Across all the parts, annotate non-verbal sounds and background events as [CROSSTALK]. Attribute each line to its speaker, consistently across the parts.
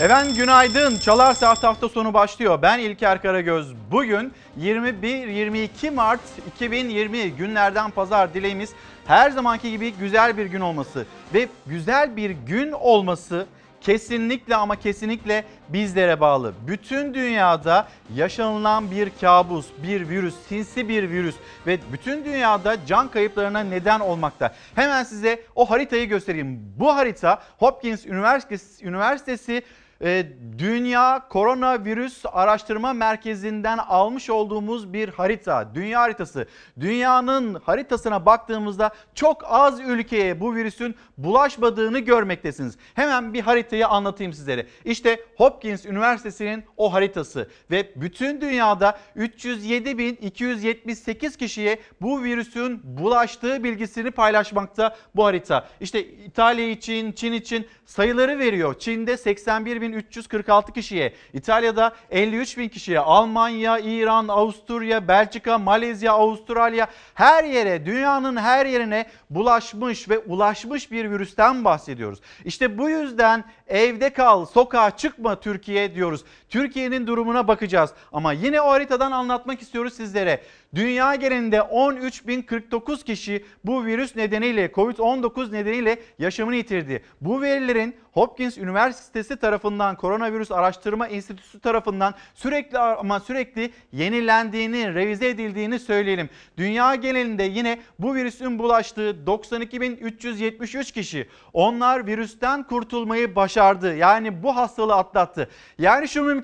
Speaker 1: Efendim günaydın. Çalar Saat hafta sonu başlıyor. Ben İlker Karagöz. Bugün 21-22 Mart 2020 günlerden pazar dileğimiz her zamanki gibi güzel bir gün olması ve güzel bir gün olması kesinlikle ama kesinlikle bizlere bağlı. Bütün dünyada yaşanılan bir kabus, bir virüs, sinsi bir virüs ve bütün dünyada can kayıplarına neden olmakta. Hemen size o haritayı göstereyim. Bu harita Hopkins Üniversitesi, Üniversitesi e, Dünya Koronavirüs Araştırma Merkezi'nden almış olduğumuz bir harita. Dünya haritası. Dünyanın haritasına baktığımızda çok az ülkeye bu virüsün bulaşmadığını görmektesiniz. Hemen bir haritayı anlatayım sizlere. İşte Hopkins Üniversitesi'nin o haritası ve bütün dünyada 307.278 kişiye bu virüsün bulaştığı bilgisini paylaşmakta bu harita. İşte İtalya için, Çin için sayıları veriyor. Çin'de 81.346 kişiye, İtalya'da 53.000 kişiye, Almanya, İran, Avusturya, Belçika, Malezya, Avustralya her yere, dünyanın her yerine bulaşmış ve ulaşmış bir virüsten bahsediyoruz. İşte bu yüzden evde kal, sokağa çıkma Türkiye diyoruz. Türkiye'nin durumuna bakacağız ama yine o haritadan anlatmak istiyoruz sizlere. Dünya genelinde 13.049 kişi bu virüs nedeniyle Covid-19 nedeniyle yaşamını yitirdi. Bu verilerin Hopkins Üniversitesi tarafından Koronavirüs Araştırma Enstitüsü tarafından sürekli ama sürekli yenilendiğini, revize edildiğini söyleyelim. Dünya genelinde yine bu virüsün bulaştığı 92.373 kişi. Onlar virüsten kurtulmayı başardı. Yani bu hastalığı atlattı. Yani şu mümkün.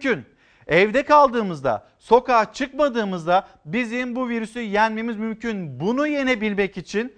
Speaker 1: Evde kaldığımızda, sokağa çıkmadığımızda bizim bu virüsü yenmemiz mümkün. Bunu yenebilmek için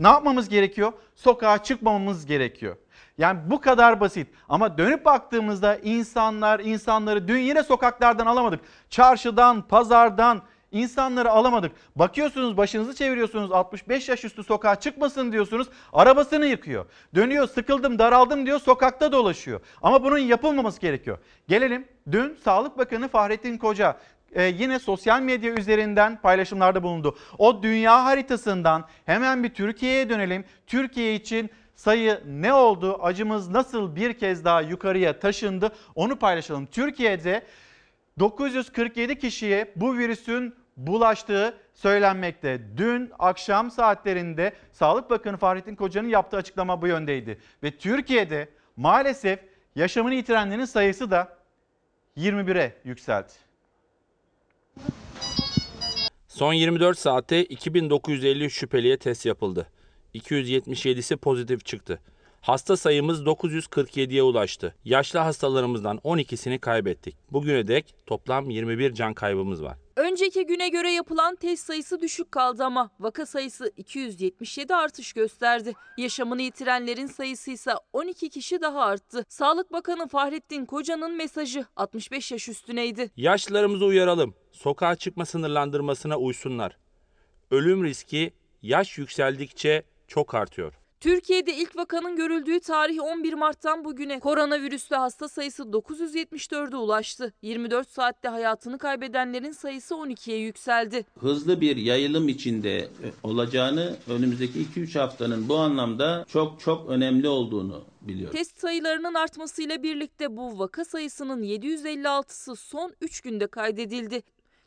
Speaker 1: ne yapmamız gerekiyor? Sokağa çıkmamamız gerekiyor. Yani bu kadar basit. Ama dönüp baktığımızda insanlar, insanları dün yine sokaklardan alamadık. Çarşıdan, pazardan, İnsanları alamadık. Bakıyorsunuz başınızı çeviriyorsunuz 65 yaş üstü sokağa çıkmasın diyorsunuz. Arabasını yıkıyor. Dönüyor sıkıldım daraldım diyor sokakta dolaşıyor. Ama bunun yapılmaması gerekiyor. Gelelim dün Sağlık Bakanı Fahrettin Koca e, yine sosyal medya üzerinden paylaşımlarda bulundu. O dünya haritasından hemen bir Türkiye'ye dönelim. Türkiye için sayı ne oldu? Acımız nasıl bir kez daha yukarıya taşındı? Onu paylaşalım. Türkiye'de 947 kişiye bu virüsün bulaştığı söylenmekte. Dün akşam saatlerinde Sağlık Bakanı Fahrettin Koca'nın yaptığı açıklama bu yöndeydi. Ve Türkiye'de maalesef yaşamını yitirenlerin sayısı da 21'e yükseldi.
Speaker 2: Son 24 saatte 2950 şüpheliye test yapıldı. 277'si pozitif çıktı. Hasta sayımız 947'ye ulaştı. Yaşlı hastalarımızdan 12'sini kaybettik. Bugüne dek toplam 21 can kaybımız var.
Speaker 3: Önceki güne göre yapılan test sayısı düşük kaldı ama vaka sayısı 277 artış gösterdi. Yaşamını yitirenlerin sayısı ise 12 kişi daha arttı. Sağlık Bakanı Fahrettin Koca'nın mesajı 65 yaş üstüneydi.
Speaker 2: Yaşlılarımızı uyaralım. Sokağa çıkma sınırlandırmasına uysunlar. Ölüm riski yaş yükseldikçe çok artıyor.
Speaker 3: Türkiye'de ilk vakanın görüldüğü tarih 11 Mart'tan bugüne koronavirüslü hasta sayısı 974'e ulaştı. 24 saatte hayatını kaybedenlerin sayısı 12'ye yükseldi.
Speaker 4: hızlı bir yayılım içinde e, olacağını önümüzdeki 2-3 haftanın bu anlamda çok çok önemli olduğunu biliyoruz.
Speaker 3: Test sayılarının artmasıyla birlikte bu vaka sayısının 756'sı son 3 günde kaydedildi.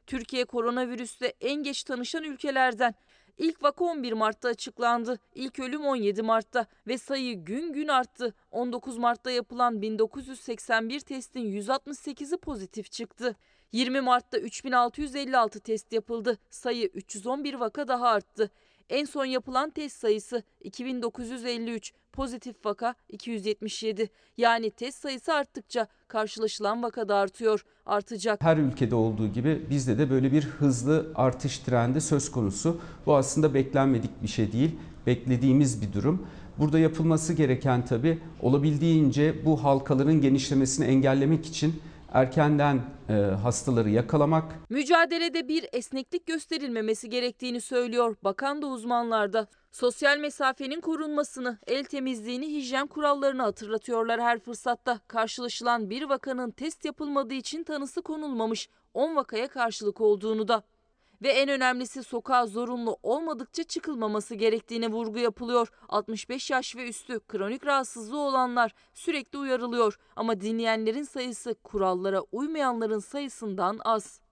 Speaker 3: Türkiye koronavirüsle en geç tanışan ülkelerden. İlk vaka 11 Mart'ta açıklandı. İlk ölüm 17 Mart'ta ve sayı gün gün arttı. 19 Mart'ta yapılan 1981 testin 168'i pozitif çıktı. 20 Mart'ta 3656 test yapıldı. Sayı 311 vaka daha arttı. En son yapılan test sayısı 2953, pozitif vaka 277. Yani test sayısı arttıkça karşılaşılan vaka da artıyor, artacak.
Speaker 5: Her ülkede olduğu gibi bizde de böyle bir hızlı artış trendi söz konusu. Bu aslında beklenmedik bir şey değil, beklediğimiz bir durum. Burada yapılması gereken tabii olabildiğince bu halkaların genişlemesini engellemek için erkenden e, hastaları yakalamak,
Speaker 3: Mücadelede bir esneklik gösterilmemesi gerektiğini söylüyor bakan da uzmanlar da. Sosyal mesafenin korunmasını, el temizliğini, hijyen kurallarını hatırlatıyorlar her fırsatta. Karşılaşılan bir vakanın test yapılmadığı için tanısı konulmamış 10 vakaya karşılık olduğunu da. Ve en önemlisi sokağa zorunlu olmadıkça çıkılmaması gerektiğine vurgu yapılıyor. 65 yaş ve üstü kronik rahatsızlığı olanlar sürekli uyarılıyor ama dinleyenlerin sayısı kurallara uymayanların sayısından az.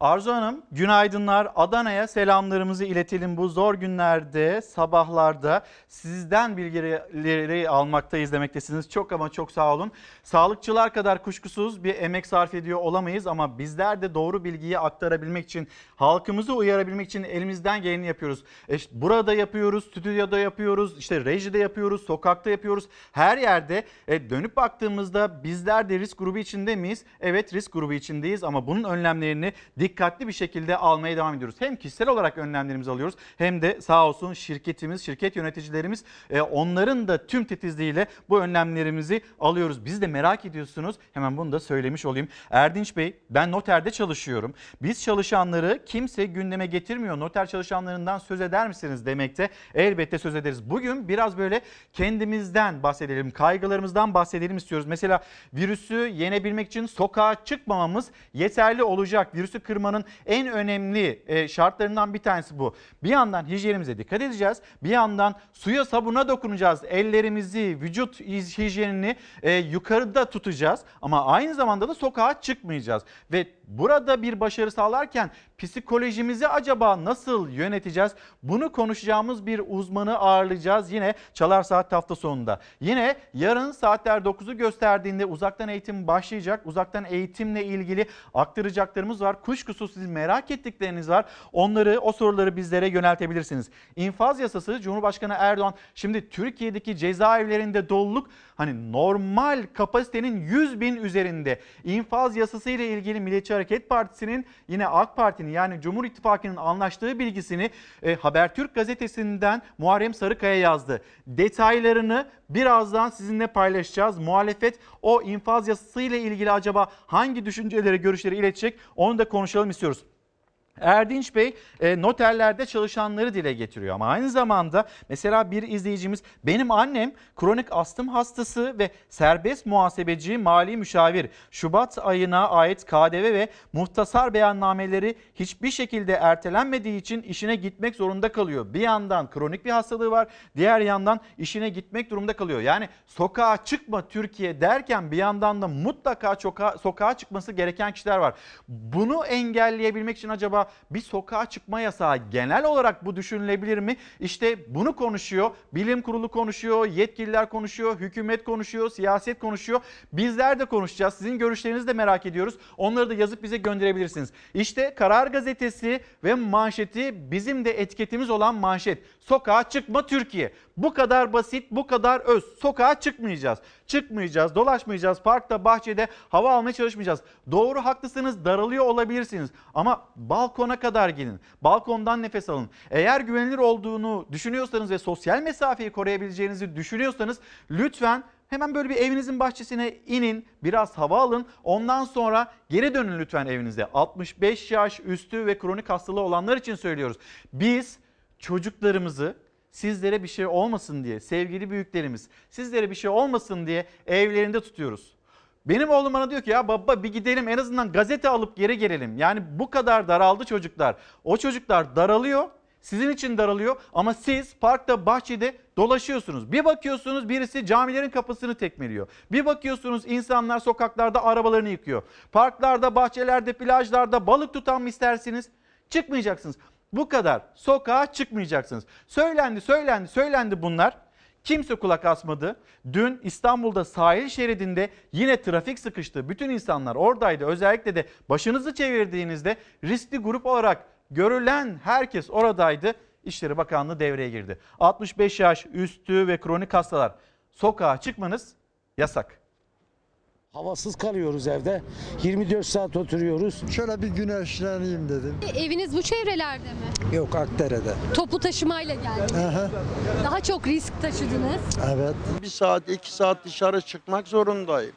Speaker 1: Arzu Hanım günaydınlar. Adana'ya selamlarımızı iletelim bu zor günlerde, sabahlarda sizden bilgileri almaktayız demektesiniz. Çok ama çok sağ olun. Sağlıkçılar kadar kuşkusuz bir emek sarf ediyor olamayız ama bizler de doğru bilgiyi aktarabilmek için, halkımızı uyarabilmek için elimizden geleni yapıyoruz. İşte burada yapıyoruz, stüdyoda yapıyoruz, işte rejide yapıyoruz, sokakta yapıyoruz. Her yerde e, dönüp baktığımızda bizler de risk grubu içinde miyiz? Evet risk grubu içindeyiz ama bunun önlemlerini dikkatli bir şekilde almaya devam ediyoruz. Hem kişisel olarak önlemlerimizi alıyoruz hem de sağ olsun şirketimiz, şirket yöneticilerimiz e, onların da tüm titizliğiyle bu önlemlerimizi alıyoruz. Biz de merak ediyorsunuz. Hemen bunu da söylemiş olayım. Erdinç Bey ben noterde çalışıyorum. Biz çalışanları kimse gündeme getirmiyor. Noter çalışanlarından söz eder misiniz demekte. Elbette söz ederiz. Bugün biraz böyle kendimizden bahsedelim. Kaygılarımızdan bahsedelim istiyoruz. Mesela virüsü yenebilmek için sokağa çıkmamamız yeterli olacak. Virüsü kırmanın en önemli e, şartlarından bir tanesi bu. Bir yandan hijyenimize dikkat edeceğiz. Bir yandan suya sabuna dokunacağız. Ellerimizi, vücut hijyenini e, yukarıda tutacağız. Ama aynı zamanda da sokağa çıkmayacağız. Ve burada bir başarı sağlarken psikolojimizi acaba nasıl yöneteceğiz? Bunu konuşacağımız bir uzmanı ağırlayacağız yine Çalar Saat hafta sonunda. Yine yarın saatler 9'u gösterdiğinde uzaktan eğitim başlayacak. Uzaktan eğitimle ilgili aktaracaklarımız var. Kuşkusuz siz merak ettikleriniz var. Onları o soruları bizlere yöneltebilirsiniz. İnfaz yasası Cumhurbaşkanı Erdoğan şimdi Türkiye'deki cezaevlerinde doluluk hani normal kapasitenin 100 bin üzerinde. İnfaz yasası ile ilgili Milliyetçi Hareket Partisi'nin yine AK Parti'nin yani Cumhur İttifakı'nın anlaştığı bilgisini e, Habertürk gazetesinden Muharrem Sarıkaya yazdı. Detaylarını birazdan sizinle paylaşacağız. Muhalefet o infaz yasası ile ilgili acaba hangi düşünceleri, görüşleri iletecek onu da konuşalım istiyoruz. Erdinç Bey e, noterlerde çalışanları dile getiriyor ama aynı zamanda mesela bir izleyicimiz benim annem kronik astım hastası ve serbest muhasebeci mali müşavir Şubat ayına ait KDV ve muhtasar beyannameleri hiçbir şekilde ertelenmediği için işine gitmek zorunda kalıyor. Bir yandan kronik bir hastalığı var diğer yandan işine gitmek durumunda kalıyor. Yani sokağa çıkma Türkiye derken bir yandan da mutlaka sokağa, sokağa çıkması gereken kişiler var. Bunu engelleyebilmek için acaba bir sokağa çıkma yasağı genel olarak bu düşünülebilir mi? İşte bunu konuşuyor. Bilim kurulu konuşuyor, yetkililer konuşuyor, hükümet konuşuyor, siyaset konuşuyor. Bizler de konuşacağız. Sizin görüşlerinizi de merak ediyoruz. Onları da yazıp bize gönderebilirsiniz. İşte Karar Gazetesi ve manşeti bizim de etiketimiz olan manşet. Sokağa çıkma Türkiye. Bu kadar basit, bu kadar öz. Sokağa çıkmayacağız. Çıkmayacağız, dolaşmayacağız. Parkta, bahçede hava almaya çalışmayacağız. Doğru haklısınız, daralıyor olabilirsiniz. Ama balkona kadar gelin. Balkondan nefes alın. Eğer güvenilir olduğunu düşünüyorsanız ve sosyal mesafeyi koruyabileceğinizi düşünüyorsanız lütfen Hemen böyle bir evinizin bahçesine inin, biraz hava alın. Ondan sonra geri dönün lütfen evinize. 65 yaş üstü ve kronik hastalığı olanlar için söylüyoruz. Biz çocuklarımızı sizlere bir şey olmasın diye sevgili büyüklerimiz sizlere bir şey olmasın diye evlerinde tutuyoruz. Benim oğlum bana diyor ki ya baba bir gidelim en azından gazete alıp geri gelelim. Yani bu kadar daraldı çocuklar. O çocuklar daralıyor sizin için daralıyor ama siz parkta bahçede dolaşıyorsunuz. Bir bakıyorsunuz birisi camilerin kapısını tekmeliyor. Bir bakıyorsunuz insanlar sokaklarda arabalarını yıkıyor. Parklarda, bahçelerde, plajlarda balık tutan mı istersiniz? Çıkmayacaksınız. Bu kadar. Sokağa çıkmayacaksınız. Söylendi, söylendi, söylendi bunlar. Kimse kulak asmadı. Dün İstanbul'da sahil şeridinde yine trafik sıkıştı. Bütün insanlar oradaydı. Özellikle de başınızı çevirdiğinizde riskli grup olarak görülen herkes oradaydı. İşleri Bakanlığı devreye girdi. 65 yaş üstü ve kronik hastalar sokağa çıkmanız yasak.
Speaker 6: Havasız kalıyoruz evde. 24 saat oturuyoruz.
Speaker 7: Şöyle bir güneşleneyim dedim.
Speaker 8: Eviniz bu çevrelerde mi?
Speaker 7: Yok Akdere'de.
Speaker 8: Toplu taşımayla geldiniz.
Speaker 7: Aha,
Speaker 8: Daha çok risk taşıdınız.
Speaker 7: evet.
Speaker 9: Bir saat iki saat dışarı çıkmak zorundayım.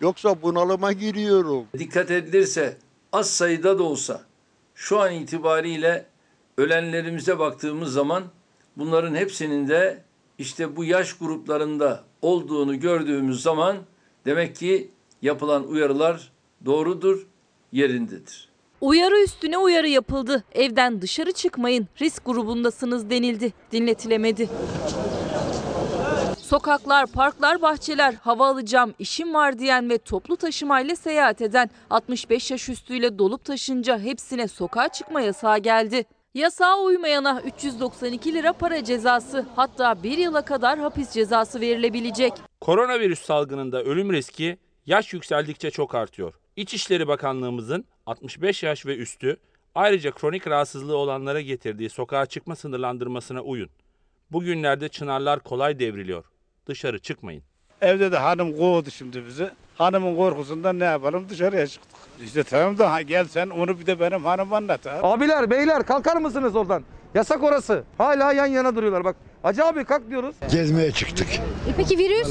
Speaker 9: Yoksa bunalıma giriyorum.
Speaker 10: Dikkat edilirse az sayıda da olsa şu an itibariyle ölenlerimize baktığımız zaman bunların hepsinin de işte bu yaş gruplarında olduğunu gördüğümüz zaman demek ki yapılan uyarılar doğrudur, yerindedir.
Speaker 3: Uyarı üstüne uyarı yapıldı. Evden dışarı çıkmayın, risk grubundasınız denildi. Dinletilemedi. Sokaklar, parklar, bahçeler, hava alacağım, işim var diyen ve toplu taşımayla seyahat eden 65 yaş üstüyle dolup taşınca hepsine sokağa çıkma yasağı geldi. Yasağa uymayana 392 lira para cezası hatta bir yıla kadar hapis cezası verilebilecek.
Speaker 2: Koronavirüs salgınında ölüm riski yaş yükseldikçe çok artıyor. İçişleri Bakanlığımızın 65 yaş ve üstü ayrıca kronik rahatsızlığı olanlara getirdiği sokağa çıkma sınırlandırmasına uyun. Bugünlerde çınarlar kolay devriliyor. Dışarı çıkmayın.
Speaker 11: Evde de hanım kovdu şimdi bizi. Hanımın korkusundan ne yapalım dışarıya çıktık. İşte tamam da ha, gel sen onu bir de benim hanım anlat abi.
Speaker 12: Abiler, beyler kalkar mısınız oradan? Yasak orası. Hala yan yana duruyorlar bak. Hacı abi kalk diyoruz.
Speaker 13: Gezmeye çıktık.
Speaker 8: E peki virüs?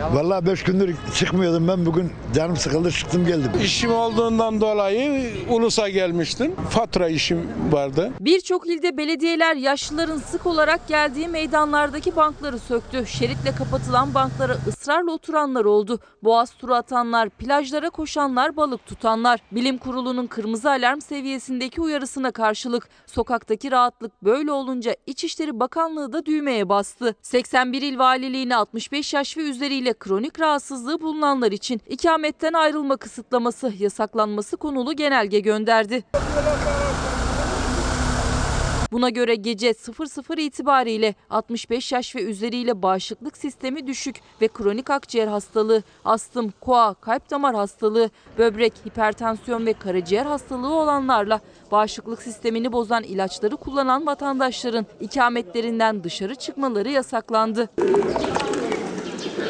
Speaker 13: Vallahi beş gündür çıkmıyordum ben bugün canım sıkıldı çıktım geldim.
Speaker 11: İşim olduğundan dolayı Ulus'a gelmiştim. Fatura işim vardı.
Speaker 3: Birçok ilde belediyeler yaşlıların sık olarak geldiği meydanlardaki bankları söktü. Şeritle kapatılan banklara ısrarla oturanlar oldu. Boğaz turu atanlar, plajlara koşanlar, balık tutanlar. Bilim Kurulu'nun kırmızı alarm seviyesindeki uyarısına karşılık sokaktaki rahatlık böyle olunca İçişleri Bakanlığı da düğmeye bastı. 81 il valiliğine 65 yaş ve üzeriyle kronik rahatsızlığı bulunanlar için ikametten ayrılma kısıtlaması, yasaklanması konulu genelge gönderdi. Buna göre gece 00 itibariyle 65 yaş ve üzeriyle bağışıklık sistemi düşük ve kronik akciğer hastalığı, astım, koa, kalp damar hastalığı, böbrek, hipertansiyon ve karaciğer hastalığı olanlarla bağışıklık sistemini bozan ilaçları kullanan vatandaşların ikametlerinden dışarı çıkmaları yasaklandı.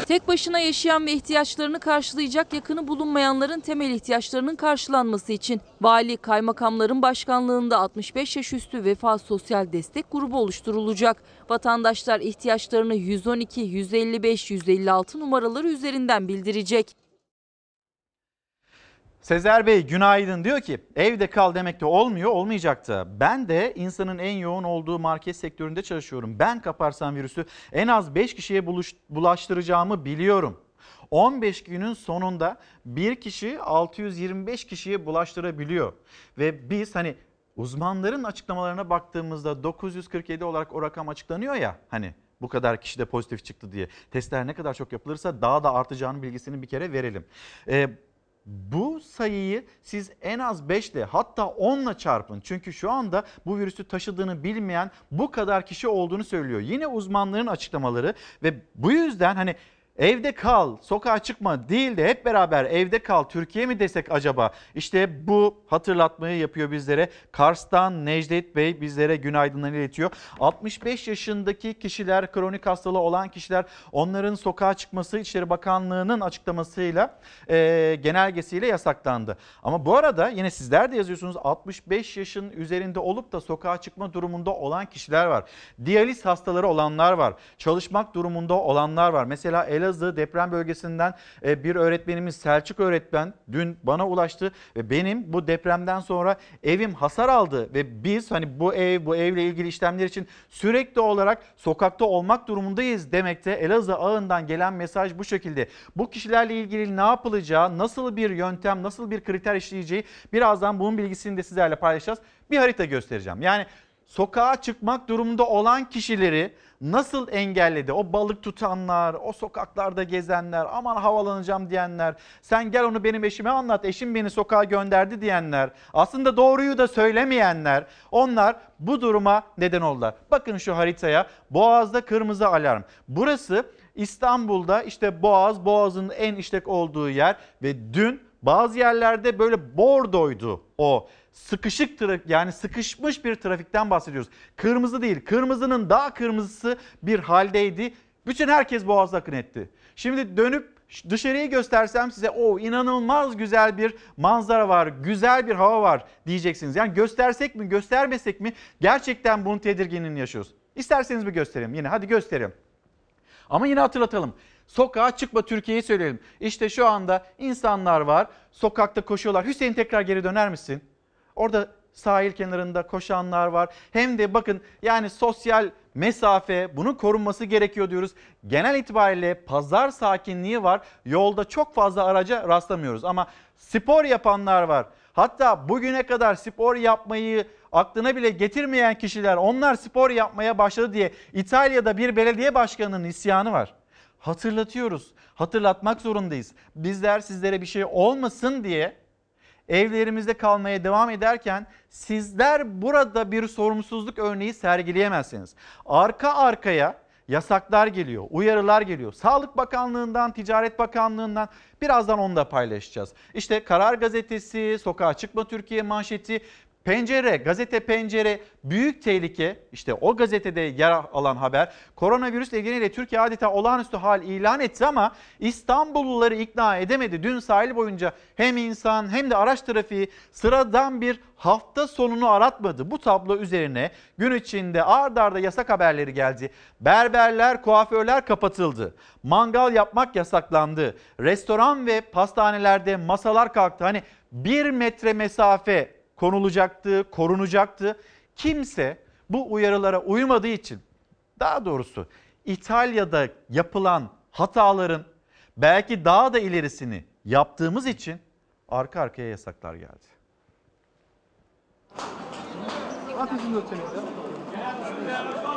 Speaker 3: Tek başına yaşayan ve ihtiyaçlarını karşılayacak yakını bulunmayanların temel ihtiyaçlarının karşılanması için vali kaymakamların başkanlığında 65 yaş üstü vefa sosyal destek grubu oluşturulacak. Vatandaşlar ihtiyaçlarını 112, 155, 156 numaraları üzerinden bildirecek.
Speaker 1: Sezer Bey günaydın diyor ki evde kal demek de olmuyor olmayacak da. Ben de insanın en yoğun olduğu market sektöründe çalışıyorum. Ben kaparsam virüsü en az 5 kişiye buluş, bulaştıracağımı biliyorum. 15 günün sonunda bir kişi 625 kişiye bulaştırabiliyor. Ve biz hani uzmanların açıklamalarına baktığımızda 947 olarak o rakam açıklanıyor ya hani bu kadar kişi de pozitif çıktı diye. Testler ne kadar çok yapılırsa daha da artacağının bilgisini bir kere verelim. Ee, bu sayıyı siz en az 5 ile hatta 10 ile çarpın. Çünkü şu anda bu virüsü taşıdığını bilmeyen bu kadar kişi olduğunu söylüyor. Yine uzmanların açıklamaları ve bu yüzden hani Evde kal, sokağa çıkma değil de hep beraber evde kal Türkiye mi desek acaba? İşte bu hatırlatmayı yapıyor bizlere. Kars'tan Necdet Bey bizlere günaydınlarını iletiyor. 65 yaşındaki kişiler, kronik hastalığı olan kişiler onların sokağa çıkması İçişleri Bakanlığı'nın açıklamasıyla e, genelgesiyle yasaklandı. Ama bu arada yine sizler de yazıyorsunuz 65 yaşın üzerinde olup da sokağa çıkma durumunda olan kişiler var. Diyaliz hastaları olanlar var. Çalışmak durumunda olanlar var. Mesela Elazığ deprem bölgesinden e, bir öğretmenimiz Selçuk öğretmen dün bana ulaştı ve benim bu depremden sonra evim hasar aldı ve biz hani bu ev bu evle ilgili işlemler için sürekli olarak sokakta olmak durumundayız demekte. Elazığ ağından gelen mesaj bu şekilde. Bu kişilerle ilgili ne yapılacağı, nasıl bir yöntem, nasıl bir kriter işleyeceği birazdan bunun bilgisini de sizlerle paylaşacağız. Bir harita göstereceğim. Yani sokağa çıkmak durumunda olan kişileri nasıl engelledi? O balık tutanlar, o sokaklarda gezenler, aman havalanacağım diyenler, sen gel onu benim eşime anlat, eşim beni sokağa gönderdi diyenler, aslında doğruyu da söylemeyenler, onlar bu duruma neden oldular. Bakın şu haritaya, Boğaz'da kırmızı alarm. Burası İstanbul'da işte Boğaz, Boğaz'ın en işlek olduğu yer ve dün bazı yerlerde böyle bordoydu o sıkışık trafik yani sıkışmış bir trafikten bahsediyoruz. Kırmızı değil kırmızının daha kırmızısı bir haldeydi. Bütün herkes boğazda akın etti. Şimdi dönüp dışarıyı göstersem size o inanılmaz güzel bir manzara var, güzel bir hava var diyeceksiniz. Yani göstersek mi göstermesek mi gerçekten bunun tedirginliğini yaşıyoruz. İsterseniz bir göstereyim yine hadi göstereyim. Ama yine hatırlatalım. Sokağa çıkma Türkiye'yi söyleyelim. İşte şu anda insanlar var. Sokakta koşuyorlar. Hüseyin tekrar geri döner misin? Orada sahil kenarında koşanlar var. Hem de bakın yani sosyal mesafe bunun korunması gerekiyor diyoruz. Genel itibariyle pazar sakinliği var. Yolda çok fazla araca rastlamıyoruz ama spor yapanlar var. Hatta bugüne kadar spor yapmayı aklına bile getirmeyen kişiler onlar spor yapmaya başladı diye İtalya'da bir belediye başkanının isyanı var. Hatırlatıyoruz. Hatırlatmak zorundayız. Bizler sizlere bir şey olmasın diye evlerimizde kalmaya devam ederken sizler burada bir sorumsuzluk örneği sergileyemezsiniz. Arka arkaya yasaklar geliyor, uyarılar geliyor. Sağlık Bakanlığı'ndan, Ticaret Bakanlığı'ndan birazdan onu da paylaşacağız. İşte Karar Gazetesi, Sokağa Çıkma Türkiye manşeti, Pencere, gazete pencere büyük tehlike işte o gazetede yer alan haber koronavirüs nedeniyle Türkiye adeta olağanüstü hal ilan etti ama İstanbulluları ikna edemedi. Dün sahil boyunca hem insan hem de araç trafiği sıradan bir hafta sonunu aratmadı. Bu tablo üzerine gün içinde ard arda yasak haberleri geldi. Berberler, kuaförler kapatıldı. Mangal yapmak yasaklandı. Restoran ve pastanelerde masalar kalktı. Hani bir metre mesafe konulacaktı, korunacaktı. Kimse bu uyarılara uymadığı için daha doğrusu İtalya'da yapılan hataların belki daha da ilerisini yaptığımız için arka arkaya yasaklar geldi.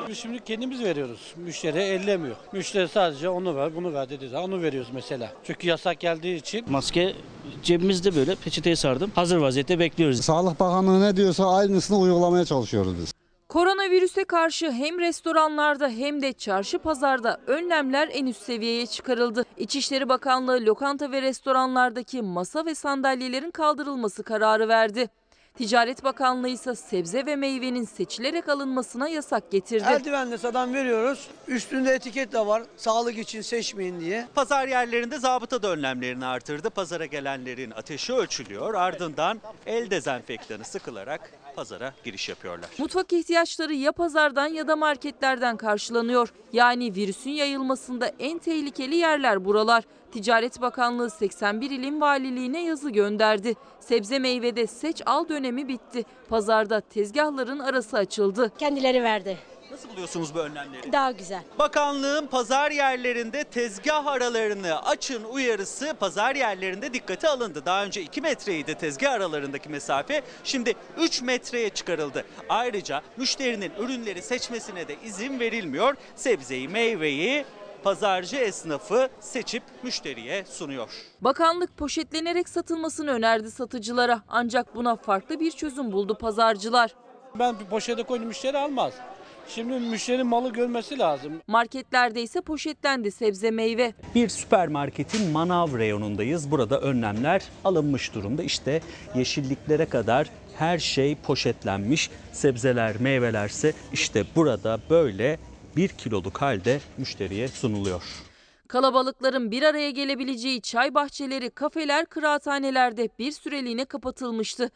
Speaker 14: Biz şimdi kendimiz veriyoruz. Müşteri ellemiyor. Müşteri sadece onu ver, bunu ver dediği zaman onu veriyoruz mesela. Çünkü yasak geldiği için.
Speaker 15: Maske cebimizde böyle peçeteye sardım. Hazır vaziyette bekliyoruz.
Speaker 16: Sağlık Bakanlığı ne diyorsa aynısını uygulamaya çalışıyoruz biz.
Speaker 3: Koronavirüse karşı hem restoranlarda hem de çarşı pazarda önlemler en üst seviyeye çıkarıldı. İçişleri Bakanlığı lokanta ve restoranlardaki masa ve sandalyelerin kaldırılması kararı verdi. Ticaret Bakanlığı ise sebze ve meyvenin seçilerek alınmasına yasak getirdi.
Speaker 17: Eldivenle sadan veriyoruz. Üstünde etiket de var. Sağlık için seçmeyin diye.
Speaker 18: Pazar yerlerinde zabıta da önlemlerini artırdı. Pazara gelenlerin ateşi ölçülüyor. Ardından el dezenfektanı sıkılarak pazara giriş yapıyorlar.
Speaker 3: Mutfak ihtiyaçları ya pazardan ya da marketlerden karşılanıyor. Yani virüsün yayılmasında en tehlikeli yerler buralar. Ticaret Bakanlığı 81 ilin valiliğine yazı gönderdi. Sebze meyvede seç al dönemi bitti. Pazarda tezgahların arası açıldı.
Speaker 19: Kendileri verdi.
Speaker 18: Nasıl buluyorsunuz bu önlemleri?
Speaker 19: Daha güzel.
Speaker 18: Bakanlığın pazar yerlerinde tezgah aralarını açın uyarısı pazar yerlerinde dikkate alındı. Daha önce 2 metreydi tezgah aralarındaki mesafe. Şimdi 3 metreye çıkarıldı. Ayrıca müşterinin ürünleri seçmesine de izin verilmiyor. Sebzeyi, meyveyi pazarcı esnafı seçip müşteriye sunuyor.
Speaker 3: Bakanlık poşetlenerek satılmasını önerdi satıcılara. Ancak buna farklı bir çözüm buldu pazarcılar.
Speaker 14: Ben bir poşete koydum müşteri almaz. Şimdi müşterinin malı görmesi lazım.
Speaker 3: Marketlerde ise poşetlendi sebze meyve.
Speaker 20: Bir süpermarketin manav reyonundayız. Burada önlemler alınmış durumda. İşte yeşilliklere kadar her şey poşetlenmiş. Sebzeler, meyvelerse işte burada böyle bir kiloluk halde müşteriye sunuluyor.
Speaker 3: Kalabalıkların bir araya gelebileceği çay bahçeleri, kafeler, kıraathanelerde bir süreliğine kapatılmıştı.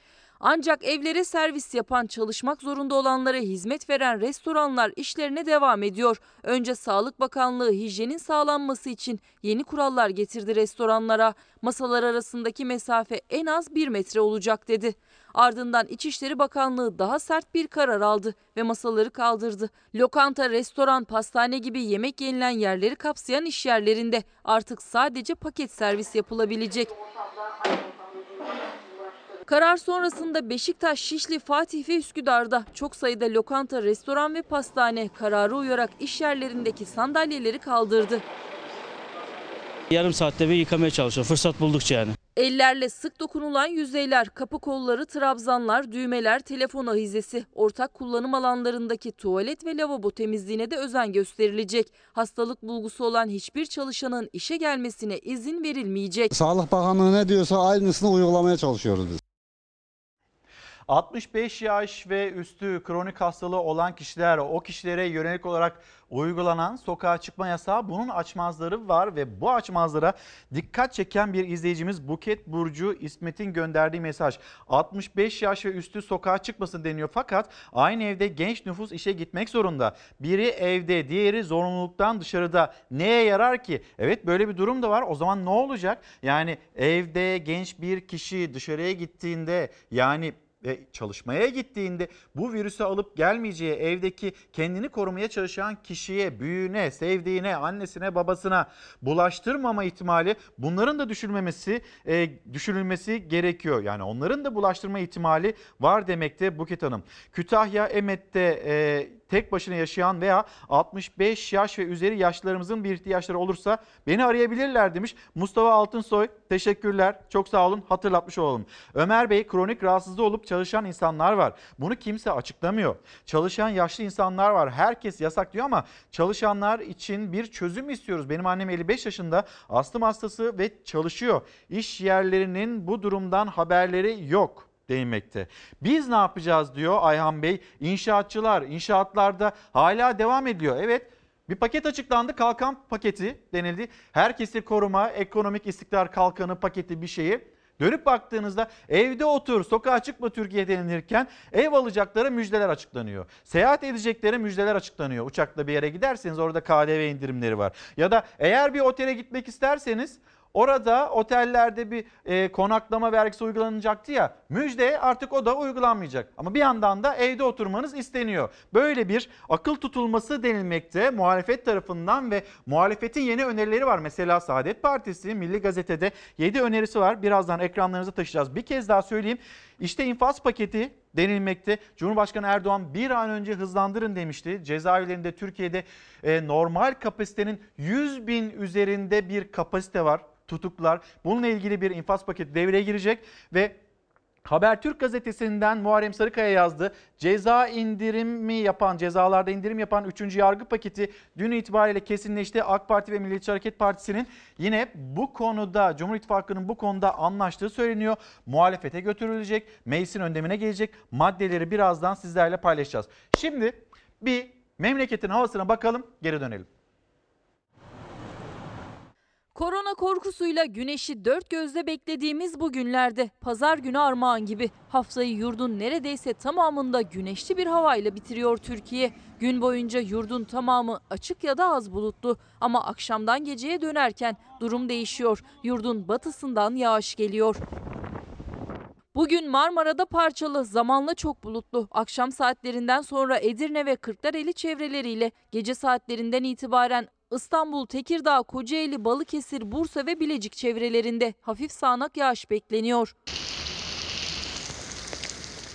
Speaker 3: Ancak evlere servis yapan, çalışmak zorunda olanlara hizmet veren restoranlar işlerine devam ediyor. Önce Sağlık Bakanlığı hijyenin sağlanması için yeni kurallar getirdi restoranlara. Masalar arasındaki mesafe en az bir metre olacak dedi. Ardından İçişleri Bakanlığı daha sert bir karar aldı ve masaları kaldırdı. Lokanta, restoran, pastane gibi yemek yenilen yerleri kapsayan iş yerlerinde artık sadece paket servis yapılabilecek. Karar sonrasında Beşiktaş, Şişli, Fatih ve Üsküdar'da çok sayıda lokanta, restoran ve pastane kararı uyarak iş yerlerindeki sandalyeleri kaldırdı.
Speaker 15: Yarım saatte bir yıkamaya çalışıyor fırsat buldukça yani.
Speaker 3: Ellerle sık dokunulan yüzeyler, kapı kolları, trabzanlar, düğmeler, telefon ahizesi, ortak kullanım alanlarındaki tuvalet ve lavabo temizliğine de özen gösterilecek. Hastalık bulgusu olan hiçbir çalışanın işe gelmesine izin verilmeyecek.
Speaker 16: Sağlık Bakanlığı ne diyorsa aynısını uygulamaya çalışıyoruz biz.
Speaker 1: 65 yaş ve üstü kronik hastalığı olan kişiler o kişilere yönelik olarak uygulanan sokağa çıkma yasağı bunun açmazları var ve bu açmazlara dikkat çeken bir izleyicimiz Buket Burcu İsmet'in gönderdiği mesaj. 65 yaş ve üstü sokağa çıkmasın deniyor fakat aynı evde genç nüfus işe gitmek zorunda. Biri evde diğeri zorunluluktan dışarıda neye yarar ki? Evet böyle bir durum da var o zaman ne olacak? Yani evde genç bir kişi dışarıya gittiğinde yani ve çalışmaya gittiğinde bu virüsü alıp gelmeyeceği evdeki kendini korumaya çalışan kişiye, büyüğüne, sevdiğine, annesine, babasına bulaştırmama ihtimali bunların da düşülmemesi e, düşürülmesi gerekiyor. Yani onların da bulaştırma ihtimali var demekte Buket Hanım. Kütahya Emet'te e, tek başına yaşayan veya 65 yaş ve üzeri yaşlılarımızın bir ihtiyaçları olursa beni arayabilirler demiş. Mustafa Altınsoy teşekkürler. Çok sağ olun. Hatırlatmış olalım. Ömer Bey kronik rahatsızlığı olup çalışan insanlar var. Bunu kimse açıklamıyor. Çalışan yaşlı insanlar var. Herkes yasak diyor ama çalışanlar için bir çözüm istiyoruz. Benim annem 55 yaşında astım hastası ve çalışıyor. İş yerlerinin bu durumdan haberleri yok değinmekte. Biz ne yapacağız diyor Ayhan Bey. İnşaatçılar, inşaatlarda hala devam ediyor. Evet bir paket açıklandı. Kalkan paketi denildi. Herkesi koruma, ekonomik istikrar kalkanı paketi bir şeyi. Dönüp baktığınızda evde otur, sokağa çıkma Türkiye denilirken ev alacaklara müjdeler açıklanıyor. Seyahat edeceklere müjdeler açıklanıyor. Uçakla bir yere giderseniz orada KDV indirimleri var. Ya da eğer bir otele gitmek isterseniz Orada otellerde bir e, konaklama vergisi uygulanacaktı ya müjde artık o da uygulanmayacak. Ama bir yandan da evde oturmanız isteniyor. Böyle bir akıl tutulması denilmekte muhalefet tarafından ve muhalefetin yeni önerileri var. Mesela Saadet Partisi Milli Gazete'de 7 önerisi var. Birazdan ekranlarınıza taşıyacağız. Bir kez daha söyleyeyim. İşte infaz paketi denilmekte. Cumhurbaşkanı Erdoğan bir an önce hızlandırın demişti. Cezaevlerinde Türkiye'de e, normal kapasitenin 100 bin üzerinde bir kapasite var tutuklar. Bununla ilgili bir infaz paketi devreye girecek ve Habertürk gazetesinden Muharrem Sarıkaya yazdı. Ceza indirimi yapan, cezalarda indirim yapan 3. yargı paketi dün itibariyle kesinleşti. AK Parti ve Milliyetçi Hareket Partisi'nin yine bu konuda Cumhur İttifakı'nın bu konuda anlaştığı söyleniyor. Muhalefete götürülecek, meclisin öndemine gelecek maddeleri birazdan sizlerle paylaşacağız. Şimdi bir memleketin havasına bakalım, geri dönelim.
Speaker 3: Korona korkusuyla güneşi dört gözle beklediğimiz bu günlerde pazar günü armağan gibi haftayı yurdun neredeyse tamamında güneşli bir havayla bitiriyor Türkiye. Gün boyunca yurdun tamamı açık ya da az bulutlu ama akşamdan geceye dönerken durum değişiyor. Yurdun batısından yağış geliyor. Bugün Marmara'da parçalı, zamanla çok bulutlu. Akşam saatlerinden sonra Edirne ve Kırklareli çevreleriyle gece saatlerinden itibaren İstanbul, Tekirdağ, Kocaeli, Balıkesir, Bursa ve Bilecik çevrelerinde hafif sağanak yağış bekleniyor.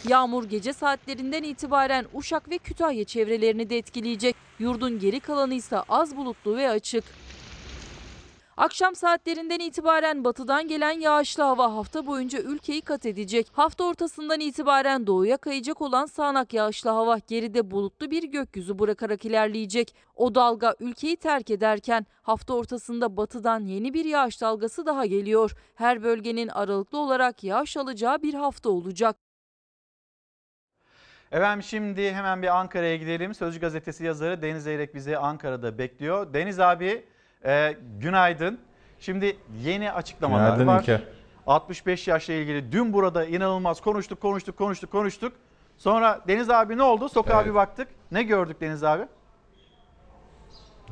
Speaker 3: Yağmur gece saatlerinden itibaren Uşak ve Kütahya çevrelerini de etkileyecek. Yurdun geri kalanı ise az bulutlu ve açık. Akşam saatlerinden itibaren batıdan gelen yağışlı hava hafta boyunca ülkeyi kat edecek. Hafta ortasından itibaren doğuya kayacak olan sağanak yağışlı hava geride bulutlu bir gökyüzü bırakarak ilerleyecek. O dalga ülkeyi terk ederken hafta ortasında batıdan yeni bir yağış dalgası daha geliyor. Her bölgenin aralıklı olarak yağış alacağı bir hafta olacak.
Speaker 1: Efendim şimdi hemen bir Ankara'ya gidelim. Sözcü gazetesi yazarı Deniz Zeyrek bizi Ankara'da bekliyor. Deniz abi e, günaydın. Şimdi yeni açıklamalar
Speaker 19: Günaydın
Speaker 1: var.
Speaker 19: İlker.
Speaker 1: 65 yaşla ilgili dün burada inanılmaz konuştuk konuştuk konuştuk konuştuk. Sonra Deniz abi ne oldu? Sokağa
Speaker 19: Evet.
Speaker 1: bir baktık. Ne gördük Deniz abi?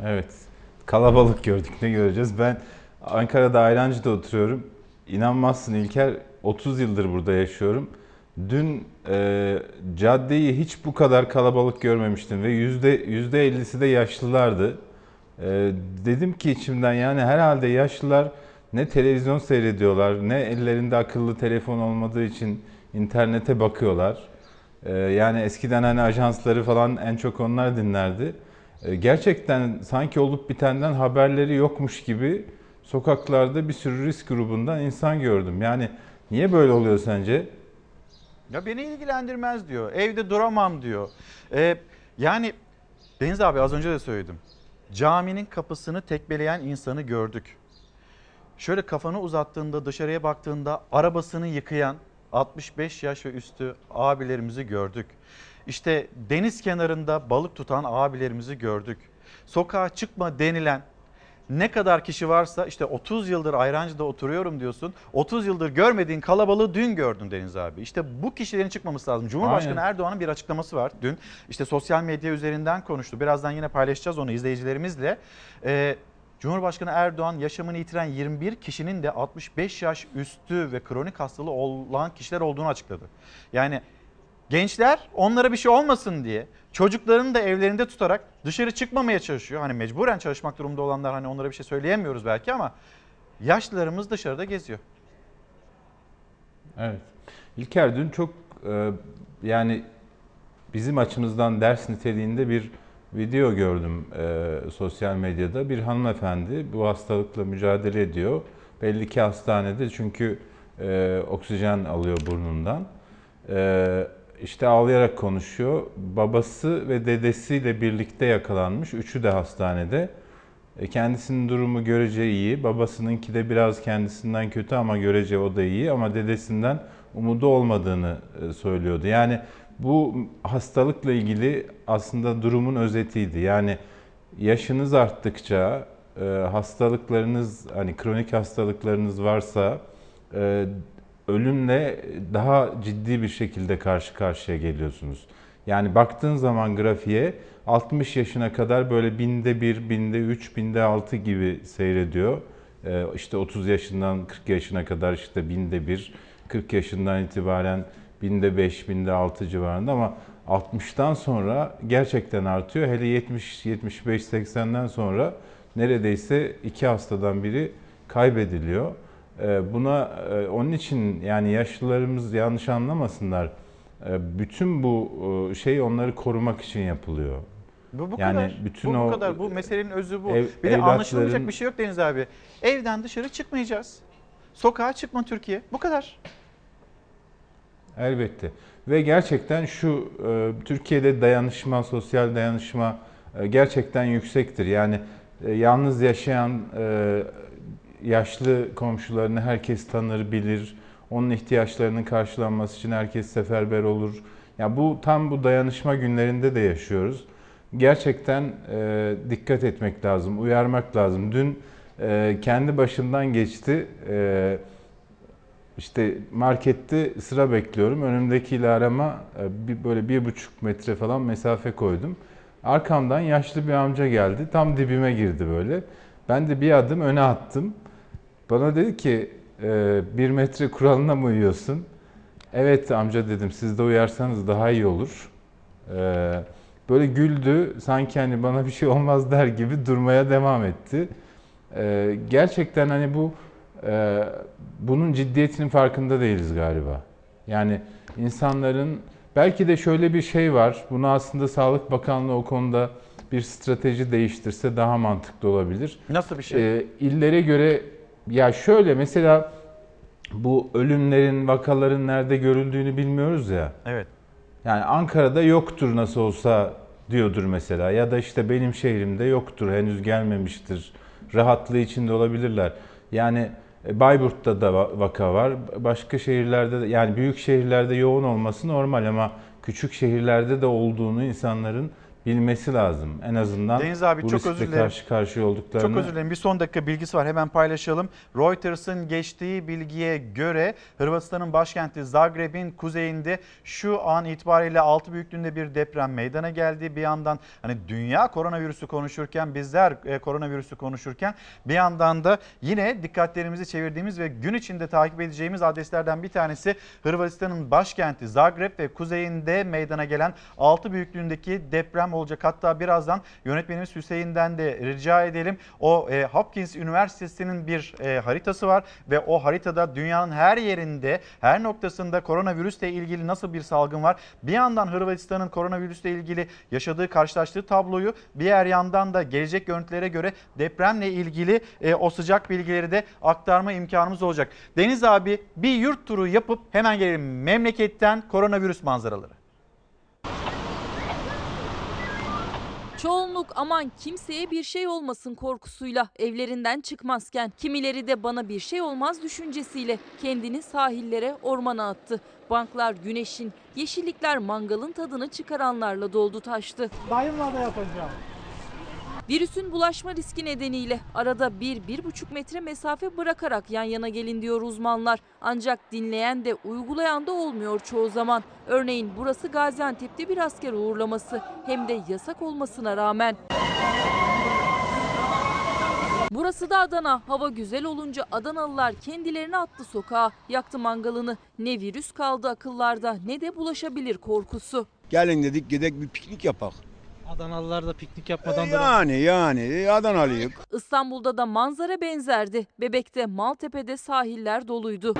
Speaker 19: Evet. Kalabalık gördük. Ne göreceğiz? Ben Ankara'da Ayrancı'da oturuyorum. İnanmazsın İlker 30 yıldır burada yaşıyorum. Dün e, caddeyi hiç bu kadar kalabalık görmemiştim ve yüzde 50'si de yaşlılardı. E, dedim ki içimden yani herhalde yaşlılar ne televizyon seyrediyorlar ne ellerinde akıllı telefon olmadığı için internete bakıyorlar. E, yani eskiden hani ajansları falan en çok onlar dinlerdi. E, gerçekten sanki olup bitenden haberleri yokmuş gibi sokaklarda bir sürü risk grubundan insan gördüm. Yani niye böyle oluyor sence?
Speaker 1: Ya beni ilgilendirmez diyor. Evde duramam diyor. Ee, yani Deniz abi az önce de söyledim. Caminin kapısını tekmeleyen insanı gördük. Şöyle kafanı uzattığında dışarıya baktığında arabasını yıkayan 65 yaş ve üstü abilerimizi gördük. İşte deniz kenarında balık tutan abilerimizi gördük. Sokağa çıkma denilen ne kadar kişi varsa işte 30 yıldır Ayrancı'da oturuyorum diyorsun. 30 yıldır görmediğin kalabalığı dün gördün Deniz abi. İşte bu kişilerin çıkmaması lazım. Cumhurbaşkanı
Speaker 19: Aynen.
Speaker 1: Erdoğan'ın bir açıklaması var dün. İşte sosyal medya üzerinden konuştu. Birazdan yine paylaşacağız onu izleyicilerimizle. Ee, Cumhurbaşkanı Erdoğan yaşamını yitiren 21 kişinin de 65 yaş üstü ve kronik hastalığı olan kişiler olduğunu açıkladı. Yani gençler onlara bir şey olmasın diye çocuklarını da evlerinde tutarak dışarı çıkmamaya çalışıyor. Hani mecburen çalışmak durumunda olanlar hani onlara bir şey söyleyemiyoruz belki ama yaşlılarımız dışarıda geziyor.
Speaker 19: Evet. İlker dün çok e, yani bizim açımızdan ders niteliğinde bir video gördüm e, sosyal medyada. Bir hanımefendi bu hastalıkla mücadele ediyor. Belli ki hastanede çünkü e, oksijen alıyor burnundan. E, işte ağlayarak konuşuyor. Babası ve dedesiyle birlikte yakalanmış. Üçü de hastanede. E, Kendisinin durumu görece iyi. Babasınınki de biraz kendisinden kötü ama görece o da iyi. Ama dedesinden umudu olmadığını e, söylüyordu. Yani bu hastalıkla ilgili aslında durumun özetiydi. Yani yaşınız arttıkça e, hastalıklarınız hani kronik hastalıklarınız varsa ölümle daha ciddi bir şekilde karşı karşıya geliyorsunuz. Yani baktığın zaman grafiğe 60 yaşına kadar böyle binde bir, binde üç, binde altı gibi seyrediyor. Ee, işte 30 yaşından 40 yaşına kadar işte binde bir, 40 yaşından itibaren binde beş, binde altı civarında ama 60'tan sonra gerçekten artıyor. Hele 70, 75, 80'den sonra neredeyse iki hastadan biri kaybediliyor. Ee, Buna e, onun için yani yaşlılarımız yanlış anlamasınlar. E, Bütün bu e, şey onları korumak için yapılıyor.
Speaker 1: Bu, bu
Speaker 19: yani
Speaker 1: kadar.
Speaker 19: bütün
Speaker 1: bu,
Speaker 19: o
Speaker 1: bu kadar. Bu meselenin özü bu.
Speaker 19: ev-
Speaker 1: bir de anlaşılmayacak bir şey yok Deniz abi. Evden dışarı çıkmayacağız. Sokağa çıkma Türkiye. Bu kadar.
Speaker 19: Elbette. Ve gerçekten şu e, Türkiye'de dayanışma, sosyal dayanışma gerçekten yüksektir. Yani yalnız yaşayan yaşlı komşularını herkes tanır, bilir. Onun ihtiyaçlarının karşılanması için herkes seferber olur. Ya bu tam bu dayanışma günlerinde de yaşıyoruz. Gerçekten e, dikkat etmek lazım, uyarmak lazım. Dün e, kendi başımdan geçti. E, işte markette sıra bekliyorum. Önümdeki ilarema e, bir, böyle bir buçuk metre falan mesafe koydum. Arkamdan yaşlı bir amca geldi. Tam dibime girdi böyle. Ben de bir adım öne attım. Bana dedi ki e, bir metre kuralına mı uyuyorsun? Evet amca dedim siz de uyarsanız daha iyi olur. E, böyle güldü. Sanki hani bana bir şey olmaz der gibi durmaya devam etti. E, gerçekten hani bu e, bunun ciddiyetinin farkında değiliz galiba. Yani insanların belki de şöyle bir şey var. Bunu aslında Sağlık Bakanlığı o konuda bir strateji değiştirse daha mantıklı olabilir.
Speaker 1: Nasıl bir şey?
Speaker 19: Ee, illere göre ya şöyle mesela bu ölümlerin, vakaların nerede görüldüğünü bilmiyoruz ya.
Speaker 1: Evet.
Speaker 19: Yani Ankara'da yoktur nasıl olsa diyordur mesela ya da işte benim şehrimde yoktur henüz gelmemiştir. Rahatlığı içinde olabilirler. Yani e, Bayburt'ta da va- vaka var. Başka şehirlerde de yani büyük şehirlerde yoğun olması normal ama küçük şehirlerde de olduğunu insanların bilmesi lazım. En azından
Speaker 1: Deniz abi
Speaker 19: bu
Speaker 1: çok özür dilerim.
Speaker 19: karşı karşıya olduklarını.
Speaker 1: Çok özür dilerim. Bir son dakika bilgisi var. Hemen paylaşalım. Reuters'ın geçtiği bilgiye göre Hırvatistan'ın başkenti Zagreb'in kuzeyinde şu an itibariyle 6 büyüklüğünde bir deprem meydana geldi. Bir yandan hani dünya koronavirüsü konuşurken bizler e, koronavirüsü konuşurken bir yandan da yine dikkatlerimizi çevirdiğimiz ve gün içinde takip edeceğimiz adreslerden bir tanesi Hırvatistan'ın başkenti Zagreb ve kuzeyinde meydana gelen 6 büyüklüğündeki deprem olacak. Hatta birazdan yönetmenimiz Hüseyin'den de rica edelim. O e, Hopkins Üniversitesi'nin bir e, haritası var ve o haritada dünyanın her yerinde, her noktasında koronavirüsle ilgili nasıl bir salgın var? Bir yandan Hırvatistan'ın koronavirüsle ilgili yaşadığı, karşılaştığı tabloyu, bir yer yandan da gelecek görüntülere göre depremle ilgili e, o sıcak bilgileri de aktarma imkanımız olacak. Deniz abi bir yurt turu yapıp hemen gelelim memleketten koronavirüs manzaraları.
Speaker 3: Çoğunluk aman kimseye bir şey olmasın korkusuyla evlerinden çıkmazken kimileri de bana bir şey olmaz düşüncesiyle kendini sahillere ormana attı. Banklar güneşin, yeşillikler mangalın tadını çıkaranlarla doldu taştı.
Speaker 21: Dayımla da yapacağım.
Speaker 3: Virüsün bulaşma riski nedeniyle arada 1-1,5 metre mesafe bırakarak yan yana gelin diyor uzmanlar. Ancak dinleyen de uygulayan da olmuyor çoğu zaman. Örneğin burası Gaziantep'te bir asker uğurlaması hem de yasak olmasına rağmen. Burası da Adana. Hava güzel olunca Adanalılar kendilerini attı sokağa. Yaktı mangalını. Ne virüs kaldı akıllarda ne de bulaşabilir korkusu.
Speaker 21: Gelin dedik gidek bir piknik yapak.
Speaker 15: Adanalılar da piknik yapmadan
Speaker 21: Yani yani Adanalıyık.
Speaker 3: İstanbul'da da manzara benzerdi. Bebek'te, Maltepe'de sahiller doluydu.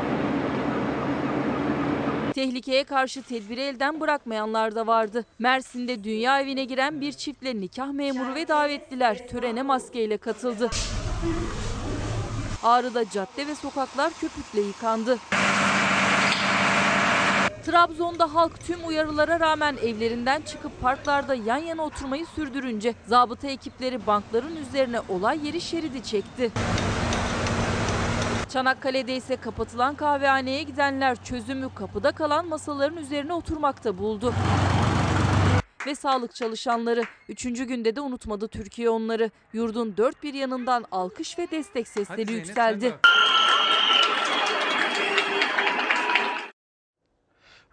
Speaker 3: Tehlikeye karşı tedbiri elden bırakmayanlar da vardı. Mersin'de dünya evine giren bir çiftle nikah memuru ve davetliler törene maskeyle katıldı. Ağrı'da cadde ve sokaklar köpükle yıkandı. Trabzon'da halk tüm uyarılara rağmen evlerinden çıkıp parklarda yan yana oturmayı sürdürünce zabıta ekipleri bankların üzerine olay yeri şeridi çekti. Çanakkale'de ise kapatılan kahvehaneye gidenler çözümü kapıda kalan masaların üzerine oturmakta buldu. Ve sağlık çalışanları 3. günde de unutmadı Türkiye onları. Yurdun dört bir yanından alkış ve destek sesleri yükseldi.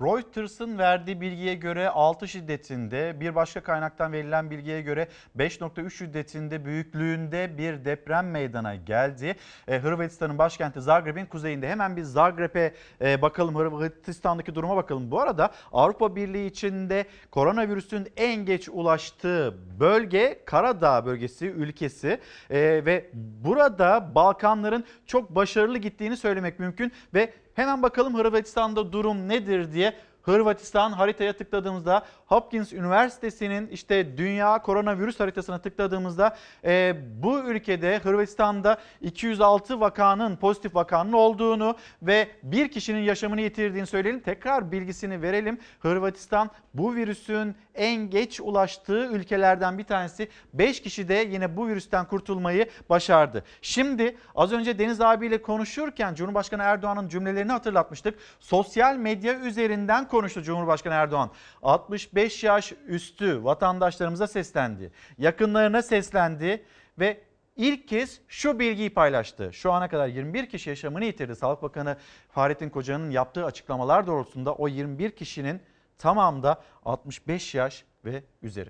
Speaker 1: Reuters'ın verdiği bilgiye göre 6 şiddetinde, bir başka kaynaktan verilen bilgiye göre 5.3 şiddetinde büyüklüğünde bir deprem meydana geldi. Ee, Hırvatistan'ın başkenti Zagreb'in kuzeyinde. Hemen bir Zagreb'e e, bakalım, Hırvatistan'daki duruma bakalım. Bu arada Avrupa Birliği içinde koronavirüsün en geç ulaştığı bölge Karadağ bölgesi, ülkesi Ee, ve burada Balkanların çok başarılı gittiğini söylemek mümkün ve Hemen bakalım Hırvatistan'da durum nedir diye. Hırvatistan haritaya tıkladığımızda Hopkins Üniversitesi'nin işte dünya koronavirüs haritasına tıkladığımızda e, bu ülkede Hırvatistan'da 206 vakanın pozitif vakanın olduğunu ve bir kişinin yaşamını yitirdiğini söyleyelim. Tekrar bilgisini verelim. Hırvatistan bu virüsün en geç ulaştığı ülkelerden bir tanesi. 5 kişi de yine bu virüsten kurtulmayı başardı. Şimdi az önce Deniz abiyle konuşurken Cumhurbaşkanı Erdoğan'ın cümlelerini hatırlatmıştık. Sosyal medya üzerinden konuştu Cumhurbaşkanı Erdoğan. 65 yaş üstü vatandaşlarımıza seslendi. Yakınlarına seslendi ve ilk kez şu bilgiyi paylaştı. Şu ana kadar 21 kişi yaşamını yitirdi. Sağlık Bakanı Fahrettin Koca'nın yaptığı açıklamalar doğrultusunda o 21 kişinin tamamda 65 yaş ve üzeri.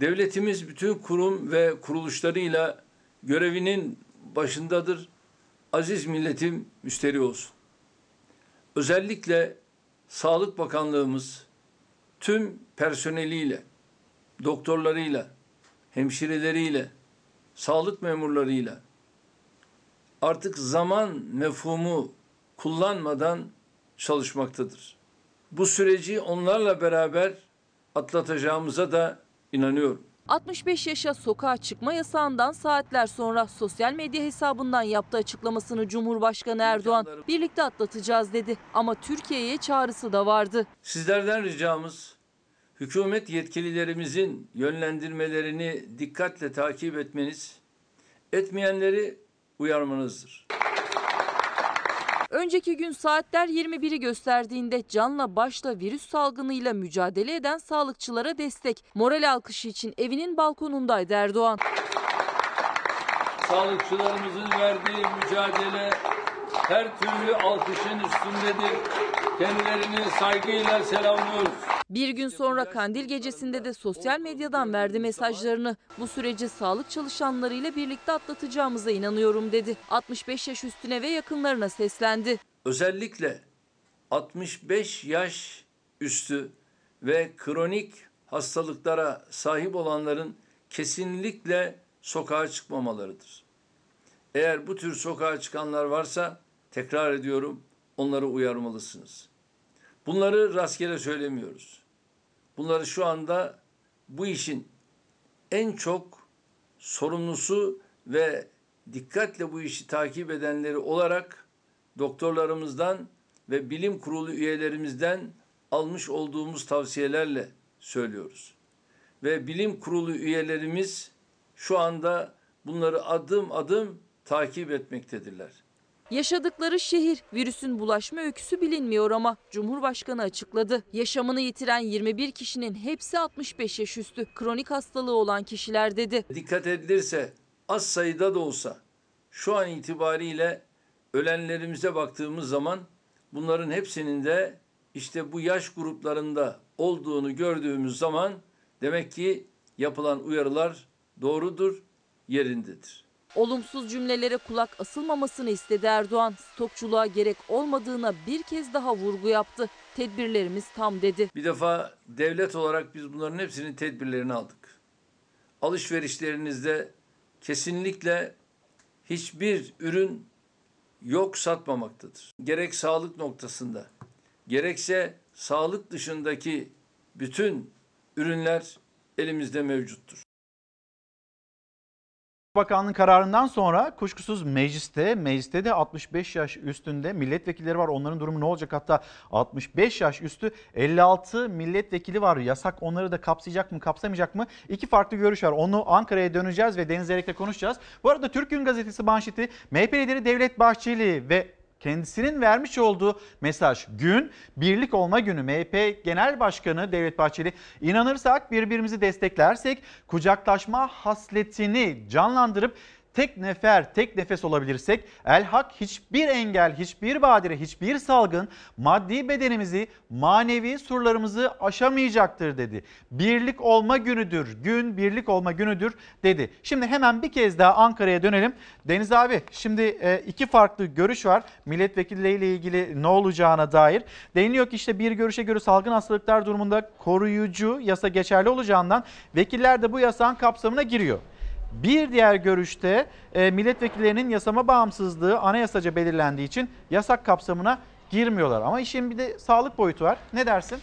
Speaker 10: Devletimiz bütün kurum ve kuruluşlarıyla görevinin başındadır. Aziz milletim müşteri olsun. Özellikle Sağlık Bakanlığımız tüm personeliyle, doktorlarıyla, hemşireleriyle, sağlık memurlarıyla artık zaman mefhumu kullanmadan çalışmaktadır. Bu süreci onlarla beraber atlatacağımıza da inanıyorum.
Speaker 3: 65 yaşa sokağa çıkma yasağından saatler sonra sosyal medya hesabından yaptığı açıklamasını Cumhurbaşkanı Erdoğan birlikte atlatacağız dedi. Ama Türkiye'ye çağrısı da vardı.
Speaker 10: Sizlerden ricamız hükümet yetkililerimizin yönlendirmelerini dikkatle takip etmeniz, etmeyenleri uyarmanızdır.
Speaker 3: Önceki gün saatler 21'i gösterdiğinde canla başla virüs salgınıyla mücadele eden sağlıkçılara destek, moral alkışı için evinin balkonundaydı Erdoğan.
Speaker 10: Sağlıkçılarımızın verdiği mücadele her türlü alkışın üstündedir. Kendilerini saygıyla selamlıyoruz.
Speaker 3: Bir gün sonra Kandil gecesinde de sosyal medyadan verdi mesajlarını. Bu süreci sağlık çalışanlarıyla birlikte atlatacağımıza inanıyorum dedi. 65 yaş üstüne ve yakınlarına seslendi.
Speaker 10: Özellikle 65 yaş üstü ve kronik hastalıklara sahip olanların kesinlikle sokağa çıkmamalarıdır. Eğer bu tür sokağa çıkanlar varsa tekrar ediyorum onları uyarmalısınız. Bunları rastgele söylemiyoruz. Bunları şu anda bu işin en çok sorumlusu ve dikkatle bu işi takip edenleri olarak doktorlarımızdan ve bilim kurulu üyelerimizden almış olduğumuz tavsiyelerle söylüyoruz. Ve bilim kurulu üyelerimiz şu anda bunları adım adım takip etmektedirler.
Speaker 3: Yaşadıkları şehir virüsün bulaşma öyküsü bilinmiyor ama Cumhurbaşkanı açıkladı. Yaşamını yitiren 21 kişinin hepsi 65 yaş üstü kronik hastalığı olan kişiler dedi.
Speaker 10: Dikkat edilirse az sayıda da olsa şu an itibariyle ölenlerimize baktığımız zaman bunların hepsinin de işte bu yaş gruplarında olduğunu gördüğümüz zaman demek ki yapılan uyarılar doğrudur, yerindedir.
Speaker 3: Olumsuz cümlelere kulak asılmamasını istedi Erdoğan. Stokçuluğa gerek olmadığına bir kez daha vurgu yaptı. Tedbirlerimiz tam dedi.
Speaker 10: Bir defa devlet olarak biz bunların hepsinin tedbirlerini aldık. Alışverişlerinizde kesinlikle hiçbir ürün yok satmamaktadır. Gerek sağlık noktasında, gerekse sağlık dışındaki bütün ürünler elimizde mevcuttur.
Speaker 1: Bakanlığın kararından sonra kuşkusuz mecliste, mecliste de 65 yaş üstünde milletvekilleri var. Onların durumu ne olacak? Hatta 65 yaş üstü 56 milletvekili var. Yasak onları da kapsayacak mı, kapsamayacak mı? İki farklı görüş var. Onu Ankara'ya döneceğiz ve Deniz Erek'le konuşacağız. Bu arada Türk Gün Gazetesi manşeti MHP lideri Devlet Bahçeli ve kendisinin vermiş olduğu mesaj. Gün birlik olma günü. MHP Genel Başkanı Devlet Bahçeli inanırsak birbirimizi desteklersek kucaklaşma hasletini canlandırıp tek nefer, tek nefes olabilirsek el hak hiçbir engel, hiçbir badire, hiçbir salgın maddi bedenimizi, manevi surlarımızı aşamayacaktır dedi. Birlik olma günüdür, gün birlik olma günüdür dedi. Şimdi hemen bir kez daha Ankara'ya dönelim. Deniz abi şimdi e, iki farklı görüş var milletvekilleriyle ilgili ne olacağına dair. Deniliyor ki işte bir görüşe göre salgın hastalıklar durumunda koruyucu yasa geçerli olacağından vekiller de bu yasağın kapsamına giriyor. Bir diğer görüşte e, milletvekillerinin yasama bağımsızlığı anayasaca belirlendiği için yasak kapsamına girmiyorlar. Ama işin bir de sağlık boyutu var. Ne dersin?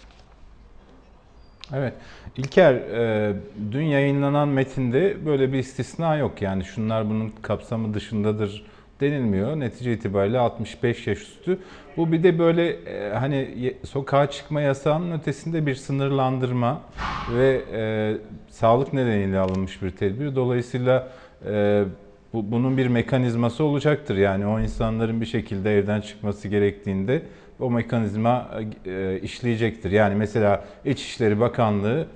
Speaker 19: Evet. İlker, e, dün yayınlanan metinde böyle bir istisna yok. Yani şunlar bunun kapsamı dışındadır denilmiyor. Netice itibariyle 65 yaş üstü. Bu bir de böyle e, hani sokağa çıkma yasağının ötesinde bir sınırlandırma ve e, sağlık nedeniyle alınmış bir tedbir. Dolayısıyla e, bu, bunun bir mekanizması olacaktır. Yani o insanların bir şekilde evden çıkması gerektiğinde o mekanizma e, işleyecektir. Yani mesela İçişleri Bakanlığı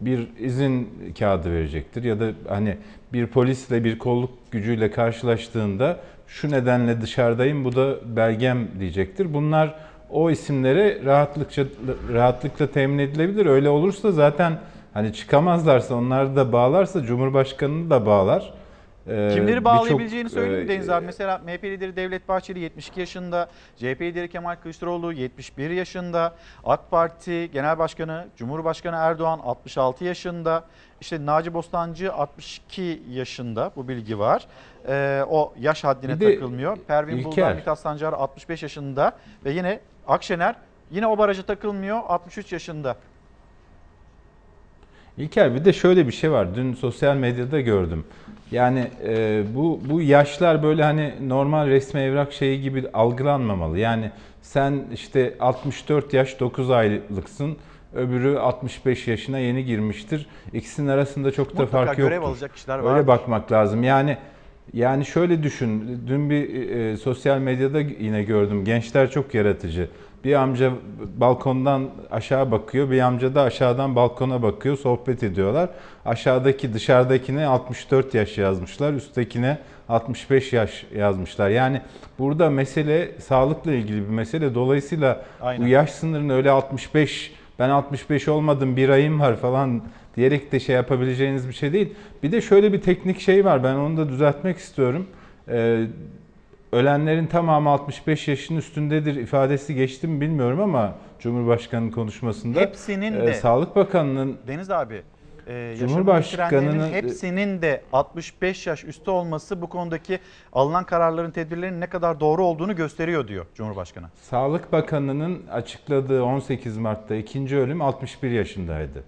Speaker 19: bir izin kağıdı verecektir ya da hani bir polisle bir kolluk gücüyle karşılaştığında şu nedenle dışarıdayım bu da belgem diyecektir. Bunlar o isimlere rahatlıkça rahatlıkla temin edilebilir. Öyle olursa zaten hani çıkamazlarsa onları da bağlarsa Cumhurbaşkanını da bağlar. Ee,
Speaker 1: Kimleri bağlayabileceğini söyleyeyim mi
Speaker 19: e,
Speaker 1: Deniz abi? Mesela MHP lideri Devlet Bahçeli 72 yaşında, CHP lideri Kemal Kılıçdaroğlu 71 yaşında, AK Parti Genel Başkanı Cumhurbaşkanı Erdoğan 66 yaşında, işte Naci Bostancı 62 yaşında bu bilgi var. Ee, o yaş haddine
Speaker 19: de
Speaker 1: takılmıyor. Pervin
Speaker 19: İlker.
Speaker 1: Buldan, Mithat Sancar 65 yaşında ve yine Akşener yine o baraja takılmıyor 63 yaşında.
Speaker 19: İlker bir de şöyle bir şey var. Dün sosyal medyada gördüm. Yani e, bu bu yaşlar böyle hani normal resmi evrak şeyi gibi algılanmamalı. Yani sen işte 64 yaş 9 aylıksın. Öbürü 65 yaşına yeni girmiştir. İkisinin arasında çok da
Speaker 1: Mutlaka
Speaker 19: fark yoktur.
Speaker 1: alacak kişiler
Speaker 19: Öyle bakmak lazım. Yani yani şöyle düşün. Dün bir e, sosyal medyada yine gördüm. Gençler çok yaratıcı. Bir amca balkondan aşağı bakıyor, bir amca da aşağıdan balkona bakıyor, sohbet ediyorlar. Aşağıdaki dışarıdakine 64 yaş yazmışlar, üsttekine 65 yaş yazmışlar. Yani burada mesele sağlıkla ilgili bir mesele. Dolayısıyla
Speaker 1: Aynen.
Speaker 19: bu yaş sınırını öyle 65 ben 65 olmadım bir ayım var falan diyerek de şey yapabileceğiniz bir şey değil. Bir de şöyle bir teknik şey var ben onu da düzeltmek istiyorum. Ee, ölenlerin tamamı 65 yaşın üstündedir ifadesi geçti mi bilmiyorum ama Cumhurbaşkanı'nın konuşmasında
Speaker 1: Hepsinin
Speaker 19: e,
Speaker 1: de
Speaker 19: Sağlık Bakanı'nın
Speaker 1: Deniz abi, e,
Speaker 19: Cumhurbaşkanının-
Speaker 1: yitirenlerin hepsinin de 65 yaş üstü olması bu konudaki alınan kararların, tedbirlerin ne kadar doğru olduğunu gösteriyor diyor Cumhurbaşkanı.
Speaker 19: Sağlık Bakanı'nın açıkladığı 18 Mart'ta ikinci ölüm 61 yaşındaydı.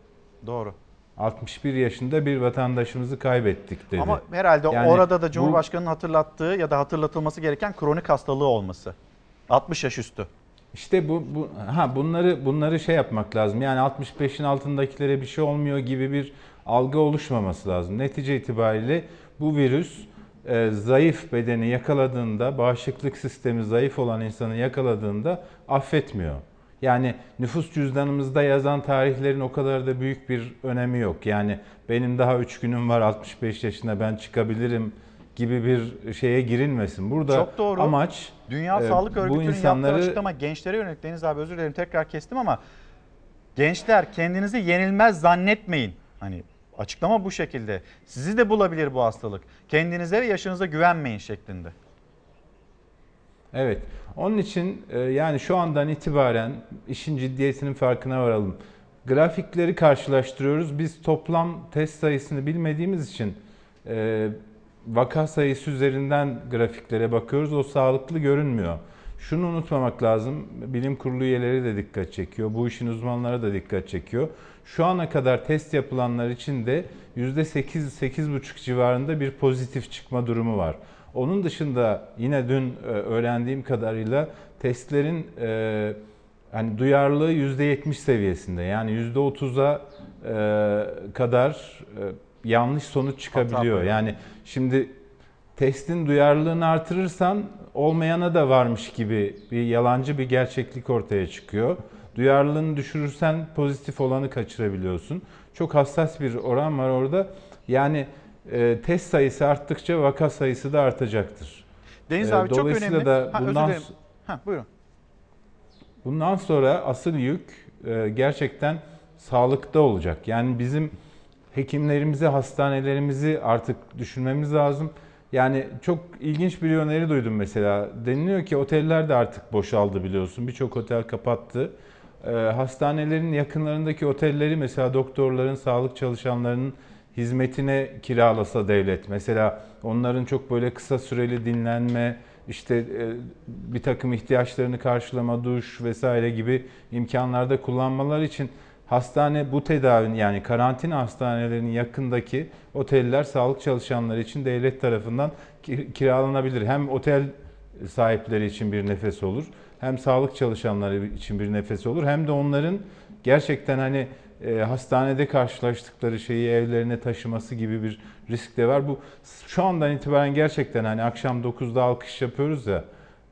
Speaker 1: Doğru.
Speaker 19: 61 yaşında bir vatandaşımızı kaybettik dedi.
Speaker 1: Ama herhalde
Speaker 19: Yani
Speaker 1: orada da
Speaker 19: bu-
Speaker 1: Cumhurbaşkanı'nın hatırlattığı ya da hatırlatılması gereken kronik hastalığı olması. 60 yaş üstü.
Speaker 19: İşte bu, bu ha bunları bunları şey yapmak lazım. Yani 65'in altındakilere bir şey olmuyor gibi bir algı oluşmaması lazım. Netice itibariyle bu virüs e, zayıf bedeni yakaladığında, bağışıklık sistemi zayıf olan insanı yakaladığında affetmiyor. Yani nüfus cüzdanımızda yazan tarihlerin o kadar da büyük bir önemi yok. Yani benim daha 3 günüm var 65 yaşına ben çıkabilirim gibi bir şeye girilmesin. Burada
Speaker 1: Çok doğru.
Speaker 19: amaç
Speaker 1: Dünya
Speaker 19: e,
Speaker 1: Sağlık Örgütü'nün
Speaker 19: insanları
Speaker 1: yaptığı açıklama gençlere yönelik. Deniz abi özür dilerim tekrar kestim ama gençler kendinizi yenilmez zannetmeyin. Hani Açıklama bu şekilde. Sizi de bulabilir bu hastalık. Kendinize ve yaşınıza güvenmeyin şeklinde.
Speaker 19: Evet. Onun için e, yani şu andan itibaren işin ciddiyetinin farkına varalım. Grafikleri karşılaştırıyoruz. Biz toplam test sayısını bilmediğimiz için e, vaka sayısı üzerinden grafiklere bakıyoruz. O sağlıklı görünmüyor. Şunu unutmamak lazım. Bilim kurulu üyeleri de dikkat çekiyor. Bu işin uzmanları da dikkat çekiyor. Şu ana kadar test yapılanlar için de %8-8,5 civarında bir pozitif çıkma durumu var. Onun dışında yine dün e, öğrendiğim kadarıyla testlerin hani duyarlılığı %70 seviyesinde. Yani %30'a e, kadar yanlış sonuç çıkabiliyor. Yani şimdi testin duyarlılığını artırırsan olmayana da varmış gibi bir yalancı bir gerçeklik ortaya çıkıyor. Duyarlılığını düşürürsen pozitif olanı kaçırabiliyorsun. Çok hassas bir oran var orada. Yani e, test sayısı arttıkça vaka sayısı da artacaktır.
Speaker 1: Deniz
Speaker 19: E,
Speaker 1: abi çok
Speaker 19: dolayısıyla
Speaker 1: önemli.
Speaker 19: Da
Speaker 1: Ha, özür
Speaker 19: bundan,
Speaker 1: dilerim. Ha, buyurun.
Speaker 19: bundan sonra asıl yük e, gerçekten sağlıkta olacak. Yani bizim hekimlerimizi, hastanelerimizi artık düşünmemiz lazım. Yani çok ilginç bir öneri duydum mesela. Deniliyor ki oteller de artık boşaldı biliyorsun. Birçok otel kapattı. Ee, hastanelerin yakınlarındaki otelleri mesela doktorların, sağlık çalışanlarının hizmetine kiralasa devlet. Mesela onların çok böyle kısa süreli dinlenme, işte e, bir takım ihtiyaçlarını karşılama, duş vesaire gibi imkanlarda kullanmaları için hastane bu tedavinin yani karantina hastanelerinin yakındaki oteller sağlık çalışanları için devlet tarafından ki- kiralanabilir. Hem otel sahipleri için bir nefes olur, hem sağlık çalışanları için bir nefes olur, hem de onların gerçekten hani e, hastanede karşılaştıkları şeyi evlerine taşıması gibi bir risk de var. Bu şu andan itibaren gerçekten hani akşam 9'da alkış yapıyoruz ya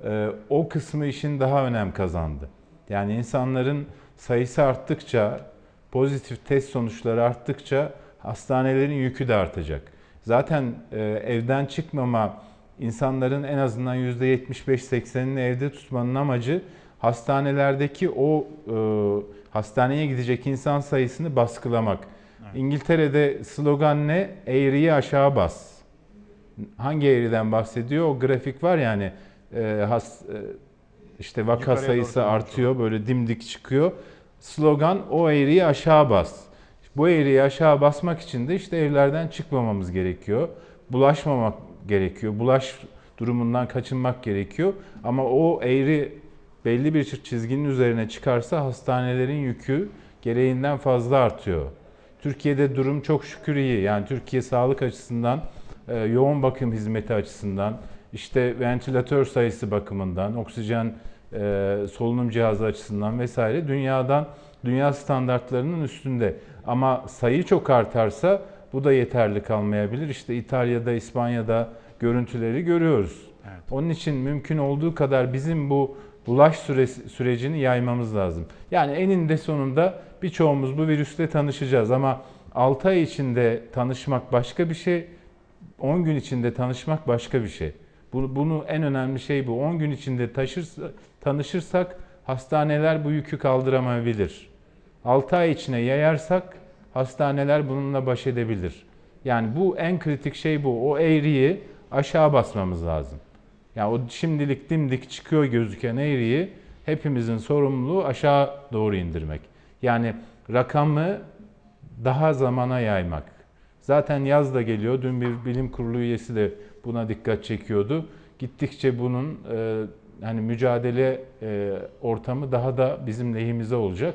Speaker 19: e, o kısmı işin daha önem kazandı. Yani insanların sayısı arttıkça, pozitif test sonuçları arttıkça hastanelerin yükü de artacak. Zaten e, evden çıkmama insanların en azından %75-80'ini evde tutmanın amacı hastanelerdeki o e, hastaneye gidecek insan sayısını baskılamak. İngiltere'de slogan ne? Eğriyi aşağı bas. Hangi eğriden bahsediyor? O grafik var yani e, has, e, işte vaka
Speaker 1: Yukarıya
Speaker 19: sayısı artıyor böyle dimdik çıkıyor. Slogan o eğriyi aşağı bas. Bu eğriyi aşağı basmak için de işte evlerden çıkmamamız gerekiyor. Bulaşmamak gerekiyor. Bulaş durumundan kaçınmak gerekiyor. Ama o eğri belli bir çizginin üzerine çıkarsa hastanelerin yükü gereğinden fazla artıyor. Türkiye'de durum çok şükür iyi. Yani Türkiye sağlık açısından, e, yoğun bakım hizmeti açısından, işte ventilatör sayısı bakımından, oksijen e, solunum cihazı açısından vesaire dünyadan dünya standartlarının üstünde. Ama sayı çok artarsa bu da yeterli kalmayabilir. İşte İtalya'da, İspanya'da görüntüleri görüyoruz. Onun için mümkün olduğu kadar bizim bu bulaş süresi, sürecini yaymamız lazım. Yani eninde sonunda birçoğumuz bu virüsle tanışacağız ama 6 ay içinde tanışmak başka bir şey, 10 gün içinde tanışmak başka bir şey. Bunu, bunu en önemli şey bu. 10 gün içinde taşırsa, tanışırsak hastaneler bu yükü kaldıramayabilir. 6 ay içine yayarsak hastaneler bununla baş edebilir. Yani bu en kritik şey bu. O eğriyi aşağı basmamız lazım. Yani o şimdilik dimdik çıkıyor gözüken eğriyi hepimizin sorumluluğu aşağı doğru indirmek. Yani rakamı daha zamana yaymak. Zaten yaz da geliyor. Dün bir bilim kurulu üyesi de buna dikkat çekiyordu. Gittikçe bunun e, hani mücadele e, ortamı daha da bizim lehimize olacak.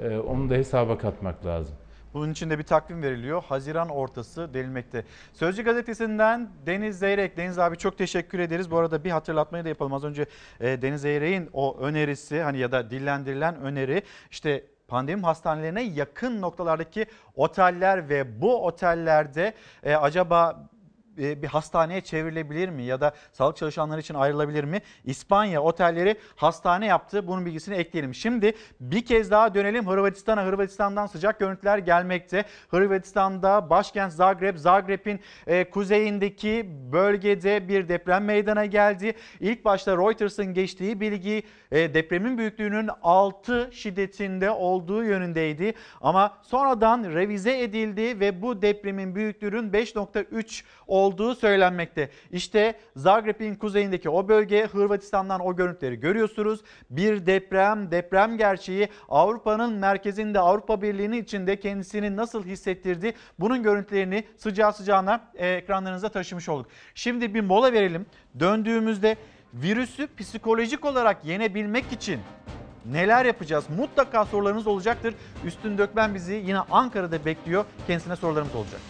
Speaker 19: E, onu da hesaba katmak lazım.
Speaker 1: Bunun için de bir takvim veriliyor. Haziran ortası denilmekte. Sözcü gazetesinden Deniz Zeyrek. Deniz abi çok teşekkür ederiz. Bu arada bir hatırlatmayı da yapalım. Az önce e, Deniz Zeyrek'in o önerisi hani ya da dillendirilen öneri işte pandemi hastanelerine yakın noktalardaki oteller ve bu otellerde e, acaba bir hastaneye çevrilebilir mi ya da sağlık çalışanları için ayrılabilir mi? İspanya otelleri hastane yaptı. Bunun bilgisini ekleyelim. Şimdi bir kez daha dönelim Hırvatistan'a. Hırvatistan'dan sıcak görüntüler gelmekte. Hırvatistan'da başkent Zagreb, Zagreb'in e, kuzeyindeki bölgede bir deprem meydana geldi. İlk başta Reuters'ın geçtiği bilgi e, depremin büyüklüğünün 6 şiddetinde olduğu yönündeydi. Ama sonradan revize edildi ve bu depremin büyüklüğünün 5.3 olduğu söylenmekte. İşte Zagreb'in kuzeyindeki o bölge Hırvatistan'dan o görüntüleri görüyorsunuz. Bir deprem, deprem gerçeği Avrupa'nın merkezinde Avrupa Birliği'nin içinde kendisini nasıl hissettirdi? Bunun görüntülerini sıcağı sıcağına e, ekranlarınıza taşımış olduk. Şimdi bir mola verelim. Döndüğümüzde virüsü psikolojik olarak yenebilmek için neler yapacağız? Mutlaka sorularınız olacaktır. Üstün Dökmen bizi yine Ankara'da bekliyor. Kendisine sorularımız olacak.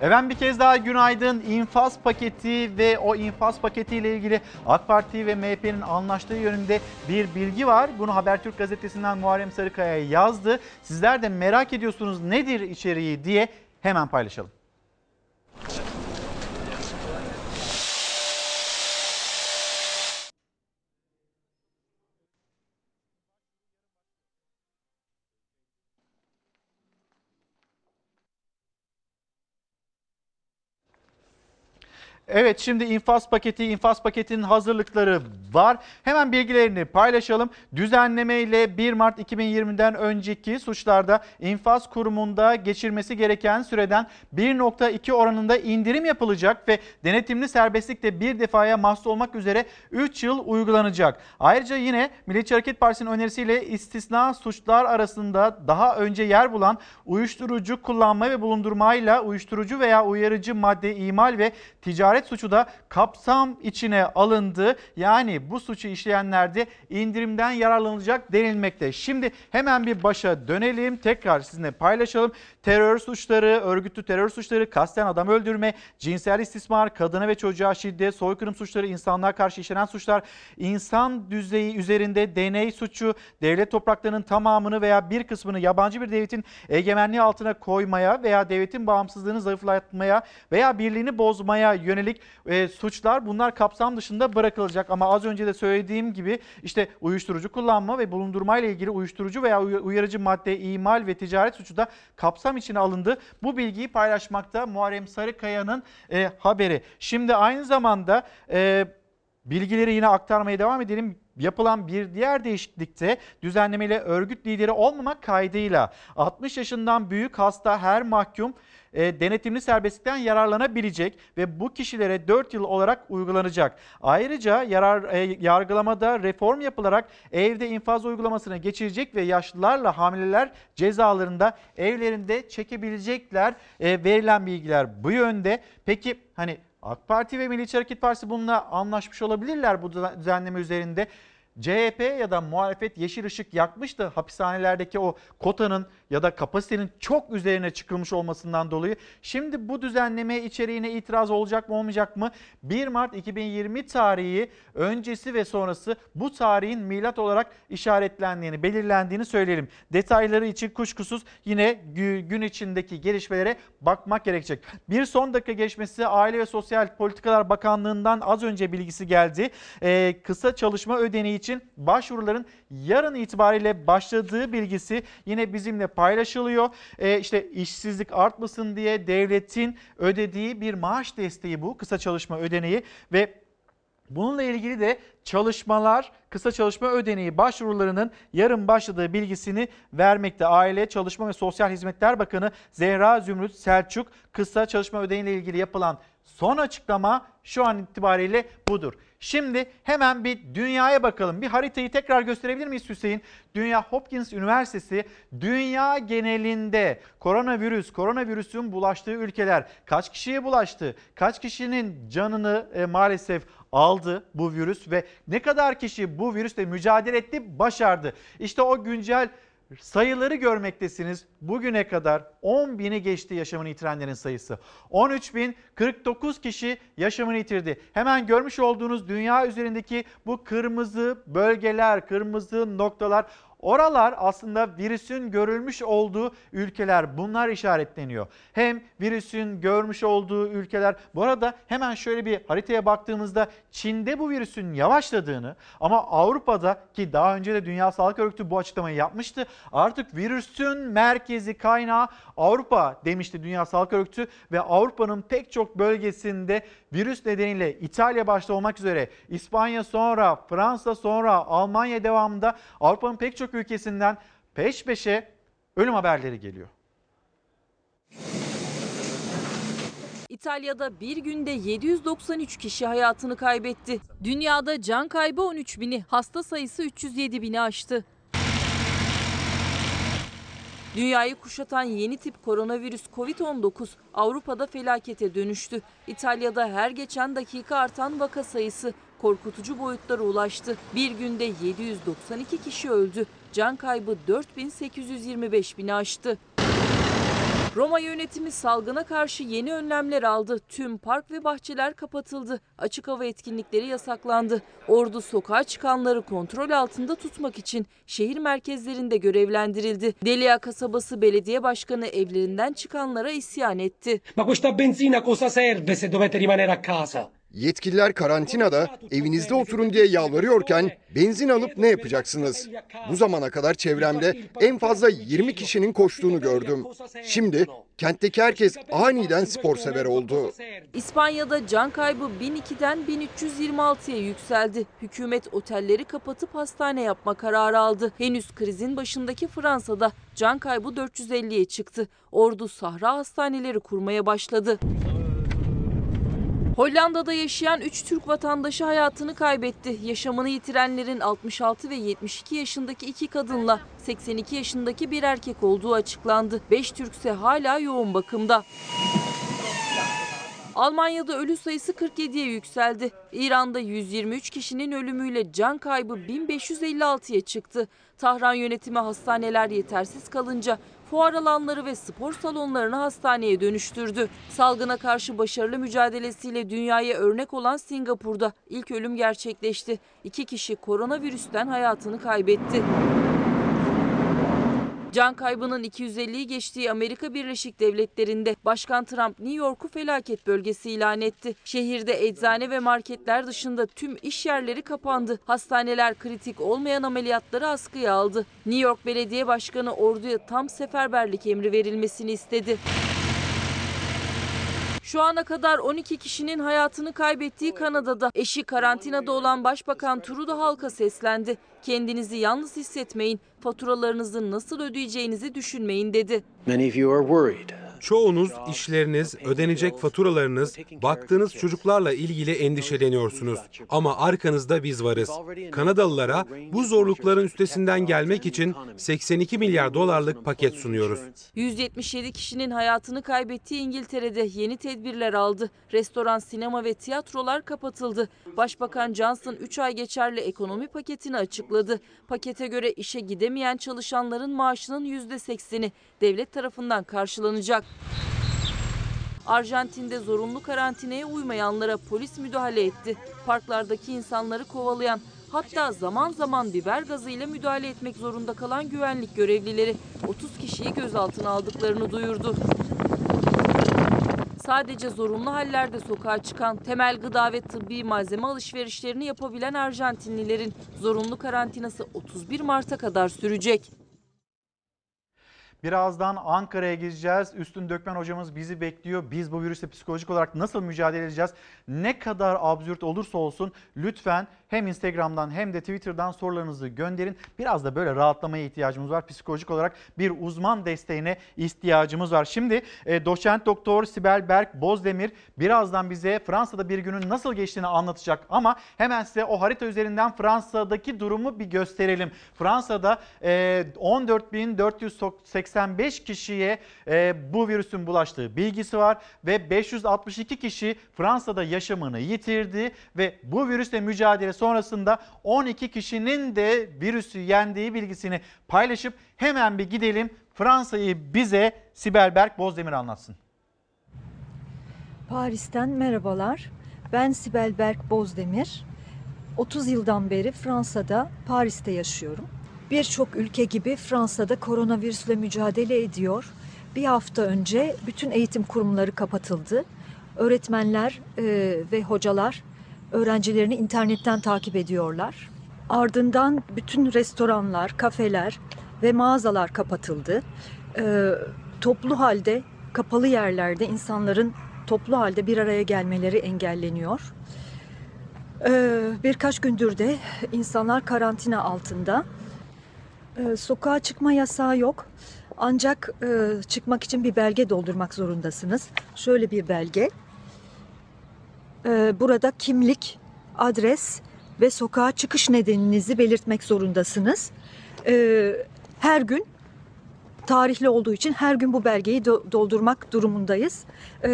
Speaker 1: Efendim bir kez daha günaydın. İnfaz paketi ve o infaz paketiyle ilgili AK Parti ve MHP'nin anlaştığı yönünde bir bilgi var. Bunu Habertürk gazetesinden Muharrem Sarıkaya yazdı. Sizler de merak ediyorsunuz nedir içeriği diye hemen paylaşalım. Evet şimdi infaz paketi, infaz paketinin hazırlıkları var. Hemen bilgilerini paylaşalım. Düzenleme ile 1 Mart 2020'den önceki suçlarda infaz kurumunda geçirmesi gereken süreden 1.2 oranında indirim yapılacak ve denetimli serbestlik de bir defaya mahsus olmak üzere 3 yıl uygulanacak. Ayrıca yine Milliyetçi Hareket Partisi'nin önerisiyle istisna suçlar arasında daha önce yer bulan uyuşturucu kullanma ve bulundurmayla uyuşturucu veya uyarıcı madde imal ve ticaret suçu da kapsam içine alındı. Yani bu suçu işleyenlerde indirimden yararlanılacak denilmekte. Şimdi hemen bir başa dönelim. Tekrar sizinle paylaşalım. Terör suçları, örgütlü terör suçları, kasten adam öldürme, cinsel istismar, kadına ve çocuğa şiddet, soykırım suçları, insanlığa karşı işlenen suçlar, insan düzeyi üzerinde deney suçu, devlet topraklarının tamamını veya bir kısmını yabancı bir devletin egemenliği altına koymaya veya devletin bağımsızlığını zayıflatmaya veya birliğini bozmaya yönelik e, suçlar bunlar kapsam dışında bırakılacak. Ama az önce de söylediğim gibi işte uyuşturucu kullanma ve bulundurma ile ilgili uyuşturucu veya uyarıcı madde imal ve ticaret suçu da kapsam içine alındı. Bu bilgiyi paylaşmakta Muharrem Sarıkaya'nın e, haberi. Şimdi aynı zamanda e, bilgileri yine aktarmaya devam edelim. Yapılan bir diğer değişiklikte düzenlemeyle örgüt lideri olmamak kaydıyla 60 yaşından büyük hasta her mahkum e, denetimli serbestlikten yararlanabilecek ve bu kişilere 4 yıl olarak uygulanacak. Ayrıca yarar, e, yargılamada reform yapılarak evde infaz uygulamasına geçirecek ve yaşlılarla hamileler cezalarında evlerinde çekebilecekler. E, verilen bilgiler bu yönde. Peki hani AK Parti ve Milliyetçi Hareket Partisi bununla anlaşmış olabilirler bu düzenleme üzerinde. CHP ya da muhalefet yeşil ışık yakmıştı hapishanelerdeki o kotanın ya da kapasitenin çok üzerine çıkılmış olmasından dolayı. Şimdi bu düzenleme içeriğine itiraz olacak mı olmayacak mı? 1 Mart 2020 tarihi öncesi ve sonrası bu tarihin milat olarak işaretlendiğini, belirlendiğini söyleyelim. Detayları için kuşkusuz yine gün içindeki gelişmelere bakmak gerekecek. Bir son dakika gelişmesi Aile ve Sosyal Politikalar Bakanlığı'ndan az önce bilgisi geldi. Ee, kısa çalışma ödeneği için başvuruların yarın itibariyle başladığı bilgisi yine bizimle paylaşılıyor. Ee, işte işsizlik artmasın diye devletin ödediği bir maaş desteği bu kısa çalışma ödeneği ve Bununla ilgili de çalışmalar, kısa çalışma ödeneği başvurularının yarın başladığı bilgisini vermekte. Aile, Çalışma ve Sosyal Hizmetler Bakanı Zehra Zümrüt Selçuk kısa çalışma ödeneğiyle ilgili yapılan son açıklama şu an itibariyle budur. Şimdi hemen bir dünyaya bakalım. Bir haritayı tekrar gösterebilir miyiz Hüseyin? Dünya Hopkins Üniversitesi dünya genelinde koronavirüs, koronavirüsün bulaştığı ülkeler kaç kişiye bulaştı? Kaç kişinin canını e, maalesef aldı bu virüs ve ne kadar kişi bu virüsle mücadele etti, başardı. İşte o güncel sayıları görmektesiniz. Bugüne kadar 10 bini geçti yaşamını yitirenlerin sayısı. 13.049 kişi yaşamını yitirdi. Hemen görmüş olduğunuz dünya üzerindeki bu kırmızı bölgeler, kırmızı noktalar Oralar aslında virüsün görülmüş olduğu ülkeler. Bunlar işaretleniyor. Hem virüsün görmüş olduğu ülkeler. Bu arada hemen şöyle bir haritaya baktığımızda Çin'de bu virüsün yavaşladığını ama Avrupa'da ki daha önce de Dünya Sağlık Örgütü bu açıklamayı yapmıştı. Artık virüsün merkezi kaynağı Avrupa demişti Dünya Sağlık Örgütü ve Avrupa'nın pek çok bölgesinde virüs nedeniyle İtalya başta olmak üzere İspanya sonra Fransa sonra Almanya devamında Avrupa'nın pek çok ülkesinden peş peşe ölüm haberleri geliyor.
Speaker 3: İtalya'da bir günde 793 kişi hayatını kaybetti. Dünyada can kaybı 13 bini, hasta sayısı 307 bini aştı. Dünyayı kuşatan yeni tip koronavirüs Covid-19 Avrupa'da felakete dönüştü. İtalya'da her geçen dakika artan vaka sayısı korkutucu boyutlara ulaştı. Bir günde 792 kişi öldü. Can kaybı 4825 bini aştı. Roma yönetimi salgına karşı yeni önlemler aldı. Tüm park ve bahçeler kapatıldı. Açık hava etkinlikleri yasaklandı. Ordu sokağa çıkanları kontrol altında tutmak için şehir merkezlerinde görevlendirildi. Delia kasabası belediye başkanı evlerinden çıkanlara isyan etti.
Speaker 22: Ma questa benzina cosa serve se dovete rimanere a casa?
Speaker 23: Yetkililer karantinada evinizde oturun diye yalvarıyorken benzin alıp ne yapacaksınız? Bu zamana kadar çevremde en fazla 20 kişinin koştuğunu gördüm. Şimdi kentteki herkes aniden spor sever oldu.
Speaker 3: İspanya'da can kaybı 1002'den 1326'ya yükseldi. Hükümet otelleri kapatıp hastane yapma kararı aldı. Henüz krizin başındaki Fransa'da can kaybı 450'ye çıktı. Ordu sahra hastaneleri kurmaya başladı. Hollanda'da yaşayan 3 Türk vatandaşı hayatını kaybetti. Yaşamını yitirenlerin 66 ve 72 yaşındaki iki kadınla 82 yaşındaki bir erkek olduğu açıklandı. 5 Türk ise hala yoğun bakımda. Almanya'da ölü sayısı 47'ye yükseldi. İran'da 123 kişinin ölümüyle can kaybı 1556'ya çıktı. Tahran yönetimi hastaneler yetersiz kalınca fuar alanları ve spor salonlarını hastaneye dönüştürdü. Salgına karşı başarılı mücadelesiyle dünyaya örnek olan Singapur'da ilk ölüm gerçekleşti. İki kişi koronavirüsten hayatını kaybetti. Can kaybının 250'yi geçtiği Amerika Birleşik Devletleri'nde Başkan Trump New York'u felaket bölgesi ilan etti. Şehirde eczane ve marketler dışında tüm iş yerleri kapandı. Hastaneler kritik olmayan ameliyatları askıya aldı. New York Belediye Başkanı orduya tam seferberlik emri verilmesini istedi. Şu ana kadar 12 kişinin hayatını kaybettiği Kanada'da eşi karantinada olan Başbakan Trudeau halka seslendi. Kendinizi yalnız hissetmeyin, faturalarınızı nasıl ödeyeceğinizi düşünmeyin dedi.
Speaker 24: Many of you are worried.
Speaker 25: Çoğunuz işleriniz, ödenecek faturalarınız, baktığınız çocuklarla ilgili endişeleniyorsunuz. Ama arkanızda biz varız. Kanadalılara bu zorlukların üstesinden gelmek için 82 milyar dolarlık paket sunuyoruz.
Speaker 3: 177 kişinin hayatını kaybettiği İngiltere'de yeni tedbirler aldı. Restoran, sinema ve tiyatrolar kapatıldı. Başbakan Johnson 3 ay geçerli ekonomi paketini açıkladı. Pakete göre işe gidemeyen çalışanların maaşının %80'i devlet tarafından karşılanacak. Arjantin'de zorunlu karantinaya uymayanlara polis müdahale etti. Parklardaki insanları kovalayan hatta zaman zaman biber gazıyla müdahale etmek zorunda kalan güvenlik görevlileri 30 kişiyi gözaltına aldıklarını duyurdu. Sadece zorunlu hallerde sokağa çıkan, temel gıda ve tıbbi malzeme alışverişlerini yapabilen Arjantinlilerin zorunlu karantinası 31 Mart'a kadar sürecek.
Speaker 1: Birazdan Ankara'ya gideceğiz. Üstün Dökmen hocamız bizi bekliyor. Biz bu virüsle psikolojik olarak nasıl mücadele edeceğiz? Ne kadar absürt olursa olsun lütfen hem Instagram'dan hem de Twitter'dan sorularınızı gönderin. Biraz da böyle rahatlamaya ihtiyacımız var. Psikolojik olarak bir uzman desteğine ihtiyacımız var. Şimdi e, doçent doktor Sibel Berk Bozdemir birazdan bize Fransa'da bir günün nasıl geçtiğini anlatacak. Ama hemen size o harita üzerinden Fransa'daki durumu bir gösterelim. Fransa'da e, 14.485 kişiye e, bu virüsün bulaştığı bilgisi var ve 562 kişi Fransa'da yaşamını yitirdi ve bu virüsle mücadele sonrasında 12 kişinin de virüsü yendiği bilgisini paylaşıp hemen bir gidelim Fransa'yı bize Sibel Berk Bozdemir anlatsın.
Speaker 26: Paris'ten merhabalar. Ben Sibel Berk Bozdemir. 30 yıldan beri Fransa'da, Paris'te yaşıyorum. Birçok ülke gibi Fransa'da koronavirüsle mücadele ediyor. Bir hafta önce bütün eğitim kurumları kapatıldı. Öğretmenler e, ve hocalar öğrencilerini internetten takip ediyorlar. Ardından bütün restoranlar, kafeler ve mağazalar kapatıldı. E, toplu halde, kapalı yerlerde insanların toplu halde bir araya gelmeleri engelleniyor. E, birkaç gündür de insanlar karantina altında. E, sokağa çıkma yasağı yok. Ancak e, çıkmak için bir belge doldurmak zorundasınız. Şöyle bir belge. E, burada kimlik, adres ve sokağa çıkış nedeninizi belirtmek zorundasınız. E, her gün tarihli olduğu için her gün bu belgeyi do- doldurmak durumundayız. E,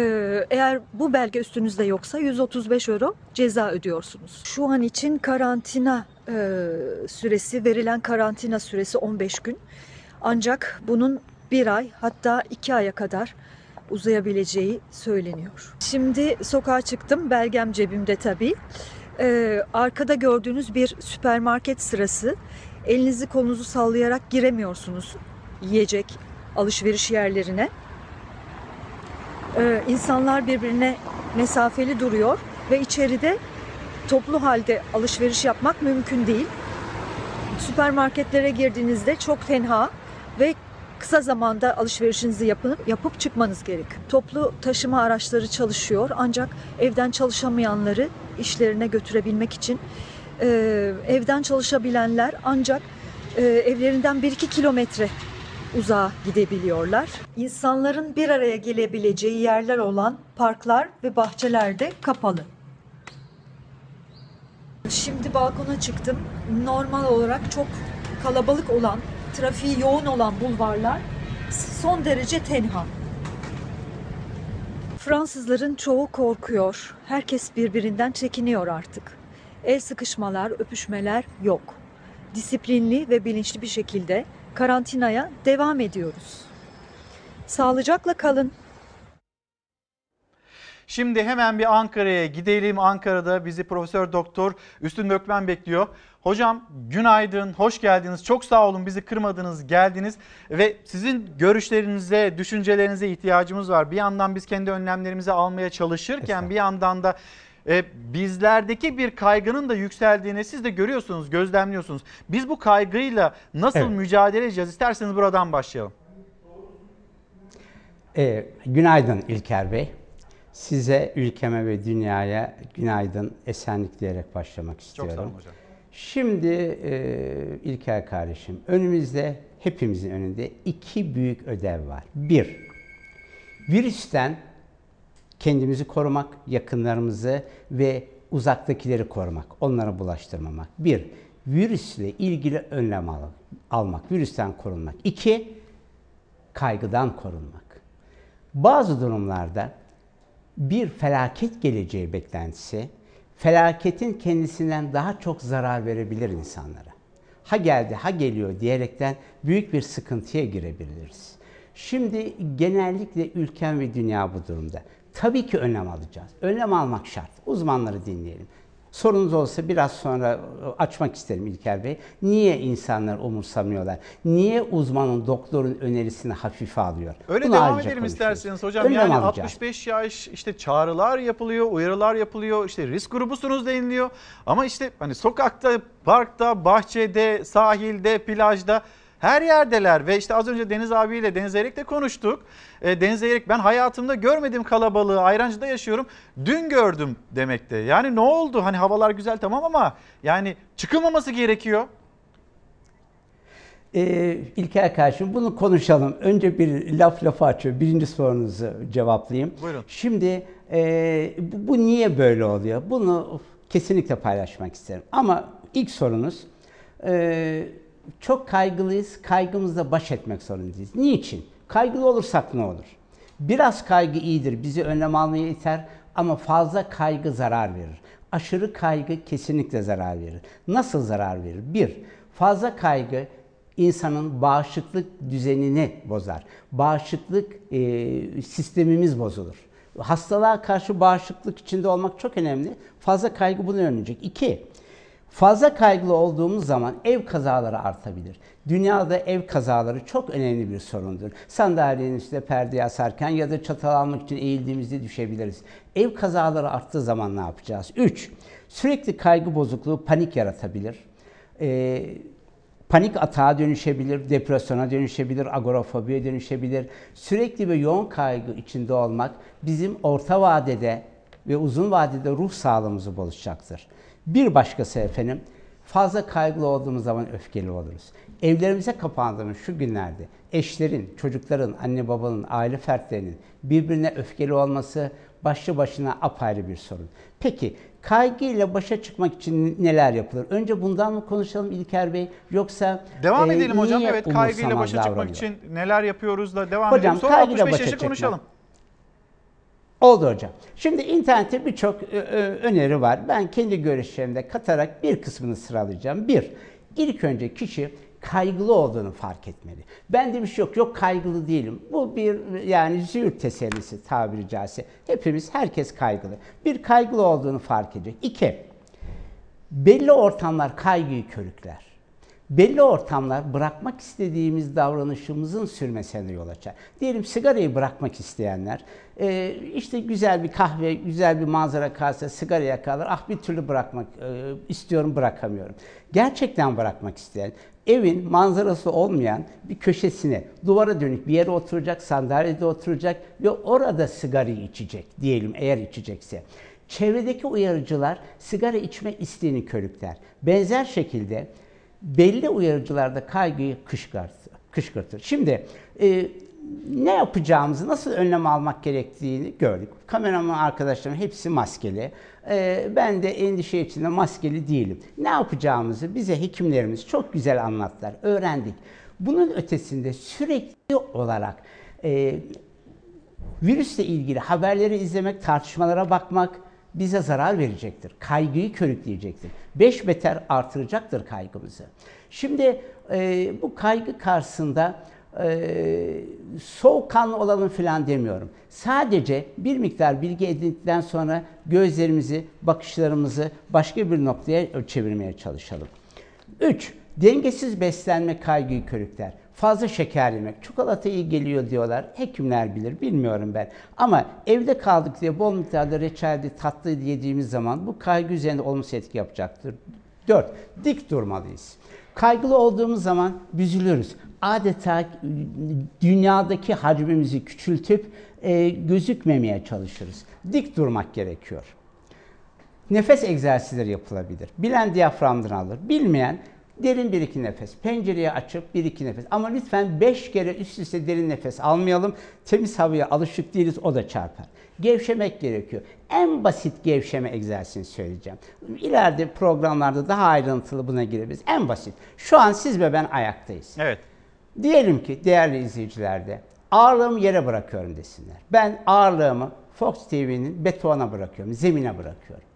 Speaker 26: eğer bu belge üstünüzde yoksa 135 euro ceza ödüyorsunuz. Şu an için karantina e, süresi, verilen karantina süresi 15 gün. Ancak bunun bir ay hatta iki aya kadar uzayabileceği söyleniyor. Şimdi sokağa çıktım, belgem cebimde tabii. Ee, arkada gördüğünüz bir süpermarket sırası. Elinizi kolunuzu sallayarak giremiyorsunuz yiyecek alışveriş yerlerine. Ee, insanlar birbirine mesafeli duruyor ve içeride toplu halde alışveriş yapmak mümkün değil. Süpermarketlere girdiğinizde çok tenha ve kısa zamanda alışverişinizi yapıp, yapıp çıkmanız gerek. Toplu taşıma araçları çalışıyor ancak evden çalışamayanları işlerine götürebilmek için e, evden çalışabilenler ancak e, evlerinden 1-2 kilometre uzağa gidebiliyorlar. İnsanların bir araya gelebileceği yerler olan parklar ve bahçeler de kapalı. Şimdi balkona çıktım. Normal olarak çok kalabalık olan, trafiği yoğun olan bulvarlar son derece tenha. Fransızların çoğu korkuyor. Herkes birbirinden çekiniyor artık. El sıkışmalar, öpüşmeler yok. Disiplinli ve bilinçli bir şekilde karantinaya devam ediyoruz. Sağlıcakla kalın.
Speaker 1: Şimdi hemen bir Ankara'ya gidelim. Ankara'da bizi Profesör Doktor Üstün Dökmen bekliyor. Hocam günaydın, hoş geldiniz. Çok sağ olun bizi kırmadınız, geldiniz ve sizin görüşlerinize, düşüncelerinize ihtiyacımız var. Bir yandan biz kendi önlemlerimizi almaya çalışırken bir yandan da e, bizlerdeki bir kaygının da yükseldiğini siz de görüyorsunuz, gözlemliyorsunuz. Biz bu kaygıyla nasıl
Speaker 27: Evet.
Speaker 1: mücadele edeceğiz? İsterseniz buradan başlayalım.
Speaker 27: Ee, günaydın İlker Bey. Size, ülkeme ve dünyaya günaydın, esenlik diyerek başlamak
Speaker 1: Çok
Speaker 27: istiyorum.
Speaker 1: sağ olun hocam.
Speaker 27: Şimdi e, İlker kardeşim, önümüzde, hepimizin önünde iki büyük ödev var. Bir, virüsten kendimizi korumak, yakınlarımızı ve uzaktakileri korumak, onlara bulaştırmamak. Bir, virüsle ilgili önlem al- almak, virüsten korunmak. İki, kaygıdan korunmak. Bazı durumlarda bir felaket geleceği beklentisi, felaketin kendisinden daha çok zarar verebilir insanlara. Ha geldi, ha geliyor diyerekten büyük bir sıkıntıya girebiliriz. Şimdi genellikle ülkem ve dünya bu durumda. Tabii ki önlem alacağız. Önlem almak şart. Uzmanları dinleyelim. Sorunuz olsa biraz sonra açmak isterim İlker Bey. Niye insanlar umursamıyorlar? Niye uzmanın, doktorun önerisini hafife alıyor?
Speaker 1: Öyle
Speaker 27: Bunu
Speaker 1: devam edelim isterseniz hocam.
Speaker 27: Önlem
Speaker 1: yani
Speaker 27: alacağız.
Speaker 1: 65 yaş işte çağrılar yapılıyor, uyarılar yapılıyor. işte risk grubusunuz deniliyor. Ama işte hani sokakta, parkta, bahçede, sahilde, plajda her yerdeler ve işte az önce Deniz abiyle Deniz Eyrek'le konuştuk. E, Deniz Eyrek ben hayatımda görmedim kalabalığı. Ayrancı'da yaşıyorum. Dün gördüm demekte. Yani ne oldu? Hani havalar güzel tamam ama yani çıkılmaması gerekiyor.
Speaker 27: Ee, İlker kardeşim bunu konuşalım. Önce bir laf lafı açıyor. Birinci sorunuzu cevaplayayım.
Speaker 1: Buyurun.
Speaker 27: Şimdi e, bu, bu niye böyle oluyor? Bunu kesinlikle paylaşmak isterim. Ama ilk sorunuz e, çok kaygılıyız. Kaygımızla baş etmek zorundayız. Niçin? Kaygılı olursak ne olur? Biraz kaygı iyidir. Bizi önlem almaya iter ama fazla kaygı zarar verir. Aşırı kaygı kesinlikle zarar verir. Nasıl zarar verir? Bir, fazla kaygı insanın bağışıklık düzenini bozar. Bağışıklık e, sistemimiz bozulur. Hastalığa karşı bağışıklık içinde olmak çok önemli. Fazla kaygı bunu önleyecek. İki, Fazla kaygılı olduğumuz zaman ev kazaları artabilir. Dünyada ev kazaları çok önemli bir sorundur. Sandalyenin üstüne perdeyi asarken ya da çatal almak için eğildiğimizde düşebiliriz. Ev kazaları arttığı zaman ne yapacağız? 3. Sürekli kaygı bozukluğu panik yaratabilir. Ee, panik atağa dönüşebilir, depresyona dönüşebilir, agorafobiye dönüşebilir. Sürekli ve yoğun kaygı içinde olmak bizim orta vadede ve uzun vadede ruh sağlığımızı bozacaktır. Bir başkası efendim, fazla kaygılı olduğumuz zaman öfkeli oluruz. Evlerimize kapandığımız şu günlerde eşlerin, çocukların, anne babanın, aile fertlerinin birbirine öfkeli olması başlı başına apayrı bir sorun. Peki kaygıyla başa çıkmak için neler yapılır? Önce bundan mı konuşalım İlker Bey yoksa
Speaker 1: Devam
Speaker 27: e,
Speaker 1: edelim hocam. Evet kaygıyla başa çıkmak
Speaker 27: davranıyor?
Speaker 1: için neler yapıyoruz da devam
Speaker 27: Hocam,
Speaker 1: edelim. Sonra
Speaker 27: kaygıyla
Speaker 1: 65
Speaker 27: başa
Speaker 1: yaşı
Speaker 27: çıkmak.
Speaker 1: konuşalım.
Speaker 27: Oldu hocam. Şimdi internette birçok e, e, öneri var. Ben kendi görüşlerimde katarak bir kısmını sıralayacağım. Bir, ilk önce kişi kaygılı olduğunu fark etmeli. Ben de bir şey yok, yok kaygılı değilim. Bu bir yani züğürt tesellisi tabiri caizse. Hepimiz, herkes kaygılı. Bir kaygılı olduğunu fark edecek. İki, belli ortamlar kaygıyı körükler. Belli ortamlar bırakmak istediğimiz davranışımızın sürmesine yol açar. Diyelim sigarayı bırakmak isteyenler, e, işte güzel bir kahve, güzel bir manzara karşısında sigara yakarlar. Ah bir türlü bırakmak e, istiyorum, bırakamıyorum. Gerçekten bırakmak isteyen, evin manzarası olmayan bir köşesine, duvara dönük bir yere oturacak, sandalyede oturacak ve orada sigarayı içecek diyelim eğer içecekse. Çevredeki uyarıcılar sigara içme isteğini körükler. Benzer şekilde belli uyarıcılarda kaygıyı kışkırtır. Şimdi e, ne yapacağımızı, nasıl önlem almak gerektiğini gördük. Kameraman arkadaşlarım hepsi maskeli. E, ben de endişe içinde maskeli değilim. Ne yapacağımızı bize hekimlerimiz çok güzel anlattılar, öğrendik. Bunun ötesinde sürekli olarak e, virüsle ilgili haberleri izlemek, tartışmalara bakmak bize zarar verecektir. Kaygıyı körükleyecektir. Beş beter artıracaktır kaygımızı. Şimdi e, bu kaygı karşısında e, soğukkanlı olalım falan demiyorum. Sadece bir miktar bilgi edindikten sonra gözlerimizi, bakışlarımızı başka bir noktaya çevirmeye çalışalım. 3. Dengesiz beslenme kaygıyı körükler. Fazla şeker yemek, çikolata iyi geliyor diyorlar. Hekimler bilir, bilmiyorum ben. Ama evde kaldık diye bol miktarda reçeldi, tatlıydı yediğimiz zaman bu kaygı üzerinde olumsuz etki yapacaktır. 4. Dik durmalıyız. Kaygılı olduğumuz zaman büzülürüz. Adeta dünyadaki hacmimizi küçültüp e, gözükmemeye çalışırız. Dik durmak gerekiyor. Nefes egzersizleri yapılabilir. Bilen diyaframdan alır. Bilmeyen derin bir iki nefes. Pencereyi açıp bir iki nefes. Ama lütfen beş kere üst üste derin nefes almayalım. Temiz havaya alışık değiliz o da çarpar. Gevşemek gerekiyor. En basit gevşeme egzersizini söyleyeceğim. İleride programlarda daha ayrıntılı buna girebiliriz. En basit. Şu an siz ve ben ayaktayız.
Speaker 1: Evet.
Speaker 27: Diyelim ki değerli izleyicilerde ağırlığımı yere bırakıyorum desinler. Ben ağırlığımı Fox TV'nin betona bırakıyorum, zemine bırakıyorum.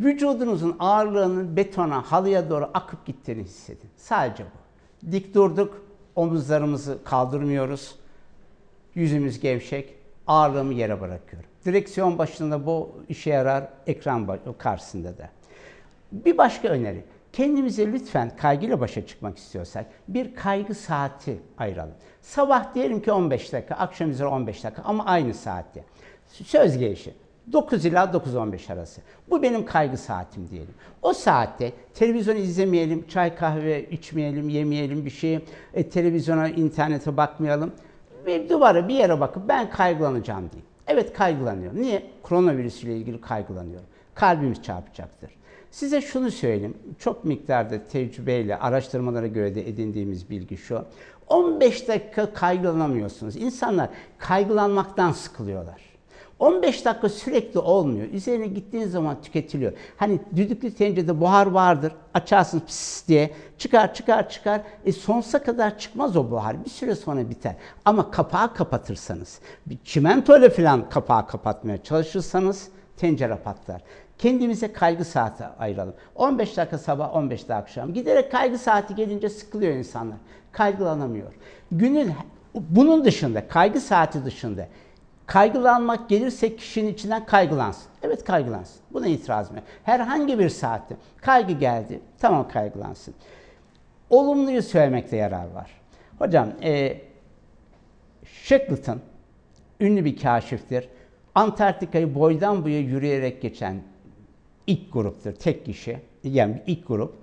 Speaker 27: Vücudunuzun ağırlığının betona, halıya doğru akıp gittiğini hissedin. Sadece bu. Dik durduk, omuzlarımızı kaldırmıyoruz. Yüzümüz gevşek, ağırlığımı yere bırakıyorum. Direksiyon başında bu işe yarar, ekran karşısında da. Bir başka öneri. Kendimize lütfen kaygıyla başa çıkmak istiyorsak bir kaygı saati ayıralım. Sabah diyelim ki 15 dakika, akşam üzeri 15 dakika ama aynı saatte. Söz gelişi. 9 ila 9-15 arası. Bu benim kaygı saatim diyelim. O saatte televizyon izlemeyelim, çay kahve içmeyelim, yemeyelim bir şey, e, televizyona, internete bakmayalım. Bir duvara bir yere bakıp ben kaygılanacağım diyeyim. Evet kaygılanıyorum. Niye? Koronavirüs ile ilgili kaygılanıyorum. Kalbimiz çarpacaktır. Size şunu söyleyeyim. Çok miktarda tecrübeyle, araştırmalara göre de edindiğimiz bilgi şu. 15 dakika kaygılanamıyorsunuz. İnsanlar kaygılanmaktan sıkılıyorlar. 15 dakika sürekli olmuyor. Üzerine gittiğiniz zaman tüketiliyor. Hani düdüklü tencerede buhar vardır. Açarsın pıs diye. Çıkar çıkar çıkar. E sonsuza kadar çıkmaz o buhar. Bir süre sonra biter. Ama kapağı kapatırsanız, bir çimentoyla falan kapağı kapatmaya çalışırsanız tencere patlar. Kendimize kaygı saati ayıralım. 15 dakika sabah, 15 dakika akşam. Giderek kaygı saati gelince sıkılıyor insanlar. Kaygılanamıyor. Günün bunun dışında, kaygı saati dışında Kaygılanmak gelirse kişinin içinden kaygılansın. Evet kaygılansın. Buna itirazım yok. Herhangi bir saatte kaygı geldi. Tamam kaygılansın. Olumluyu söylemekte yarar var. Hocam, e, Shackleton ünlü bir kaşiftir. Antarktika'yı boydan boya yürüyerek geçen ilk gruptur, tek kişi. Yani ilk grup.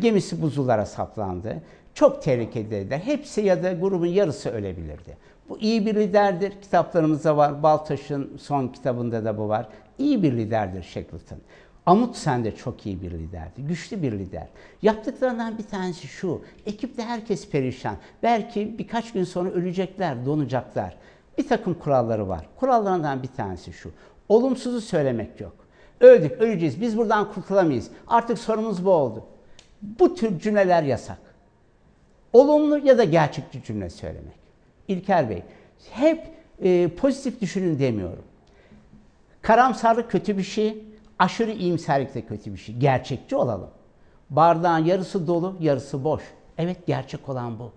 Speaker 27: Gemisi buzullara saplandı. Çok tehlikeliydi. Hepsi ya da grubun yarısı ölebilirdi. Bu iyi bir liderdir. Kitaplarımızda var. Baltaş'ın son kitabında da bu var. İyi bir liderdir Shackleton. Amundsen de çok iyi bir liderdi. Güçlü bir lider. Yaptıklarından bir tanesi şu. Ekipte herkes perişan. Belki birkaç gün sonra ölecekler, donacaklar. Bir takım kuralları var. Kurallarından bir tanesi şu. Olumsuzu söylemek yok. Öldük, öleceğiz. Biz buradan kurtulamayız. Artık sorumuz bu oldu. Bu tür cümleler yasak. Olumlu ya da gerçekçi cümle söylemek. İlker Bey, hep e, pozitif düşünün demiyorum. Karamsarlık kötü bir şey, aşırı iyimserlik de kötü bir şey. Gerçekçi olalım. Bardağın yarısı dolu, yarısı boş. Evet gerçek olan bu.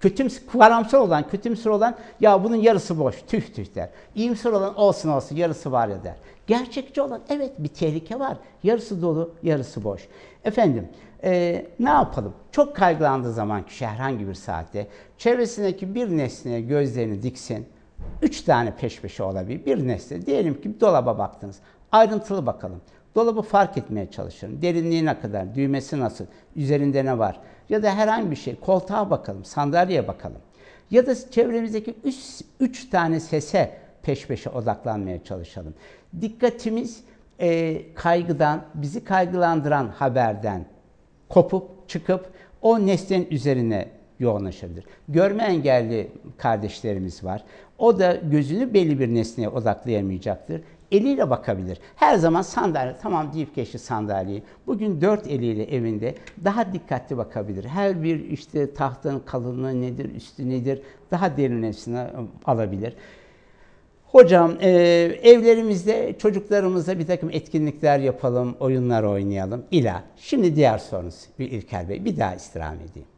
Speaker 27: Kötüm, karamsar olan, kötümsür olan ya bunun yarısı boş, tüh tüh der. İyimser olan olsun olsun yarısı var ya der. Gerçekçi olan evet bir tehlike var. Yarısı dolu, yarısı boş. Efendim e, ne yapalım? Çok kaygılandığı zaman kişi herhangi bir saatte çevresindeki bir nesneye gözlerini diksin. Üç tane peş peşe olabilir. Bir nesne. Diyelim ki dolaba baktınız. Ayrıntılı bakalım. Dolabı fark etmeye çalışın. Derinliği ne kadar, düğmesi nasıl, üzerinde ne var? Ya da herhangi bir şey. Koltuğa bakalım, sandalyeye bakalım. Ya da çevremizdeki üç, üç tane sese peş peşe odaklanmaya çalışalım. Dikkatimiz e, kaygıdan, bizi kaygılandıran haberden kopup çıkıp o nesnenin üzerine yoğunlaşabilir. Görme engelli kardeşlerimiz var. O da gözünü belli bir nesneye odaklayamayacaktır. Eliyle bakabilir. Her zaman sandalye, tamam deyip geçti sandalyeyi. Bugün dört eliyle evinde daha dikkatli bakabilir. Her bir işte tahtanın kalınlığı nedir, üstü nedir daha derinlemesine alabilir. Hocam e, evlerimizde çocuklarımızla bir takım etkinlikler yapalım, oyunlar oynayalım. İla. Şimdi diğer sorunuz İlker Bey. Bir daha istirham edeyim.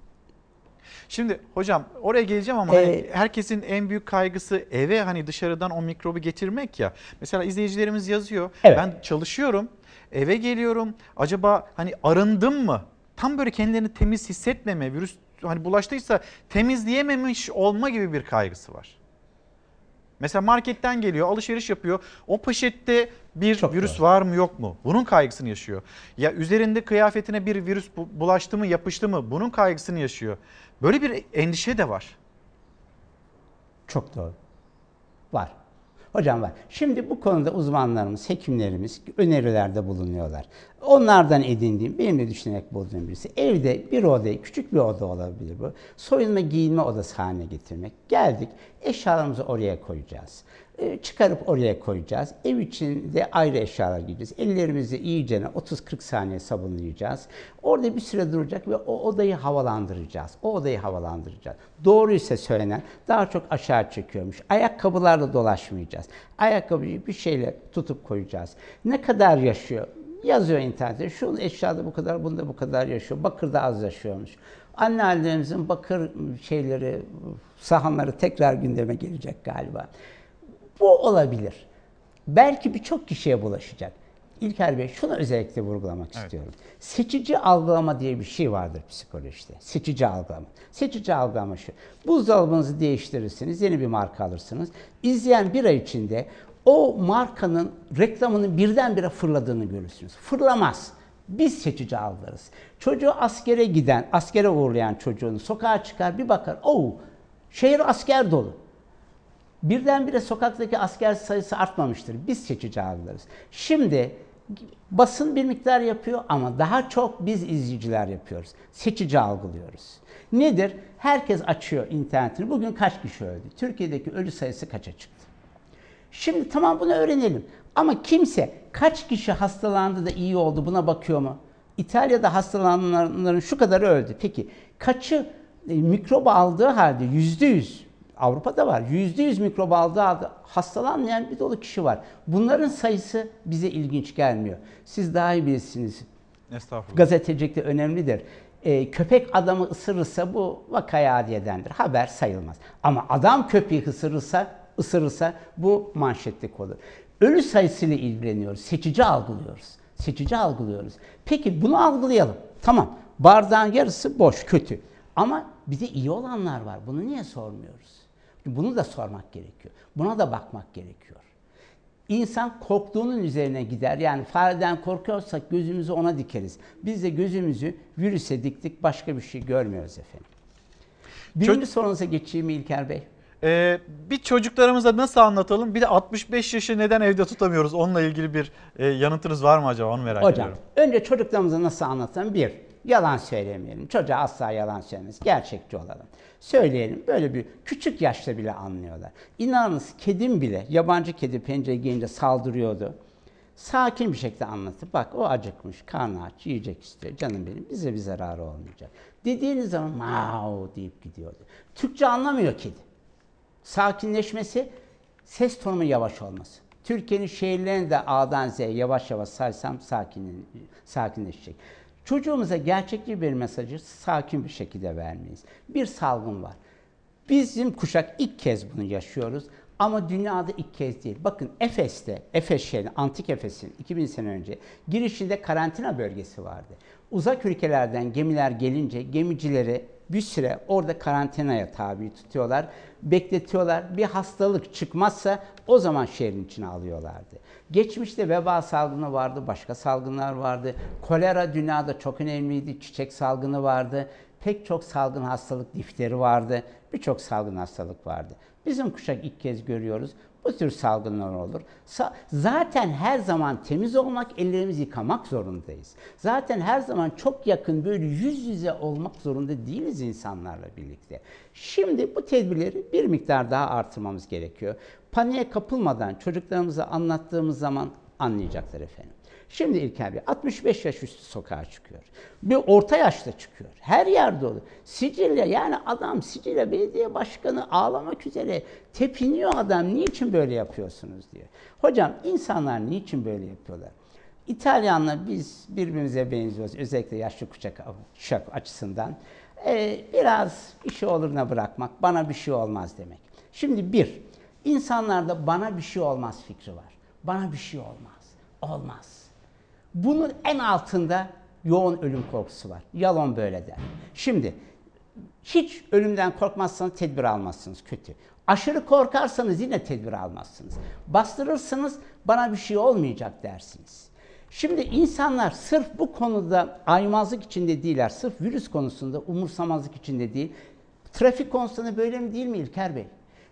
Speaker 1: Şimdi hocam oraya geleceğim ama
Speaker 27: Ee,
Speaker 1: hani herkesin en büyük kaygısı eve hani dışarıdan o mikrobu getirmek ya. Mesela izleyicilerimiz yazıyor.
Speaker 27: Evet.
Speaker 1: Ben çalışıyorum, eve geliyorum. Acaba hani arındım mı? Tam böyle kendilerini temiz hissetmeme, virüs hani bulaştıysa temizleyememiş olma gibi bir kaygısı var. Mesela marketten geliyor, alışveriş yapıyor. O poşette bir virüs var mı yok mu? Bunun kaygısını yaşıyor. Ya üzerinde kıyafetine bir virüs bu- bulaştı mı, yapıştı mı? Bunun kaygısını yaşıyor. Böyle bir endişe de var.
Speaker 27: Çok doğru. Var. Hocam var. Şimdi bu konuda uzmanlarımız, hekimlerimiz önerilerde bulunuyorlar. Onlardan edindiğim, benim de düşünerek bulduğum birisi. Evde bir odayı, küçük bir oda olabilir bu. Soyunma giyinme odası haline getirmek. Geldik, eşyalarımızı oraya koyacağız. Ee, çıkarıp oraya koyacağız. Ev içinde ayrı eşyalar giyeceğiz. Ellerimizi iyice 30-40 saniye sabunlayacağız. Orada bir süre duracak ve o odayı havalandıracağız. O odayı havalandıracağız. Doğru ise söylenen daha çok aşağı çekiyormuş. Ayakkabılarla dolaşmayacağız. Ayakkabıyı bir şeyle tutup koyacağız. Ne kadar yaşıyor? Yazıyor internette. Şu eşyada bu kadar, bunda bu kadar yaşıyor. Bakırda az yaşıyormuş. Annelerimizin bakır şeyleri, sahanları tekrar gündeme gelecek galiba. Bu olabilir. Belki birçok kişiye bulaşacak. İlker Bey şunu özellikle vurgulamak istiyorum. Seçici algılama diye bir şey vardır psikolojide. Seçici algılama. Seçici algılama şu. Buzdolabınızı değiştirirsiniz, yeni bir marka alırsınız. İzleyen bir ay içinde o markanın reklamının birdenbire fırladığını görürsünüz. Fırlamaz. Biz seçici algılarız. Çocuğu askere giden, askere uğurlayan çocuğunu sokağa çıkar bir bakar. Oo, şehir asker dolu. Birdenbire sokaktaki asker sayısı artmamıştır. Biz seçici algılarız. Şimdi basın bir miktar yapıyor ama daha çok biz izleyiciler yapıyoruz. Seçici algılıyoruz. Nedir? Herkes açıyor internetini. Bugün kaç kişi öldü? Türkiye'deki ölü sayısı kaça çıktı? Şimdi tamam bunu öğrenelim. Ama kimse kaç kişi hastalandı da iyi oldu buna bakıyor mu? İtalya'da hastalananların şu kadarı öldü. Peki kaçı e, mikrobu aldığı halde yüzde yüz Avrupa'da var. Yüzde yüz mikrobu aldığı hastalanmayan bir dolu kişi var. Bunların sayısı bize ilginç gelmiyor. Siz daha iyi bilirsiniz.
Speaker 1: Estağfurullah.
Speaker 27: Gazetecilikte önemlidir. Ee, köpek adamı ısırırsa bu vakaya adiyedendir. Haber sayılmaz. Ama adam köpeği ısırırsa ısırırsa bu manşetlik olur. Ölü sayısıyla ilgileniyoruz. Seçici algılıyoruz. Seçici algılıyoruz. Peki bunu algılayalım. Tamam. Bardağın yarısı boş, kötü. Ama bir de iyi olanlar var. Bunu niye sormuyoruz? Bunu da sormak gerekiyor. Buna da bakmak gerekiyor. İnsan korktuğunun üzerine gider. Yani fareden korkuyorsak gözümüzü ona dikeriz. Biz de gözümüzü virüse diktik, başka bir şey görmüyoruz efendim. Birinci sorunuza geçeyim İlker Bey.
Speaker 1: Ee, bir çocuklarımıza nasıl anlatalım? Bir de 65 yaşı neden evde tutamıyoruz? Onunla ilgili bir e, yanıtınız var mı acaba? Onu merak
Speaker 27: Hocam,
Speaker 1: ediyorum.
Speaker 27: önce çocuklarımıza nasıl anlatalım? Bir, yalan söylemeyelim. Çocuğa asla yalan söylemeyiz. Gerçekçi olalım. Söyleyelim. Böyle bir küçük yaşta bile anlıyorlar. İnanınız kedim bile, yabancı kedi pencereye gelince saldırıyordu. Sakin bir şekilde anlatıp bak o acıkmış, karnı aç, yiyecek istiyor. Canım benim bize bir zararı olmayacak. Dediğiniz zaman mau deyip gidiyordu. Türkçe anlamıyor kedi. Sakinleşmesi, ses tonunun yavaş olması. Türkiye'nin şehirlerini de A'dan Z'ye yavaş yavaş saysam sakin, sakinleşecek. Çocuğumuza gerçekçi bir mesajı sakin bir şekilde vermeyiz. Bir salgın var. Bizim kuşak ilk kez bunu yaşıyoruz ama dünyada ilk kez değil. Bakın Efes'te, Efes şehri, Antik Efes'in 2000 sene önce girişinde karantina bölgesi vardı. Uzak ülkelerden gemiler gelince gemicileri bir süre orada karantinaya tabi tutuyorlar, bekletiyorlar. Bir hastalık çıkmazsa o zaman şehrin içine alıyorlardı. Geçmişte veba salgını vardı, başka salgınlar vardı. Kolera dünyada çok önemliydi, çiçek salgını vardı. Pek çok salgın hastalık, difteri vardı. Birçok salgın hastalık vardı. Bizim kuşak ilk kez görüyoruz. Bu tür salgınlar olur. Zaten her zaman temiz olmak, ellerimizi yıkamak zorundayız. Zaten her zaman çok yakın böyle yüz yüze olmak zorunda değiliz insanlarla birlikte. Şimdi bu tedbirleri bir miktar daha artırmamız gerekiyor. Paniğe kapılmadan çocuklarımıza anlattığımız zaman anlayacaklar efendim. Şimdi İlker Bey 65 yaş üstü sokağa çıkıyor. Bir orta yaşta çıkıyor. Her yerde olur. Sicilya yani adam Sicilya Belediye Başkanı ağlamak üzere tepiniyor adam. Niçin böyle yapıyorsunuz diye. Hocam insanlar niçin böyle yapıyorlar? İtalyanla biz birbirimize benziyoruz. Özellikle yaşlı kuşak kuşak açısından. Ee, biraz bir şey oluruna bırakmak, bana bir şey olmaz demek. Şimdi bir, insanlarda bana bir şey olmaz fikri var. Bana bir şey olmaz. Olmaz. Bunun en altında yoğun ölüm korkusu var. Yalan böyle der. Şimdi hiç ölümden korkmazsanız tedbir almazsınız kötü. Aşırı korkarsanız yine tedbir almazsınız. Bastırırsınız bana bir şey olmayacak dersiniz. Şimdi insanlar sırf bu konuda aymazlık içinde değiller. Sırf virüs konusunda umursamazlık içinde değil. Trafik konusunda böyle mi değil mi İlker Bey?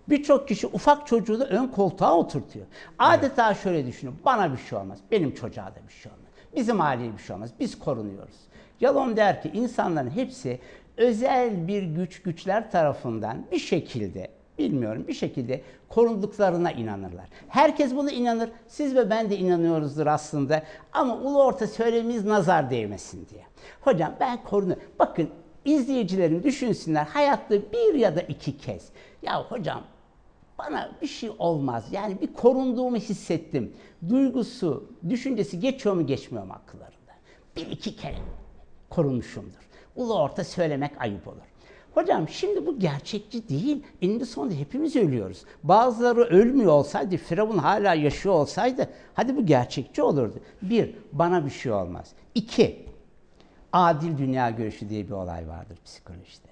Speaker 27: Birçok kişi ufak çocuğu da ön koltuğa oturtuyor. Adeta şöyle düşünün. Bana bir şey olmaz. Benim çocuğa da bir şey olmaz. Bizim aileye bir şey olmaz. Biz korunuyoruz. Yalom der ki insanların hepsi özel bir güç güçler tarafından bir şekilde bilmiyorum bir şekilde korunduklarına inanırlar. Herkes buna inanır. Siz ve ben de inanıyoruzdur aslında. Ama ulu orta söylemimiz nazar değmesin diye. Hocam ben korunu. Bakın izleyicilerim düşünsünler hayatta bir ya da iki kez. Ya hocam bana bir şey olmaz. Yani bir korunduğumu hissettim. Duygusu, düşüncesi geçiyor mu geçmiyor mu akıllarında? Bir iki kere korunmuşumdur. Ulu orta söylemek ayıp olur. Hocam şimdi bu gerçekçi değil. Eninde sonunda hepimiz ölüyoruz. Bazıları ölmüyor olsaydı, Firavun hala yaşıyor olsaydı hadi bu gerçekçi olurdu. Bir, bana bir şey olmaz. İki, adil dünya görüşü diye bir olay vardır psikolojide.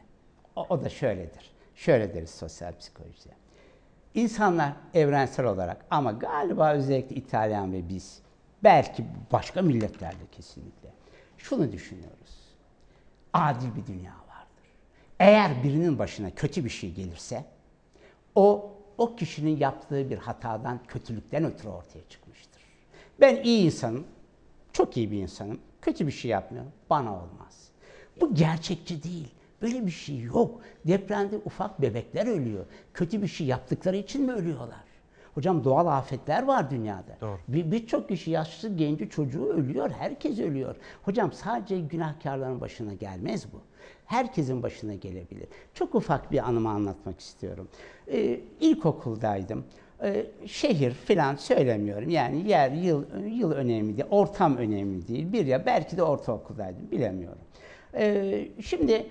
Speaker 27: O, o da şöyledir. Şöyle deriz sosyal psikolojide. İnsanlar evrensel olarak ama galiba özellikle İtalyan ve biz, belki başka milletlerde kesinlikle şunu düşünüyoruz. Adil bir dünya vardır. Eğer birinin başına kötü bir şey gelirse o o kişinin yaptığı bir hatadan, kötülükten ötürü ortaya çıkmıştır. Ben iyi insanım, çok iyi bir insanım, kötü bir şey yapmıyorum, bana olmaz. Bu gerçekçi değil. Böyle bir şey yok. Depremde ufak bebekler ölüyor. Kötü bir şey yaptıkları için mi ölüyorlar? Hocam doğal afetler var dünyada.
Speaker 1: Doğru.
Speaker 27: Bir Birçok kişi yaşlı, genci, çocuğu ölüyor. Herkes ölüyor. Hocam sadece günahkarların başına gelmez bu. Herkesin başına gelebilir. Çok ufak bir anımı anlatmak istiyorum. Ee, ilkokuldaydım. Ee, şehir filan söylemiyorum. Yani yer, yıl, yıl önemli değil, ortam önemli değil. Bir ya belki de ortaokuldaydım, bilemiyorum. Ee, şimdi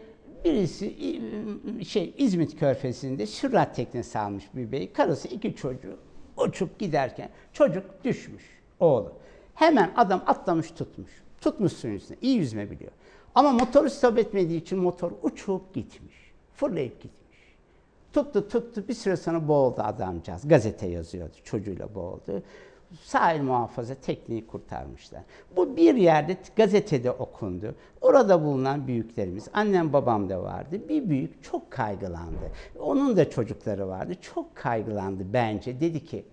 Speaker 27: birisi i- şey İzmit Körfezi'nde sürat teknesi almış bir bey. Karısı iki çocuğu uçup giderken çocuk düşmüş oğlu. Hemen adam atlamış tutmuş. Tutmuş suyun üstüne. İyi yüzme biliyor. Ama motoru stop etmediği için motor uçup gitmiş. Fırlayıp gitmiş. Tuttu tuttu bir süre sonra boğuldu adamcağız. Gazete yazıyordu çocuğuyla boğuldu. Sahil muhafaza tekniği kurtarmışlar. Bu bir yerde gazetede okundu. Orada bulunan büyüklerimiz, annem babam da vardı. Bir büyük çok kaygılandı. Onun da çocukları vardı. Çok kaygılandı bence. Dedi ki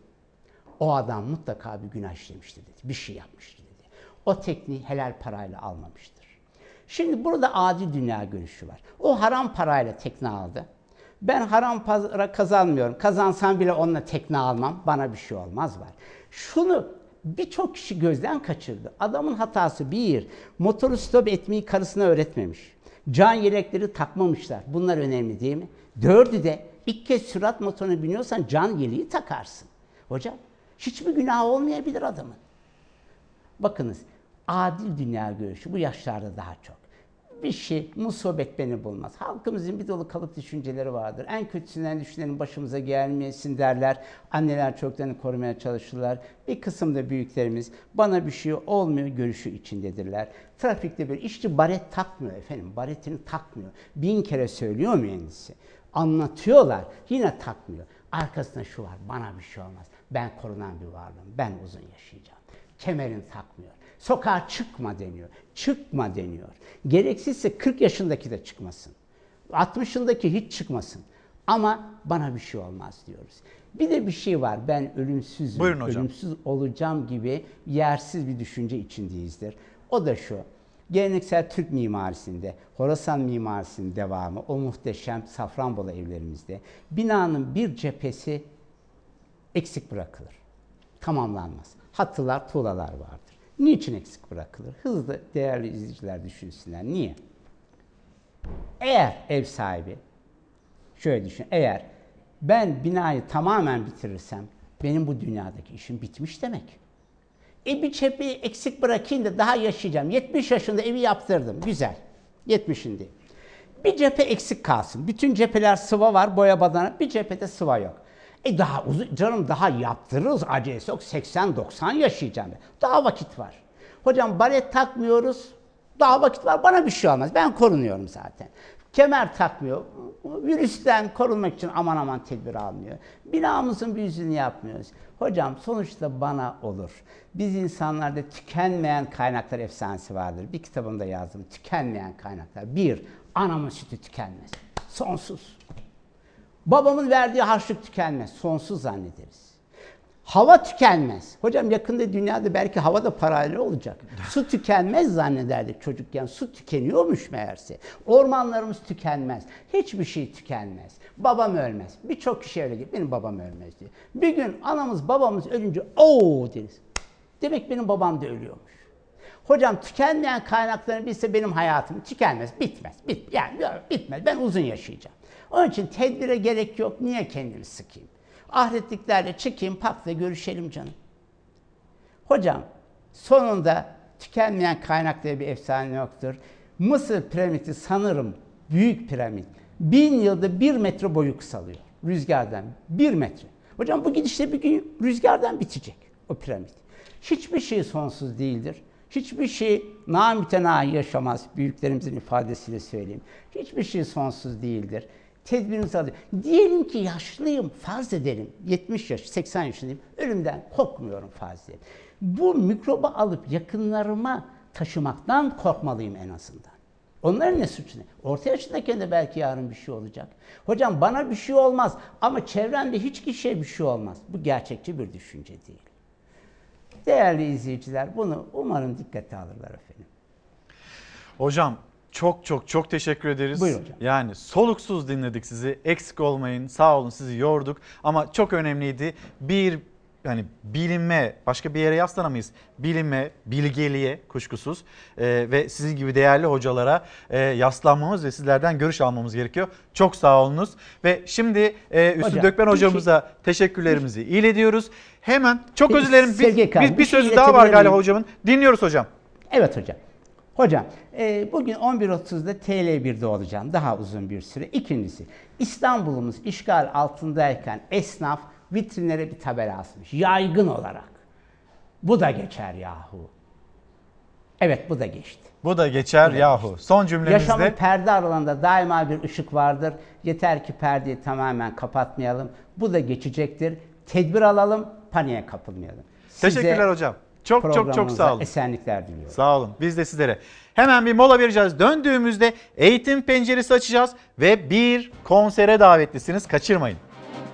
Speaker 27: o adam mutlaka bir günah işlemiştir dedi. Bir şey yapmıştır dedi. O tekniği helal parayla almamıştır. Şimdi burada adi dünya görüşü var. O haram parayla tekne aldı. Ben haram para kazanmıyorum. Kazansam bile onunla tekne almam. Bana bir şey olmaz var. Şunu birçok kişi gözden kaçırdı. Adamın hatası bir, motoru stop etmeyi karısına öğretmemiş. Can yelekleri takmamışlar. Bunlar önemli değil mi? Dördü de ilk kez sürat motoruna biniyorsan can yeleği takarsın. Hocam hiçbir günah olmayabilir adamın. Bakınız adil dünya görüşü bu yaşlarda daha çok. Bir şey musibet beni bulmaz. Halkımızın bir dolu kalıp düşünceleri vardır. En kötüsünden düşünenin başımıza gelmesin derler. Anneler çocuklarını korumaya çalışırlar. Bir kısım da büyüklerimiz bana bir şey olmuyor görüşü içindedirler. Trafikte bir işçi baret takmıyor efendim. Baretini takmıyor. Bin kere söylüyor mühendisi. Anlatıyorlar. Yine takmıyor. Arkasında şu var. Bana bir şey olmaz. Ben korunan bir varlığım. Ben uzun yaşayacağım. Kemerini takmıyor. Sokağa çıkma deniyor. Çıkma deniyor. Gereksizse 40 yaşındaki de çıkmasın. 60'ındaki hiç çıkmasın. Ama bana bir şey olmaz diyoruz. Bir de bir şey var. Ben ölümsüzüm.
Speaker 1: Buyurun hocam.
Speaker 27: Ölümsüz olacağım gibi yersiz bir düşünce içindeyizdir. O da şu. Geleneksel Türk mimarisinde, Horasan mimarisinin devamı, o muhteşem Safranbolu evlerimizde binanın bir cephesi eksik bırakılır. Tamamlanmaz. Hatılar, tuğlalar vardır. Niçin eksik bırakılır? Hızlı değerli izleyiciler düşünsünler. Niye? Eğer ev sahibi, şöyle düşün, eğer ben binayı tamamen bitirirsem benim bu dünyadaki işim bitmiş demek. E bir cepheyi eksik bırakayım da daha yaşayacağım. 70 yaşında evi yaptırdım. Güzel. 70'inde. Bir cephe eksik kalsın. Bütün cepheler sıva var, boya badana. Bir cephede sıva yok. E daha uzun, canım daha yaptırırız. Acelesi yok. 80-90 yaşayacağım. ben. Daha vakit var. Hocam baret takmıyoruz. Daha vakit var. Bana bir şey olmaz. Ben korunuyorum zaten. Kemer takmıyor. Virüsten korunmak için aman aman tedbir almıyor. Binamızın bir yüzünü yapmıyoruz. Hocam sonuçta bana olur. Biz insanlarda tükenmeyen kaynaklar efsanesi vardır. Bir kitabımda yazdım. Tükenmeyen kaynaklar. Bir, anamın sütü tükenmez. Sonsuz. Babamın verdiği harçlık tükenmez. Sonsuz zannederiz. Hava tükenmez. Hocam yakında dünyada belki hava da parayla olacak. Su tükenmez zannederdik çocukken. Su tükeniyormuş meğerse. Ormanlarımız tükenmez. Hiçbir şey tükenmez. Babam ölmez. Birçok kişi öyle diyor. Benim babam ölmez diyor. Bir gün anamız babamız ölünce ooo deriz. Demek benim babam da ölüyormuş. Hocam tükenmeyen kaynakların bilse benim hayatım tükenmez, bitmez. Bit, yani bitmez. Ben uzun yaşayacağım. Onun için tedbire gerek yok. Niye kendimi sıkayım? Ahiretliklerle çıkayım, pakla görüşelim canım. Hocam sonunda tükenmeyen kaynakları bir efsane yoktur. Mısır piramidi sanırım büyük piramit. Bin yılda bir metre boyu kısalıyor rüzgardan. Bir metre. Hocam bu gidişle bir gün rüzgardan bitecek o piramit. Hiçbir şey sonsuz değildir. Hiçbir şey namütenahi yaşamaz. Büyüklerimizin ifadesiyle söyleyeyim. Hiçbir şey sonsuz değildir. Tedbirimizi alıyor. Diyelim ki yaşlıyım, farz edelim. 70 yaş, 80 yaşındayım. Ölümden korkmuyorum farz edelim. Bu mikrobu alıp yakınlarıma taşımaktan korkmalıyım en azından. Onların ne suçu ne? Orta yaşındayken de belki yarın bir şey olacak. Hocam bana bir şey olmaz ama çevremde hiç kişiye bir şey olmaz. Bu gerçekçi bir düşünce değil. Değerli izleyiciler bunu umarım dikkate alırlar efendim.
Speaker 1: Hocam çok çok çok teşekkür ederiz.
Speaker 27: Buyurun hocam.
Speaker 1: Yani soluksuz dinledik sizi. Eksik olmayın. Sağ olun sizi yorduk. Ama çok önemliydi. Bir yani bilime başka bir yere yaslanamayız. Bilime, bilgeliğe kuşkusuz Ee, ve sizin gibi değerli hocalara e, yaslanmamız ve sizlerden görüş almamız gerekiyor. Çok sağ olunuz. Ve şimdi e, Üstün
Speaker 27: Hocam,
Speaker 1: Dökmen
Speaker 27: bir
Speaker 1: hocamıza teşekkürlerimizi iletiyoruz. Hemen çok özür dilerim. Bir, bir,
Speaker 27: bir
Speaker 1: bir
Speaker 27: şey
Speaker 1: söz daha var galiba hocamın. Dinliyoruz hocam.
Speaker 27: Evet hocam. Hocam e, bugün 11.30'da TL1'de olacağım daha uzun bir süre. İkincisi İstanbul'umuz işgal altındayken esnaf vitrinlere bir tabela asmış yaygın olarak. Bu da geçer yahu. Evet bu da geçti.
Speaker 1: Bu da geçer yahu. Son cümlemizde
Speaker 27: Yaşamın perde aralığında daima bir ışık vardır. Yeter ki perdeyi tamamen kapatmayalım. Bu da geçecektir. Tedbir alalım, paniğe kapılmayalım. Size
Speaker 1: Teşekkürler hocam. Çok çok çok sağ olun.
Speaker 27: Esenlikler diliyorum.
Speaker 1: Sağ olun. Biz de sizlere. Hemen bir mola vereceğiz. Döndüğümüzde eğitim penceresi açacağız ve bir konsere davetlisiniz. Kaçırmayın.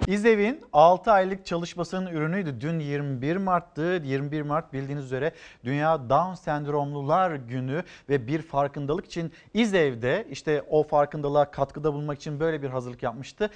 Speaker 1: İzev'in 6 aylık çalışmasının ürünüydü. Dün 21 Mart'tı. 21 Mart bildiğiniz üzere Dünya Down Sendromlular Günü ve bir farkındalık için İzev'de işte o farkındalığa katkıda bulunmak için böyle bir hazırlık yapmıştı.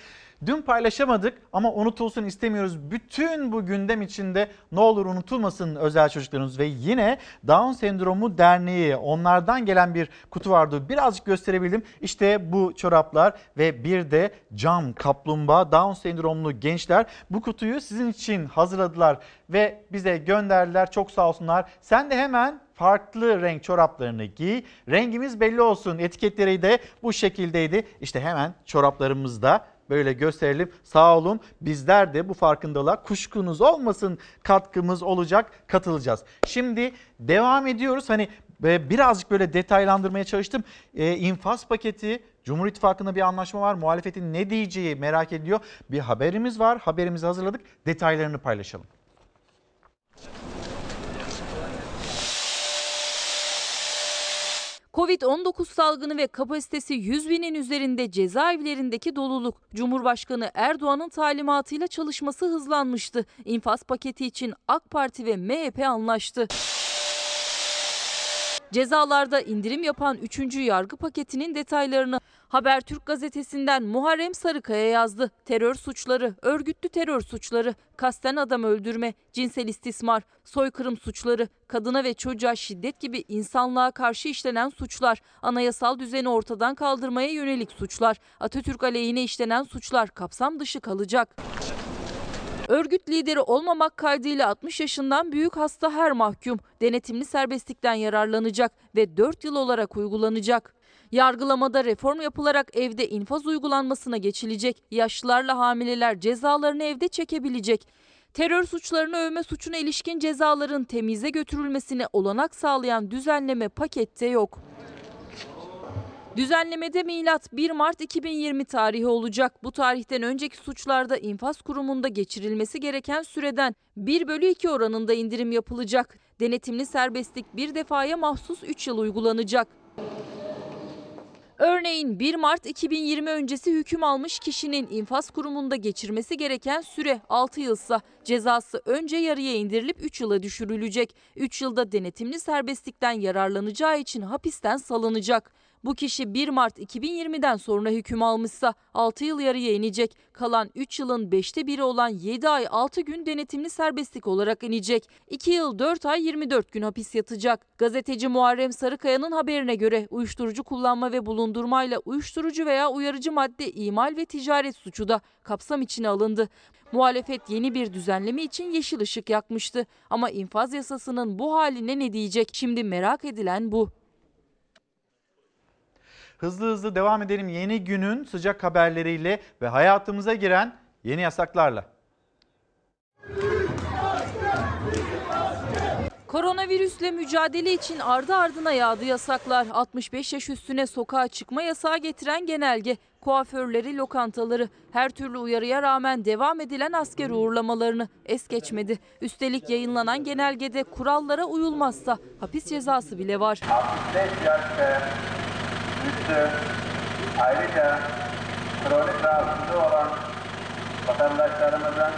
Speaker 1: Dün paylaşamadık ama unutulsun istemiyoruz. Bütün bu gündem içinde ne olur unutulmasın özel çocuklarınız ve yine Down Sendromu Derneği onlardan gelen bir kutu vardı. Birazcık gösterebildim. İşte bu çoraplar ve bir de cam kaplumbağa Down sendromlu gençler bu kutuyu sizin için hazırladılar ve bize gönderdiler. Çok sağ olsunlar. Sen de hemen farklı renk çoraplarını giy. Rengimiz belli olsun. Etiketleri de bu şekildeydi. İşte hemen çoraplarımızda böyle gösterelim. Sağ olun. Bizler de bu farkındalığa kuşkunuz olmasın katkımız olacak. Katılacağız. Şimdi devam ediyoruz. Hani e, birazcık böyle detaylandırmaya çalıştım. E, infaz paketi Cumhur İttifakı'nda bir anlaşma var. Muhalefetin ne diyeceği merak ediliyor. Bir haberimiz var. Haberimizi hazırladık. Detaylarını paylaşalım.
Speaker 3: Covid-19 salgını ve kapasitesi 100 binin üzerinde cezaevlerindeki doluluk. Cumhurbaşkanı Erdoğan'ın talimatıyla çalışması hızlanmıştı. İnfaz paketi için AK Parti ve MHP anlaştı. Cezalarda indirim yapan 3. yargı paketinin detaylarını Habertürk gazetesinden Muharrem Sarıkaya yazdı. Terör suçları, örgütlü terör suçları, kasten adam öldürme, cinsel istismar, soykırım suçları, kadına ve çocuğa şiddet gibi insanlığa karşı işlenen suçlar, anayasal düzeni ortadan kaldırmaya yönelik suçlar, Atatürk aleyhine işlenen suçlar kapsam dışı kalacak. Örgüt lideri olmamak kaydıyla 60 yaşından büyük hasta her mahkum denetimli serbestlikten yararlanacak ve 4 yıl olarak uygulanacak. Yargılamada reform yapılarak evde infaz uygulanmasına geçilecek. Yaşlılarla hamileler cezalarını evde çekebilecek. Terör suçlarını övme suçuna ilişkin cezaların temize götürülmesine olanak sağlayan düzenleme pakette yok. Düzenlemede milat 1 Mart 2020 tarihi olacak. Bu tarihten önceki suçlarda infaz kurumunda geçirilmesi gereken süreden 1 bölü 2 oranında indirim yapılacak. Denetimli serbestlik bir defaya mahsus 3 yıl uygulanacak. Örneğin 1 Mart 2020 öncesi hüküm almış kişinin infaz kurumunda geçirmesi gereken süre 6 yılsa cezası önce yarıya indirilip 3 yıla düşürülecek. 3 yılda denetimli serbestlikten yararlanacağı için hapisten salınacak. Bu kişi 1 Mart 2020'den sonra hüküm almışsa 6 yıl yarıya inecek. Kalan 3 yılın 5'te biri olan 7 ay 6 gün denetimli serbestlik olarak inecek. 2 yıl 4 ay 24 gün hapis yatacak. Gazeteci Muharrem Sarıkaya'nın haberine göre uyuşturucu kullanma ve bulundurmayla uyuşturucu veya uyarıcı madde imal ve ticaret suçu da kapsam içine alındı. Muhalefet yeni bir düzenleme için yeşil ışık yakmıştı. Ama infaz yasasının bu haline ne diyecek? Şimdi merak edilen bu.
Speaker 1: Hızlı hızlı devam edelim yeni günün sıcak haberleriyle ve hayatımıza giren yeni yasaklarla.
Speaker 3: Koronavirüsle mücadele için ardı ardına yağdı yasaklar. 65 yaş üstüne sokağa çıkma yasağı getiren genelge. Kuaförleri, lokantaları, her türlü uyarıya rağmen devam edilen asker uğurlamalarını es geçmedi. Üstelik yayınlanan genelgede kurallara uyulmazsa hapis cezası bile var.
Speaker 28: 65 yaş ve üstü ayrıca kronik rahatsızlığı olan vatandaşlarımızın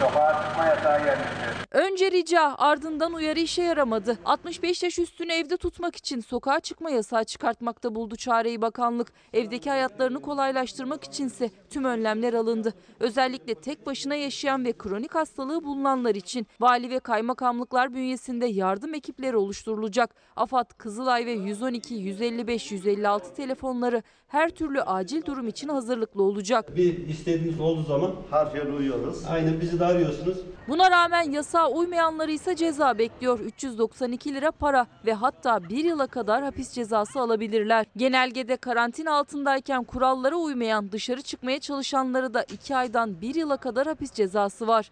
Speaker 28: sokağa çıkma yasağı gelmiştir.
Speaker 3: Önce rica ardından uyarı işe yaramadı. 65 yaş üstünü evde tutmak için sokağa çıkma yasağı çıkartmakta buldu çareyi bakanlık. Evdeki hayatlarını kolaylaştırmak içinse tüm önlemler alındı. Özellikle tek başına yaşayan ve kronik hastalığı bulunanlar için vali ve kaymakamlıklar bünyesinde yardım ekipleri oluşturulacak. AFAD, Kızılay ve 112, 155, 156 telefonları her türlü acil durum için hazırlıklı olacak.
Speaker 29: Bir istediğiniz olduğu zaman
Speaker 28: harfiyen uyuyoruz.
Speaker 29: aynen bizi daha arıyorsunuz.
Speaker 3: Buna rağmen yasağa uymayanları ise ceza bekliyor. 392 lira para ve hatta bir yıla kadar hapis cezası alabilirler. Genelgede karantina altındayken kurallara uymayan dışarı çıkmaya çalışanları da 2 aydan 1 yıla kadar hapis cezası var.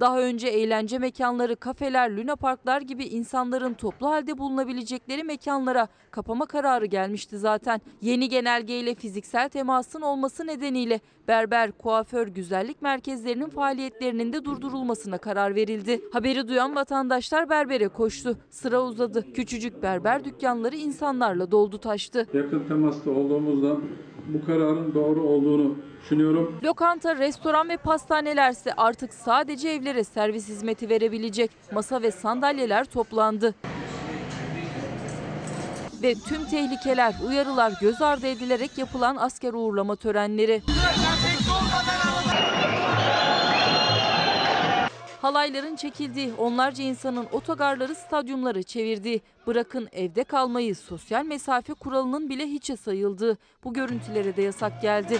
Speaker 3: Daha önce eğlence mekanları, kafeler, lunaparklar gibi insanların toplu halde bulunabilecekleri mekanlara kapama kararı gelmişti zaten. Yeni genelgeyle fiziksel temasın olması nedeniyle berber, kuaför, güzellik merkezlerinin faaliyetlerinin de durdurulmasına karar verildi. Haberi duyan vatandaşlar berbere koştu. Sıra uzadı. Küçücük berber dükkanları insanlarla doldu taştı.
Speaker 30: Yakın temasta olduğumuzdan bu kararın doğru olduğunu düşünüyorum.
Speaker 3: Lokanta, restoran ve pastanelerse artık sadece evlere servis hizmeti verebilecek. Masa ve sandalyeler toplandı. Ve tüm tehlikeler, uyarılar göz ardı edilerek yapılan asker uğurlama törenleri. Halayların çekildiği, onlarca insanın otogarları stadyumları çevirdiği, bırakın evde kalmayı, sosyal mesafe kuralının bile hiçe sayıldığı bu görüntülere de yasak geldi.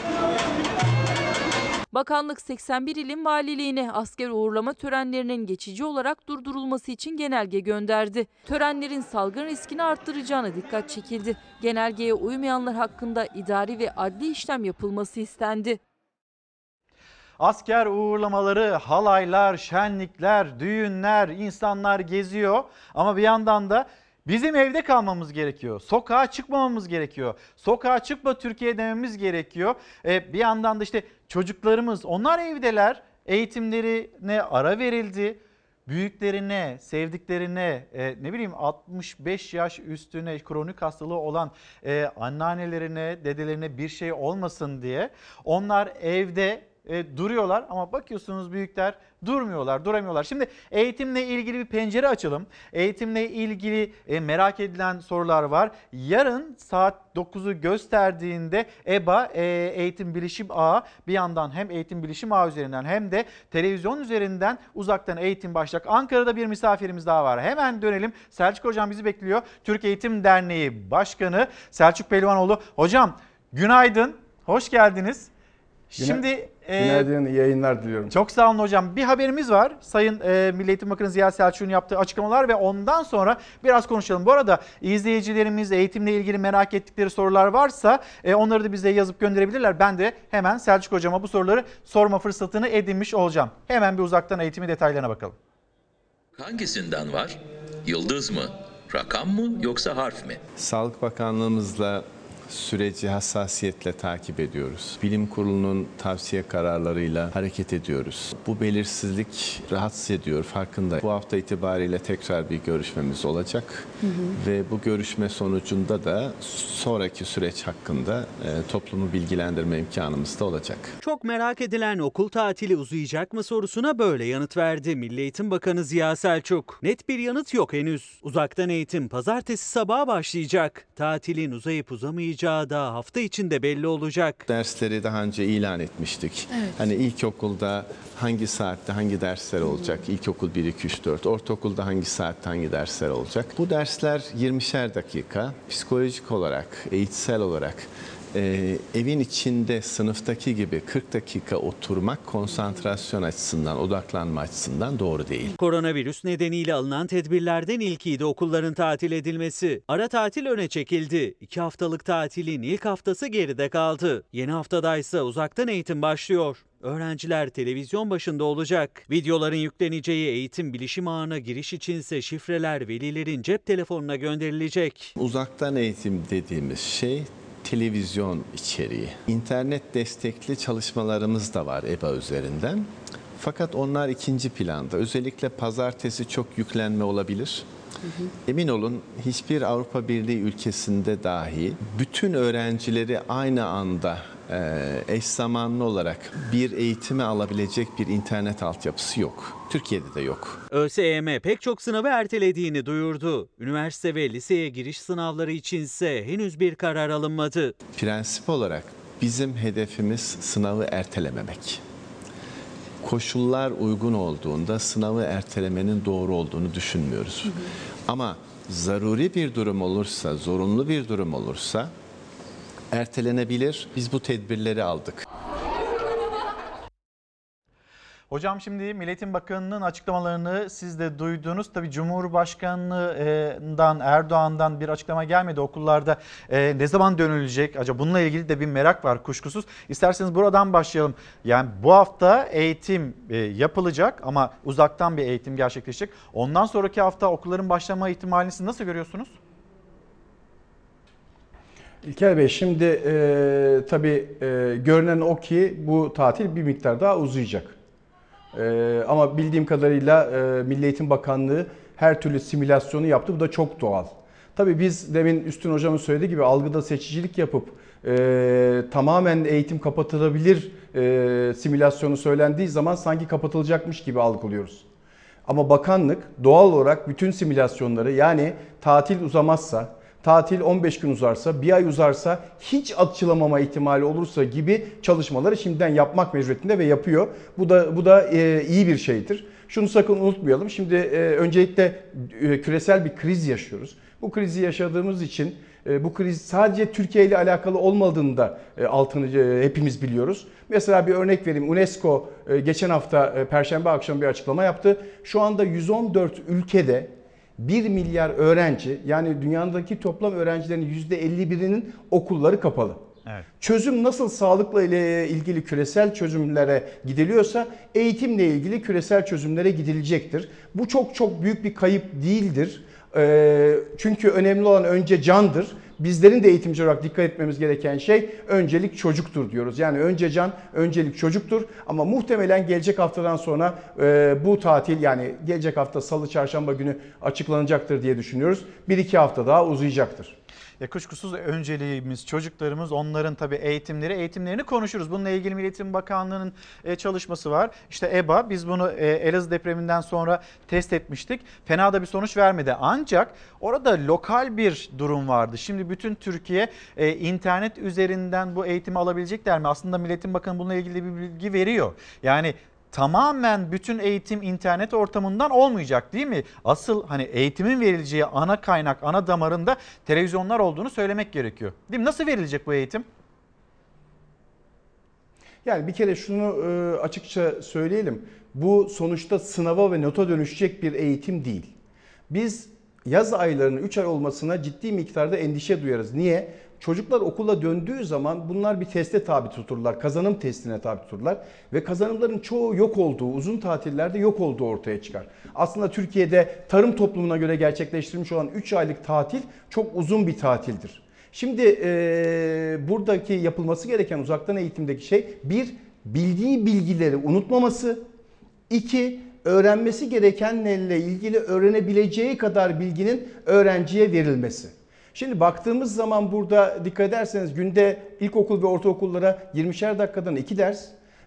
Speaker 3: Bakanlık 81 ilin valiliğine asker uğurlama törenlerinin geçici olarak durdurulması için genelge gönderdi. Törenlerin salgın riskini arttıracağına dikkat çekildi. Genelgeye uymayanlar hakkında idari ve adli işlem yapılması istendi.
Speaker 1: Asker uğurlamaları, halaylar, şenlikler, düğünler, insanlar geziyor. Ama bir yandan da bizim evde kalmamız gerekiyor. Sokağa çıkmamamız gerekiyor. Sokağa çıkma Türkiye dememiz gerekiyor. Ee, bir yandan da işte çocuklarımız onlar evdeler. Eğitimlerine ara verildi. Büyüklerine, sevdiklerine, e, ne bileyim 65 yaş üstüne kronik hastalığı olan e, anneannelerine, dedelerine bir şey olmasın diye onlar evde e, duruyorlar ama bakıyorsunuz büyükler durmuyorlar, duramıyorlar. Şimdi eğitimle ilgili bir pencere açalım. Eğitimle ilgili e, merak edilen sorular var. Yarın saat 9'u gösterdiğinde EBA e, Eğitim Bilişim Ağı bir yandan hem Eğitim Bilişim Ağı üzerinden hem de televizyon üzerinden uzaktan eğitim başlayacak. Ankara'da bir misafirimiz daha var. Hemen dönelim. Selçuk Hocam bizi bekliyor. Türk Eğitim Derneği Başkanı Selçuk Pelivanoğlu. Hocam günaydın, hoş geldiniz. Şimdi e,
Speaker 31: Günaydın, iyi yayınlar diliyorum.
Speaker 1: çok sağ olun hocam. Bir haberimiz var. Sayın e, Milli Eğitim Bakanı Ziya Selçuk'un yaptığı açıklamalar ve ondan sonra biraz konuşalım. Bu arada izleyicilerimiz eğitimle ilgili merak ettikleri sorular varsa e, onları da bize yazıp gönderebilirler. Ben de hemen Selçuk hocama bu soruları sorma fırsatını edinmiş olacağım. Hemen bir uzaktan eğitimi detaylarına bakalım.
Speaker 32: Hangisinden var? Yıldız mı? Rakam mı yoksa harf mi?
Speaker 24: Sağlık Bakanlığımızla süreci hassasiyetle takip ediyoruz. Bilim Kurulu'nun tavsiye kararlarıyla hareket ediyoruz. Bu belirsizlik rahatsız ediyor, farkında. Bu hafta itibariyle tekrar bir görüşmemiz olacak. Ve bu görüşme sonucunda da sonraki süreç hakkında e, toplumu bilgilendirme imkanımız da olacak.
Speaker 20: Çok merak edilen okul tatili uzayacak mı sorusuna böyle yanıt verdi Milli Eğitim Bakanı Ziya Selçuk. Net bir yanıt yok henüz. Uzaktan eğitim pazartesi sabaha başlayacak. Tatilin uzayıp uzamayacağı da hafta içinde belli olacak.
Speaker 24: Dersleri daha önce ilan etmiştik. Hani ilkokulda hangi saatte hangi dersler olacak? İlkokul 1, 2, 3, 4. Ortaokulda hangi saatte hangi dersler olacak? Bu dersler 20'şer dakika. Psikolojik olarak, eğitsel olarak e, evin içinde sınıftaki gibi 40 dakika oturmak konsantrasyon açısından, odaklanma açısından doğru değil.
Speaker 20: Koronavirüs nedeniyle alınan tedbirlerden ilkiydi okulların tatil edilmesi. Ara tatil öne çekildi. İki haftalık tatilin ilk haftası geride kaldı. Yeni haftadaysa uzaktan eğitim başlıyor. Öğrenciler televizyon başında olacak. Videoların yükleneceği eğitim bilişim ağına giriş içinse şifreler velilerin cep telefonuna gönderilecek.
Speaker 24: Uzaktan eğitim dediğimiz şey televizyon içeriği. İnternet destekli çalışmalarımız da var EBA üzerinden. Fakat onlar ikinci planda. Özellikle pazartesi çok yüklenme olabilir. Emin olun hiçbir Avrupa Birliği ülkesinde dahi bütün öğrencileri aynı anda eş zamanlı olarak bir eğitimi alabilecek bir internet altyapısı yok. Türkiye'de de yok.
Speaker 20: ÖSYM pek çok sınavı ertelediğini duyurdu. Üniversite ve liseye giriş sınavları içinse henüz bir karar alınmadı.
Speaker 24: Prensip olarak bizim hedefimiz sınavı ertelememek. Koşullar uygun olduğunda sınavı ertelemenin doğru olduğunu düşünmüyoruz. Ama zaruri bir durum olursa, zorunlu bir durum olursa ertelenebilir. Biz bu tedbirleri aldık.
Speaker 1: Hocam şimdi Milletin Bakanı'nın açıklamalarını siz de duydunuz. Tabii Cumhurbaşkanı'ndan Erdoğan'dan bir açıklama gelmedi okullarda. e, ne zaman dönülecek? Acaba bununla ilgili de bir merak var kuşkusuz. İsterseniz buradan başlayalım. Yani bu hafta eğitim e, yapılacak ama uzaktan bir eğitim gerçekleşecek. Ondan sonraki hafta okulların başlama ihtimalini siz nasıl görüyorsunuz?
Speaker 29: İlker Bey şimdi e, tabii e, görünen o ki bu tatil bir miktar daha uzayacak. E, ama bildiğim kadarıyla e, Milli Eğitim Bakanlığı her türlü simülasyonu yaptı. Bu da çok doğal. Tabii biz demin Üstün Hocam'ın söylediği gibi algıda seçicilik yapıp e, tamamen eğitim kapatılabilir e, simülasyonu söylendiği zaman sanki kapatılacakmış gibi algılıyoruz. Ama bakanlık doğal olarak bütün simülasyonları yani tatil uzamazsa, tatil 15 gün uzarsa, bir ay uzarsa, hiç açılamama ihtimali olursa gibi çalışmaları şimdiden yapmak mecburiyetinde ve yapıyor. Bu da bu da e, iyi bir şeydir. Şunu sakın unutmayalım. Şimdi e, öncelikle e, küresel bir kriz yaşıyoruz. Bu krizi yaşadığımız için bu kriz sadece Türkiye ile alakalı olmadığını da altını hepimiz biliyoruz. Mesela bir örnek vereyim. UNESCO geçen hafta Perşembe akşamı bir açıklama yaptı. Şu anda 114 ülkede 1 milyar öğrenci yani dünyadaki toplam öğrencilerin %51'inin okulları kapalı.
Speaker 1: Evet.
Speaker 29: Çözüm nasıl sağlıkla ile ilgili küresel çözümlere gidiliyorsa eğitimle ilgili küresel çözümlere gidilecektir. Bu çok çok büyük bir kayıp değildir. Ee, Çünkü önemli olan önce candır. Bizlerin de eğitimci olarak dikkat etmemiz gereken şey öncelik çocuktur diyoruz. Yani önce can, öncelik çocuktur. Ama muhtemelen gelecek haftadan sonra e, bu tatil yani gelecek hafta salı çarşamba günü açıklanacaktır diye düşünüyoruz. Bir iki hafta daha uzayacaktır.
Speaker 1: Ya kuşkusuz önceliğimiz çocuklarımız onların tabii eğitimleri eğitimlerini konuşuruz. Bununla ilgili Milli Eğitim Bakanlığı'nın e, çalışması var. İşte EBA biz bunu e, Elazığ depreminden sonra test etmiştik. Fena da bir sonuç vermedi. Ancak orada lokal bir durum vardı. Şimdi bütün Türkiye e, internet üzerinden bu eğitimi alabilecekler mi? Aslında Milli Eğitim Bakanı bununla ilgili bir bilgi veriyor. Yani tamamen bütün eğitim internet ortamından olmayacak değil mi? Asıl hani eğitimin verileceği ana kaynak, ana damarında televizyonlar olduğunu söylemek gerekiyor. Değil mi? Nasıl verilecek bu eğitim?
Speaker 29: Yani bir kere şunu e, açıkça söyleyelim. Bu sonuçta sınava ve nota dönüşecek bir eğitim değil. Biz yaz aylarının 3 ay olmasına ciddi miktarda endişe duyarız. Niye? Çocuklar okula döndüğü zaman bunlar bir teste tabi tuturlar. Kazanım testine tabi tuturlar. Ve kazanımların çoğu yok olduğu, uzun tatillerde yok olduğu ortaya çıkar. Aslında Türkiye'de tarım toplumuna göre gerçekleştirilmiş olan 3 aylık tatil çok uzun bir tatildir. Şimdi e, buradaki yapılması gereken uzaktan eğitimdeki şey bir bildiği bilgileri unutmaması, iki öğrenmesi gerekenlerle ilgili öğrenebileceği kadar bilginin öğrenciye verilmesi. Şimdi baktığımız zaman burada dikkat ederseniz günde ilkokul ve ortaokullara 20'şer dakikadan 2 ders,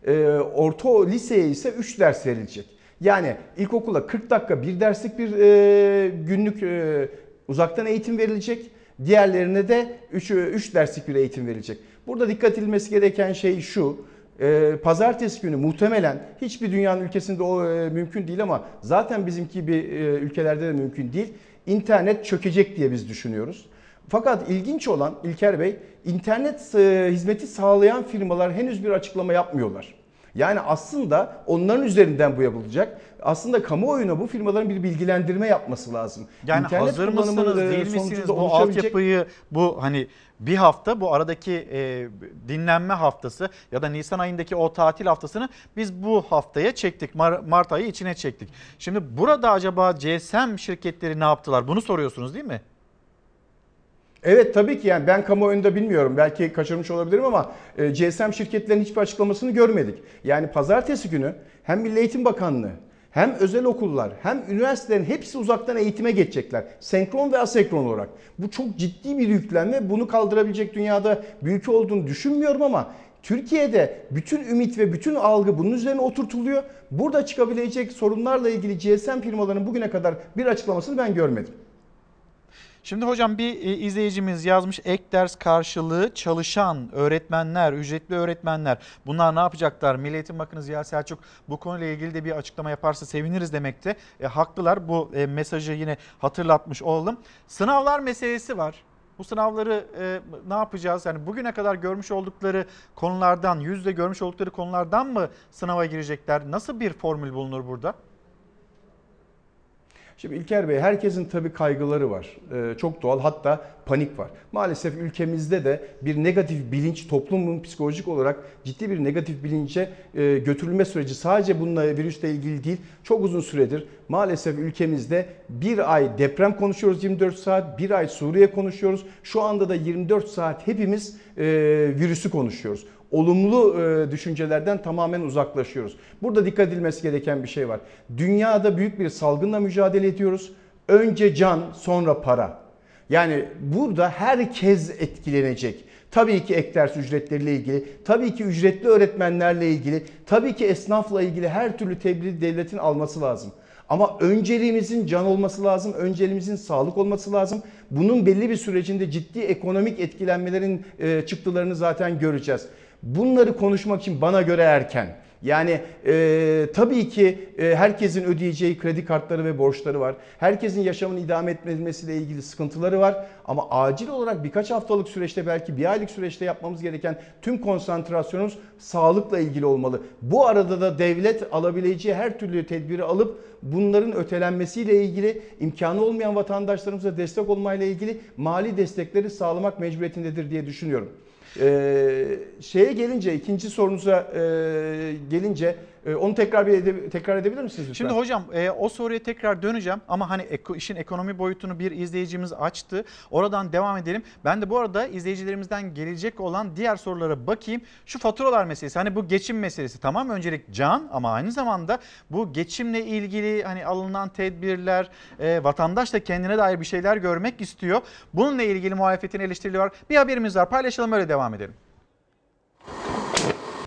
Speaker 29: e, orta liseye ise 3 ders verilecek. Yani ilkokula 40 dakika bir derslik bir e, günlük e, uzaktan eğitim verilecek. Diğerlerine de 3, 3 derslik bir eğitim verilecek. Burada dikkat edilmesi gereken şey şu. E, pazartesi günü muhtemelen hiçbir dünyanın ülkesinde o e, mümkün değil ama zaten bizimki bir e, ülkelerde de mümkün değil. İnternet çökecek diye biz düşünüyoruz. Fakat ilginç olan İlker Bey, internet e, hizmeti sağlayan firmalar henüz bir açıklama yapmıyorlar. Yani aslında onların üzerinden bu yapılacak. Aslında kamuoyuna bu firmaların bir bilgilendirme yapması lazım.
Speaker 1: Yani
Speaker 29: İnternet
Speaker 1: hazır mısınız
Speaker 29: e,
Speaker 1: değil misiniz bu
Speaker 29: oluşabilecek-
Speaker 1: altyapıyı bu hani bir hafta bu aradaki e, dinlenme haftası ya da Nisan ayındaki o tatil haftasını biz bu haftaya çektik. Mar- Mart ayı içine çektik. Şimdi burada acaba GSM şirketleri ne yaptılar? Bunu soruyorsunuz değil mi?
Speaker 29: Evet tabii ki yani ben kamuoyunda bilmiyorum. Belki kaçırmış olabilirim ama e, GSM şirketlerinin hiçbir açıklamasını görmedik. Yani pazartesi günü hem Milli Eğitim Bakanlığı hem özel okullar hem üniversitelerin hepsi uzaktan eğitime geçecekler. Senkron ve asenkron olarak. Bu çok ciddi bir yüklenme. Bunu kaldırabilecek dünyada ülke olduğunu düşünmüyorum ama Türkiye'de bütün ümit ve bütün algı bunun üzerine oturtuluyor. Burada çıkabilecek sorunlarla ilgili GSM firmalarının bugüne kadar bir açıklamasını ben görmedim.
Speaker 1: Şimdi hocam bir e, izleyicimiz yazmış ek ders karşılığı çalışan öğretmenler, ücretli öğretmenler bunlar ne yapacaklar? Milli Eğitim Bakanı Ziya Selçuk bu konuyla ilgili de bir açıklama yaparsa seviniriz demekte. E, haklılar bu e, mesajı yine hatırlatmış olalım. Sınavlar meselesi var. Bu sınavları e, ne yapacağız? Yani bugüne kadar görmüş oldukları konulardan, yüzde görmüş oldukları konulardan mı sınava girecekler? Nasıl bir formül bulunur burada?
Speaker 29: Şimdi İlker Bey herkesin tabii kaygıları var. Ee, çok doğal hatta panik var. Maalesef ülkemizde de bir negatif bilinç toplumun psikolojik olarak ciddi bir negatif bilince e, götürülme süreci sadece bununla virüsle ilgili değil çok uzun süredir maalesef ülkemizde bir ay deprem konuşuyoruz 24 saat, bir ay Suriye konuşuyoruz. Şu anda da 24 saat hepimiz e, virüsü konuşuyoruz olumlu e, düşüncelerden tamamen uzaklaşıyoruz. Burada dikkat edilmesi gereken bir şey var. Dünyada büyük bir salgınla mücadele ediyoruz. Önce can, sonra para. Yani burada herkes etkilenecek. Tabii ki ek ders ücretleriyle ilgili, tabii ki ücretli öğretmenlerle ilgili, tabii ki esnafla ilgili her türlü tedbiri devletin alması lazım. Ama önceliğimizin can olması lazım, önceliğimizin sağlık olması lazım. Bunun belli bir sürecinde ciddi ekonomik etkilenmelerin e, çıktılarını zaten göreceğiz. Bunları konuşmak için bana göre erken. Yani e, tabii ki e, herkesin ödeyeceği kredi kartları ve borçları var. Herkesin yaşamını idame etmesiyle ilgili sıkıntıları var. Ama acil olarak birkaç haftalık süreçte belki bir aylık süreçte yapmamız gereken tüm konsantrasyonumuz sağlıkla ilgili olmalı. Bu arada da devlet alabileceği her türlü tedbiri alıp bunların ötelenmesiyle ilgili imkanı olmayan vatandaşlarımıza destek olmayla ilgili mali destekleri sağlamak mecburiyetindedir diye düşünüyorum. Ee, şeye gelince ikinci sorunuza e, gelince e, onu tekrar bir ede, tekrar edebilir misiniz lütfen?
Speaker 1: Şimdi hocam e, o soruya tekrar döneceğim ama hani eko, işin ekonomi boyutunu bir izleyicimiz açtı. Oradan devam edelim. Ben de bu arada izleyicilerimizden gelecek olan diğer sorulara bakayım. Şu faturalar meselesi hani bu geçim meselesi tamam öncelik can ama aynı zamanda bu geçimle ilgili hani alınan tedbirler e, vatandaş da kendine dair bir şeyler görmek istiyor. Bununla ilgili muhalefetin eleştirileri var. Bir haberimiz var paylaşalım öyle devam edelim.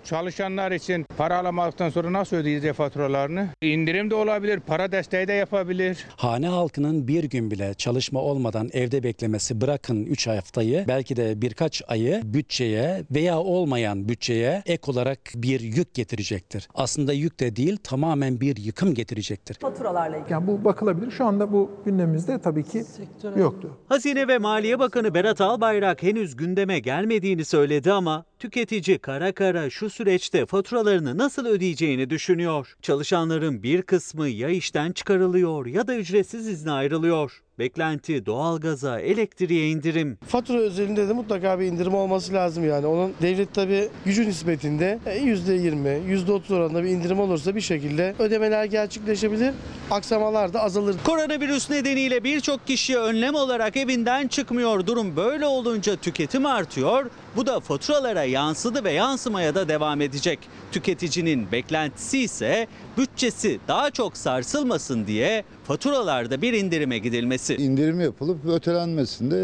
Speaker 33: Çalışanlar için para alamadıktan sonra nasıl ödeyeceğiz faturalarını? İndirim de olabilir, para desteği de yapabilir.
Speaker 31: Hane halkının bir gün bile çalışma olmadan evde beklemesi bırakın 3 haftayı belki de birkaç ayı bütçeye veya olmayan bütçeye ek olarak bir yük getirecektir. Aslında yük de değil tamamen bir yıkım getirecektir.
Speaker 34: Faturalarla ilgili. Yani bu bakılabilir. Şu anda bu gündemimizde tabii ki yoktu.
Speaker 35: Hazine ve Maliye Bakanı Berat Albayrak henüz gündeme gelmediğini söyledi ama tüketici kara kara şu süreçte faturalarını nasıl ödeyeceğini düşünüyor. Çalışanların bir kısmı ya işten çıkarılıyor ya da ücretsiz izne ayrılıyor. Beklenti doğalgaza, elektriğe indirim.
Speaker 36: Fatura özelinde de mutlaka bir indirim olması lazım yani. Onun devlet tabi gücü nispetinde %20, %30 oranında bir indirim olursa bir şekilde ödemeler gerçekleşebilir. Aksamalar da azalır.
Speaker 35: Koronavirüs nedeniyle birçok kişi önlem olarak evinden çıkmıyor. Durum böyle olunca tüketim artıyor. Bu da faturalara yansıdı ve yansımaya da devam edecek. Tüketicinin beklentisi ise bütçesi daha çok sarsılmasın diye faturalarda bir indirime gidilmesi.
Speaker 37: İndirim yapılıp ötelenmesinde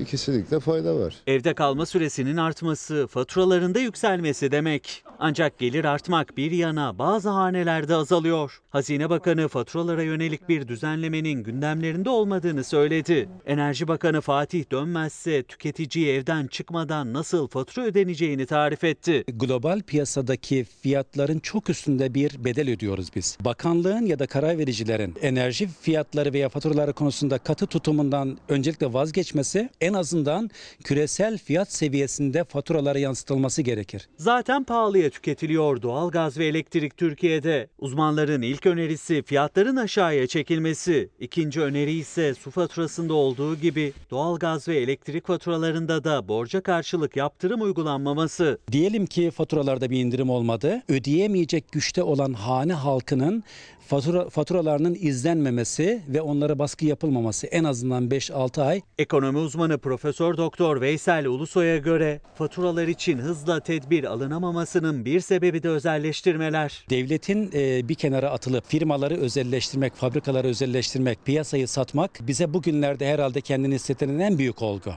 Speaker 37: e, kesinlikle fayda var.
Speaker 35: Evde kalma süresinin artması, faturalarında yükselmesi demek. Ancak gelir artmak bir yana bazı hanelerde azalıyor. Hazine Bakanı faturalara yönelik bir düzenlemenin gündemlerinde olmadığını söyledi. Enerji Bakanı Fatih Dönmezse tüketiciyi evden çıkmadan nasıl fatura ödeneceğini tarif etti.
Speaker 31: Global piyasadaki fiyatların çok üstünde bir bedel ödüyoruz biz. Bakanlığın ya da karar vericilerin enerji fiyatları veya faturaları konusunda katı tutumundan öncelikle vazgeçmesi en azından küresel fiyat seviyesinde faturalara yansıtılması gerekir.
Speaker 35: Zaten pahalıya tüketiliyor doğalgaz ve elektrik Türkiye'de. Uzmanların ilk önerisi fiyatların aşağıya çekilmesi. İkinci öneri ise su faturasında olduğu gibi doğalgaz ve elektrik faturalarında da borca karşılık yaptırım uygulanmaması.
Speaker 31: Diyelim ki faturalarda bir indirim olmadı. Ödeyemeyecek güçte olan hane halkının fatura, faturalarının izlenmemesi ve onlara baskı yapılmaması en azından 5-6 ay.
Speaker 35: Ekonomi uzmanı Profesör Doktor Veysel Ulusoy'a göre faturalar için hızla tedbir alınamamasının bir sebebi de özelleştirmeler.
Speaker 31: Devletin e, bir kenara atılıp firmaları özelleştirmek, fabrikaları özelleştirmek, piyasayı satmak bize bugünlerde herhalde kendini hissettiren en büyük olgu.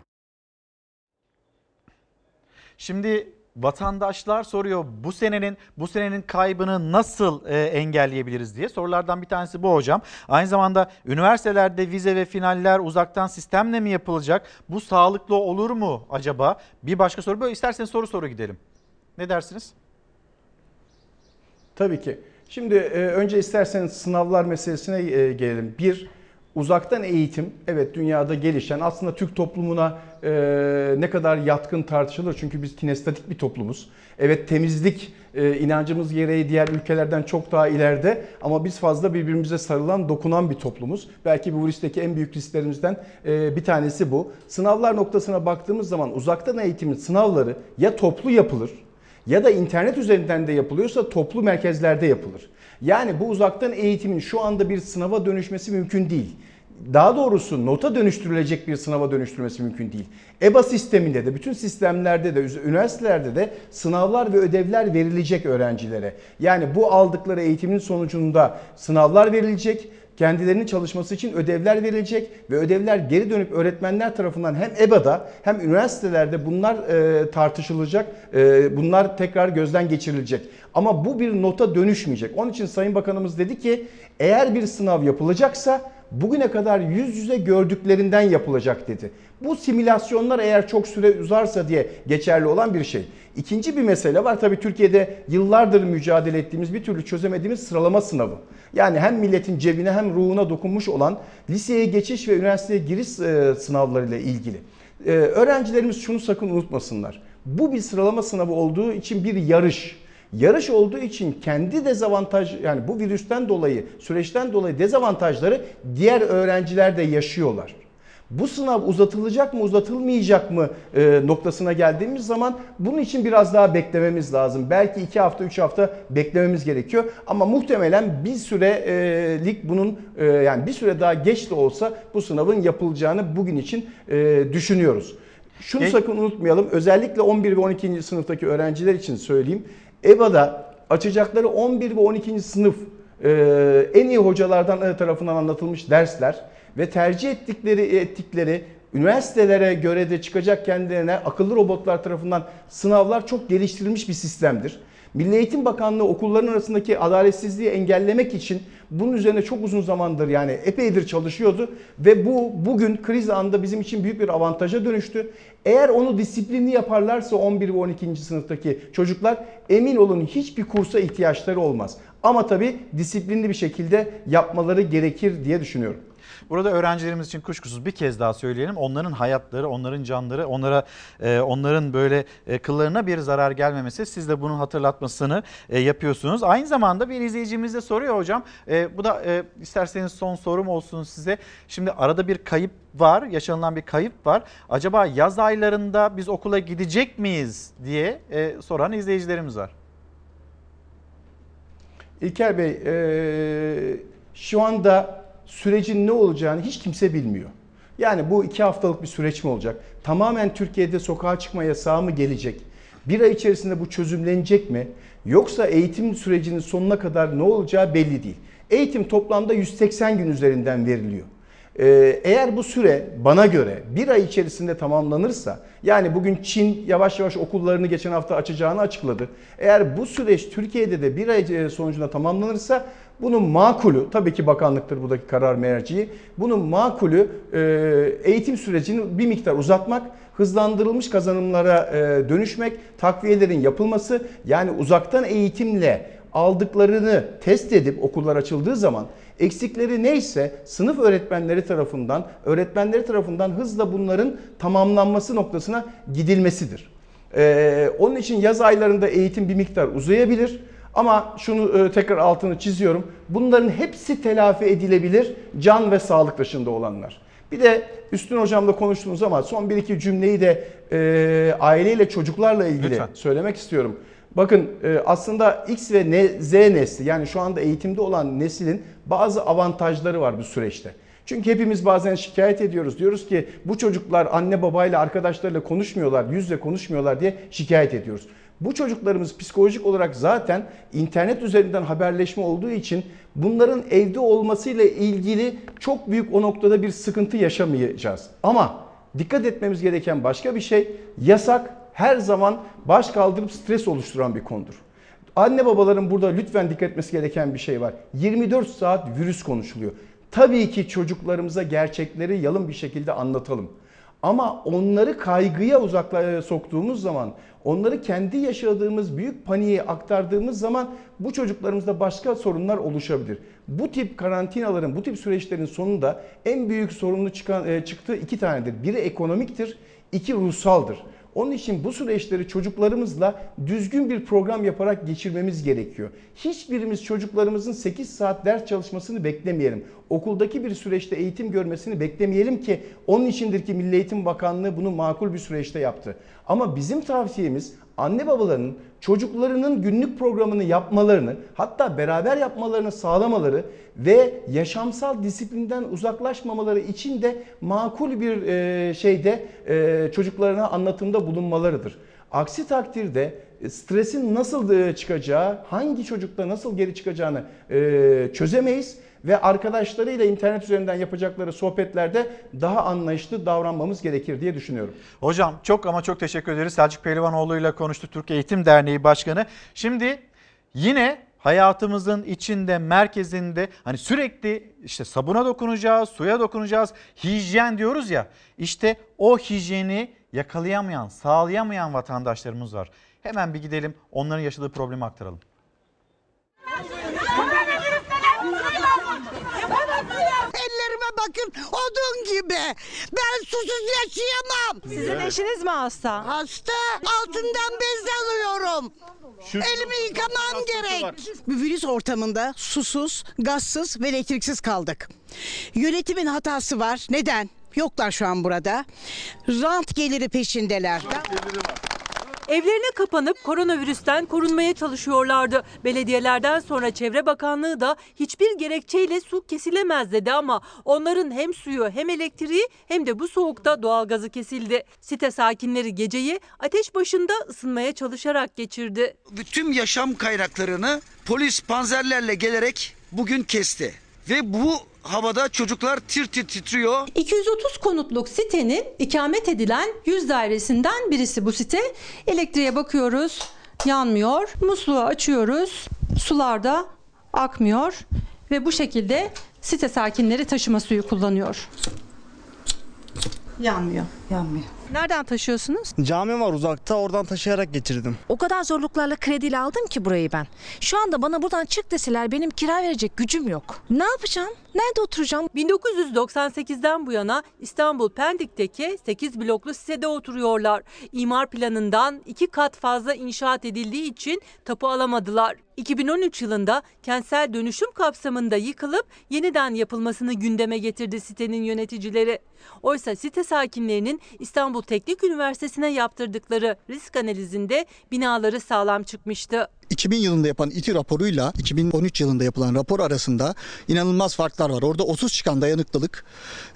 Speaker 1: Şimdi vatandaşlar soruyor bu senenin bu senenin kaybını nasıl e, engelleyebiliriz diye. Sorulardan bir tanesi bu hocam. Aynı zamanda üniversitelerde vize ve finaller uzaktan sistemle mi yapılacak? Bu sağlıklı olur mu acaba? Bir başka soru böyle isterseniz soru soru gidelim. Ne dersiniz?
Speaker 29: Tabii ki. Şimdi e, önce isterseniz sınavlar meselesine e, gelelim. Bir, Uzaktan eğitim evet dünyada gelişen aslında Türk toplumuna e, ne kadar yatkın tartışılır çünkü biz kinestatik bir toplumuz. Evet temizlik e, inancımız gereği diğer ülkelerden çok daha ileride ama biz fazla birbirimize sarılan dokunan bir toplumuz. Belki bu virüsteki en büyük risklerimizden e, bir tanesi bu. Sınavlar noktasına baktığımız zaman uzaktan eğitimin sınavları ya toplu yapılır ya da internet üzerinden de yapılıyorsa toplu merkezlerde yapılır. Yani bu uzaktan eğitimin şu anda bir sınava dönüşmesi mümkün değil. Daha doğrusu nota dönüştürülecek bir sınava dönüştürmesi mümkün değil. EBA sisteminde de bütün sistemlerde de üniversitelerde de sınavlar ve ödevler verilecek öğrencilere. Yani bu aldıkları eğitimin sonucunda sınavlar verilecek kendilerinin çalışması için ödevler verilecek ve ödevler geri dönüp öğretmenler tarafından hem EBA'da hem üniversitelerde bunlar e, tartışılacak, e, bunlar tekrar gözden geçirilecek. Ama bu bir nota dönüşmeyecek. Onun için Sayın Bakanımız dedi ki eğer bir sınav yapılacaksa bugüne kadar yüz yüze gördüklerinden yapılacak dedi. Bu simülasyonlar eğer çok süre uzarsa diye geçerli olan bir şey. İkinci bir mesele var. Tabii Türkiye'de yıllardır mücadele ettiğimiz bir türlü çözemediğimiz sıralama sınavı. Yani hem milletin cebine hem ruhuna dokunmuş olan liseye geçiş ve üniversiteye giriş e, sınavlarıyla ilgili. E, öğrencilerimiz şunu sakın unutmasınlar. Bu bir sıralama sınavı olduğu için bir yarış. Yarış olduğu için kendi dezavantaj yani bu virüsten dolayı, süreçten dolayı dezavantajları diğer öğrenciler de yaşıyorlar. Bu sınav uzatılacak mı uzatılmayacak mı e, noktasına geldiğimiz zaman bunun için biraz daha beklememiz lazım. Belki 2 hafta 3 hafta beklememiz gerekiyor ama muhtemelen bir sürelik bunun e, yani bir süre daha geç de olsa bu sınavın yapılacağını bugün için e, düşünüyoruz. Şunu
Speaker 1: E-
Speaker 29: sakın unutmayalım özellikle 11 ve 12. sınıftaki öğrenciler için söyleyeyim. EBA'da açacakları 11 ve 12. sınıf e, en iyi hocalardan e, tarafından anlatılmış dersler ve tercih ettikleri ettikleri üniversitelere göre de çıkacak kendilerine akıllı robotlar tarafından sınavlar çok geliştirilmiş bir sistemdir. Milli Eğitim Bakanlığı okulların arasındaki adaletsizliği engellemek için bunun üzerine çok uzun zamandır yani epeydir çalışıyordu ve bu bugün kriz anında bizim için büyük bir avantaja dönüştü. Eğer onu disiplinli yaparlarsa 11 ve 12. sınıftaki çocuklar emin olun hiçbir kursa ihtiyaçları olmaz. Ama tabii disiplinli bir şekilde yapmaları gerekir diye düşünüyorum.
Speaker 1: Burada öğrencilerimiz için kuşkusuz bir kez daha söyleyelim. Onların hayatları, onların canları, onlara e, onların böyle e, kıllarına bir zarar gelmemesi. Siz de bunun hatırlatmasını e, yapıyorsunuz. Aynı zamanda bir izleyicimiz de soruyor hocam. Bu da isterseniz son sorum olsun size. Şimdi arada bir kayıp var, yaşanılan bir kayıp var. Acaba yaz aylarında biz okula gidecek miyiz diye soran izleyicilerimiz var.
Speaker 29: İlker Bey, şu anda sürecin ne olacağını hiç kimse bilmiyor. Yani bu iki haftalık bir süreç mi olacak? Tamamen Türkiye'de sokağa çıkma yasağı mı gelecek? Bir ay içerisinde bu çözümlenecek mi? Yoksa eğitim sürecinin sonuna kadar ne olacağı belli değil. Eğitim toplamda 180 gün üzerinden veriliyor. Ee, eğer bu süre bana göre bir ay içerisinde tamamlanırsa yani bugün Çin yavaş yavaş okullarını geçen hafta açacağını açıkladı. Eğer bu süreç Türkiye'de de bir ay sonucunda tamamlanırsa bunun makulü tabii ki bakanlıktır buradaki karar merciği. Bunun makulü e, eğitim sürecini bir miktar uzatmak, hızlandırılmış kazanımlara e, dönüşmek, takviyelerin yapılması yani uzaktan eğitimle aldıklarını test edip okullar açıldığı zaman eksikleri neyse sınıf öğretmenleri tarafından, öğretmenleri tarafından hızla bunların tamamlanması noktasına gidilmesidir. Ee, onun için yaz aylarında eğitim bir miktar uzayabilir. Ama şunu e, tekrar altını çiziyorum. Bunların hepsi telafi edilebilir can ve sağlık dışında olanlar. Bir de Üstün Hocam'la konuştuğumuz ama son bir iki cümleyi de e, aileyle çocuklarla ilgili
Speaker 1: Lütfen.
Speaker 29: söylemek istiyorum. Bakın e, aslında X ve ne, Z nesli yani şu anda eğitimde olan neslin bazı avantajları var bu süreçte. Çünkü hepimiz bazen şikayet ediyoruz. Diyoruz ki bu çocuklar anne babayla arkadaşlarıyla konuşmuyorlar, yüzle konuşmuyorlar diye şikayet ediyoruz. Bu çocuklarımız psikolojik olarak zaten internet üzerinden haberleşme olduğu için bunların evde olmasıyla ilgili çok büyük o noktada bir sıkıntı yaşamayacağız. Ama dikkat etmemiz gereken başka bir şey yasak her zaman baş kaldırıp stres oluşturan bir konudur. Anne babaların burada lütfen dikkat etmesi gereken bir şey var. 24 saat virüs konuşuluyor. Tabii ki çocuklarımıza gerçekleri yalın bir şekilde anlatalım. Ama onları kaygıya uzakla soktuğumuz zaman, onları kendi yaşadığımız büyük paniğe aktardığımız zaman bu çocuklarımızda başka sorunlar oluşabilir. Bu tip karantinaların, bu tip süreçlerin sonunda en büyük sorunlu çıkan e, çıktığı iki tanedir. Biri ekonomiktir, iki ruhsaldır. Onun için bu süreçleri çocuklarımızla düzgün bir program yaparak geçirmemiz gerekiyor. Hiçbirimiz çocuklarımızın 8 saat ders çalışmasını beklemeyelim. Okuldaki bir süreçte eğitim görmesini beklemeyelim ki onun içindir ki Milli Eğitim Bakanlığı bunu makul bir süreçte yaptı. Ama bizim tavsiyemiz anne babaların çocuklarının günlük programını yapmalarını hatta beraber yapmalarını sağlamaları ve yaşamsal disiplinden uzaklaşmamaları için de makul bir e, şeyde e, çocuklarına anlatımda bulunmalarıdır. Aksi takdirde e, stresin nasıl çıkacağı, hangi çocukta nasıl geri çıkacağını çözemeyiz ve arkadaşlarıyla internet üzerinden yapacakları sohbetlerde daha anlayışlı davranmamız gerekir diye düşünüyorum.
Speaker 1: Hocam çok ama çok teşekkür ederiz. Selçuk Pehlivanoğlu ile konuştuk Türk Eğitim Derneği Başkanı. Şimdi yine hayatımızın içinde, merkezinde hani sürekli işte sabuna dokunacağız, suya dokunacağız, hijyen diyoruz ya. İşte o hijyeni yakalayamayan, sağlayamayan vatandaşlarımız var. Hemen bir gidelim onların yaşadığı problemi aktaralım.
Speaker 38: Ellerime bakın odun gibi. Ben susuz yaşayamam.
Speaker 39: Sizin eşiniz mi hasta?
Speaker 38: Hasta. Altından bez alıyorum. Elimi yıkamam gerek. Bir virüs ortamında susuz, gazsız ve elektriksiz kaldık. Yönetimin hatası var. Neden? Yoklar şu an burada. Rant geliri peşindeler.
Speaker 40: Evlerine kapanıp koronavirüsten korunmaya çalışıyorlardı. Belediyelerden sonra Çevre Bakanlığı da hiçbir gerekçeyle su kesilemez dedi ama onların hem suyu hem elektriği hem de bu soğukta doğalgazı kesildi. Site sakinleri geceyi ateş başında ısınmaya çalışarak geçirdi.
Speaker 41: Bütün yaşam kaynaklarını polis panzerlerle gelerek bugün kesti. Ve bu havada çocuklar tir tir titriyor.
Speaker 39: 230 konutluk sitenin ikamet edilen 100 dairesinden birisi bu site. Elektriğe bakıyoruz, yanmıyor. Musluğu açıyoruz, sularda akmıyor ve bu şekilde site sakinleri taşıma suyu kullanıyor. Yanmıyor.
Speaker 38: Yanmıyor.
Speaker 39: Nereden taşıyorsunuz?
Speaker 42: Cami var uzakta oradan taşıyarak getirdim.
Speaker 43: O kadar zorluklarla krediyle aldım ki burayı ben. Şu anda bana buradan çık deseler benim kira verecek gücüm yok. Ne yapacağım? Nerede oturacağım?
Speaker 40: 1998'den bu yana İstanbul Pendik'teki 8 bloklu sitede oturuyorlar. İmar planından iki kat fazla inşaat edildiği için tapu alamadılar. 2013 yılında kentsel dönüşüm kapsamında yıkılıp yeniden yapılmasını gündeme getirdi sitenin yöneticileri. Oysa site sakinlerinin İstanbul Teknik Üniversitesi'ne yaptırdıkları risk analizinde binaları sağlam çıkmıştı.
Speaker 42: 2000 yılında yapılan İTİ raporuyla 2013 yılında yapılan rapor arasında inanılmaz farklar var. Orada 30 çıkan dayanıklılık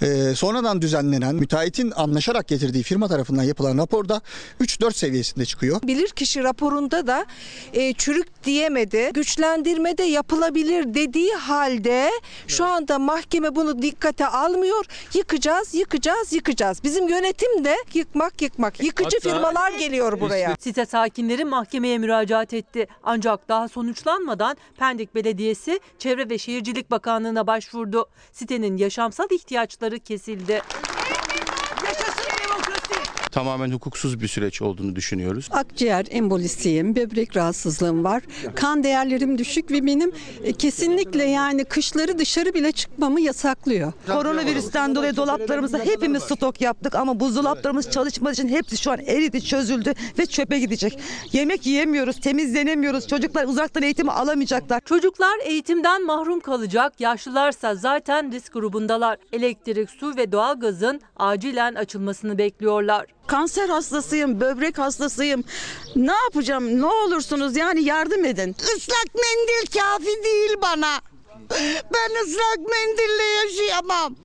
Speaker 42: e, sonradan düzenlenen müteahhitin anlaşarak getirdiği firma tarafından yapılan raporda 3-4 seviyesinde çıkıyor.
Speaker 44: Bilirkişi raporunda da e, çürük diyemedi. Güçlendirme de yapılabilir dediği halde şu anda mahkeme bunu dikkate almıyor. Yıkacağız, yıkacağız, yıkacağız. Bizim yönetim de yıkmak yıkmak. Yıkıcı
Speaker 40: Hatta-
Speaker 44: firmalar geliyor buraya.
Speaker 40: Site sakinleri mahkemeye müracaat etti. Ancak daha sonuçlanmadan Pendik Belediyesi Çevre ve Şehircilik Bakanlığı'na başvurdu. Sitenin yaşamsal ihtiyaçları kesildi.
Speaker 45: Tamamen hukuksuz bir süreç olduğunu düşünüyoruz.
Speaker 46: Akciğer embolisiyim, böbrek rahatsızlığım var. Kan değerlerim düşük ve benim e, kesinlikle yani kışları dışarı bile çıkmamı yasaklıyor.
Speaker 47: Koronavirüsten dolayı dolaplarımızda hepimiz stok yaptık ama buzdolaplarımız çalışmadığı için hepsi şu an eridi, çözüldü ve çöpe gidecek. Yemek yiyemiyoruz, temizlenemiyoruz. Çocuklar uzaktan eğitimi alamayacaklar.
Speaker 40: Çocuklar eğitimden mahrum kalacak, yaşlılarsa zaten risk grubundalar. Elektrik, su ve doğalgazın acilen açılmasını bekliyorlar.
Speaker 47: Kanser hastasıyım, böbrek hastasıyım. Ne yapacağım? Ne olursunuz yani yardım edin.
Speaker 38: Islak mendil kafi değil bana. Ben ıslak mendille yaşayamam.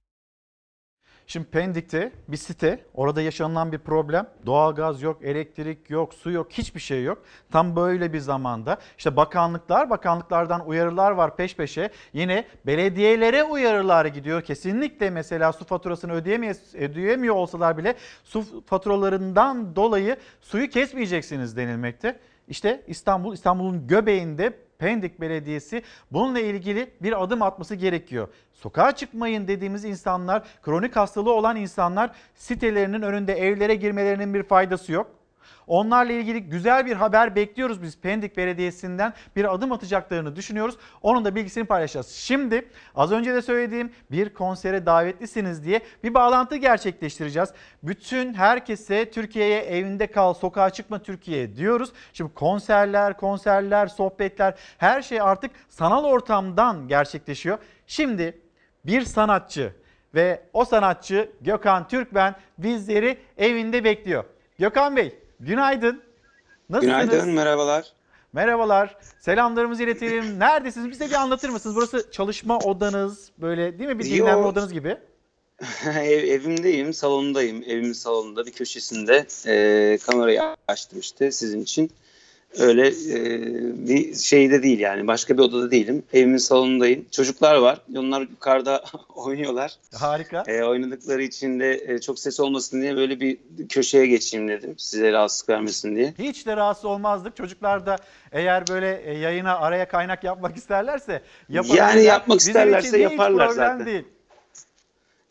Speaker 1: Şimdi Pendik'te bir site, orada yaşanılan bir problem. Doğalgaz yok, elektrik yok, su yok, hiçbir şey yok. Tam böyle bir zamanda işte bakanlıklar, bakanlıklardan uyarılar var peş peşe. Yine belediyelere uyarılar gidiyor. Kesinlikle mesela su faturasını ödeyemiyor, olsalar bile su faturalarından dolayı suyu kesmeyeceksiniz denilmekte. İşte İstanbul, İstanbul'un göbeğinde Pendik Belediyesi bununla ilgili bir adım atması gerekiyor. Sokağa çıkmayın dediğimiz insanlar, kronik hastalığı olan insanlar sitelerinin önünde evlere girmelerinin bir faydası yok. Onlarla ilgili güzel bir haber bekliyoruz biz Pendik Belediyesi'nden. Bir adım atacaklarını düşünüyoruz. Onun da bilgisini paylaşacağız. Şimdi az önce de söylediğim bir konsere davetlisiniz diye bir bağlantı gerçekleştireceğiz. Bütün herkese Türkiye'ye evinde kal, sokağa çıkma Türkiye diyoruz. Şimdi konserler, konserler, sohbetler her şey artık sanal ortamdan gerçekleşiyor. Şimdi bir sanatçı ve o sanatçı Gökhan Türkmen bizleri evinde bekliyor. Gökhan Bey Günaydın. Nasılsınız?
Speaker 48: Günaydın, merhabalar.
Speaker 1: Merhabalar. Selamlarımızı iletelim. Neredesiniz? Bize bir anlatır mısınız? Burası çalışma odanız böyle değil mi? Bir dinlenme
Speaker 48: Yo.
Speaker 1: odanız gibi. [LAUGHS]
Speaker 48: Ev, evimdeyim, salondayım. Evimin salonunda bir köşesinde e, kamerayı açtım işte sizin için. Öyle e, bir şeyde değil yani başka bir odada değilim. Evimin salonundayım. Çocuklar var. Onlar yukarıda [LAUGHS] oynuyorlar.
Speaker 1: Harika.
Speaker 48: E, oynadıkları için de e, çok ses olmasın diye böyle bir köşeye geçeyim dedim. Size rahatsızlık vermesin diye.
Speaker 1: Hiç de rahatsız olmazdık. Çocuklar da eğer böyle e, yayına araya kaynak yapmak isterlerse yapabilirler.
Speaker 48: Yani yapmak
Speaker 1: Bizim
Speaker 48: isterlerse yaparlar zaten.
Speaker 1: değil.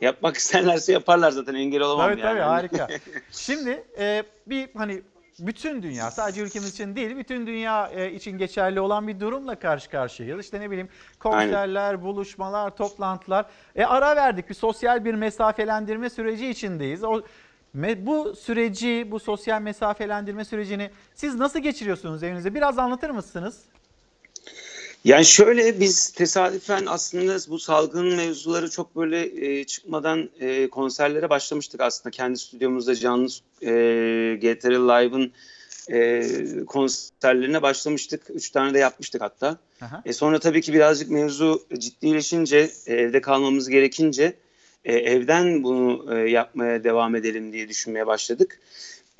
Speaker 48: Yapmak isterlerse yaparlar zaten engel olamam
Speaker 1: Tabii
Speaker 48: yani.
Speaker 1: tabii harika. [LAUGHS] Şimdi e, bir hani bütün dünya sadece ülkemiz için değil bütün dünya e, için geçerli olan bir durumla karşı karşıyayız. İşte ne bileyim konserler, buluşmalar, toplantılar. E, ara verdik bir sosyal bir mesafelendirme süreci içindeyiz. O bu süreci, bu sosyal mesafelendirme sürecini siz nasıl geçiriyorsunuz evinizde? Biraz anlatır mısınız?
Speaker 48: Yani şöyle biz tesadüfen aslında bu salgın mevzuları çok böyle e, çıkmadan e, konserlere başlamıştık aslında. Kendi stüdyomuzda canlı e, GTR Live'ın e, konserlerine başlamıştık. Üç tane de yapmıştık hatta.
Speaker 1: Aha.
Speaker 48: E, sonra tabii ki birazcık mevzu ciddileşince, evde kalmamız gerekince e, evden bunu e, yapmaya devam edelim diye düşünmeye başladık. [CLEARS THROAT]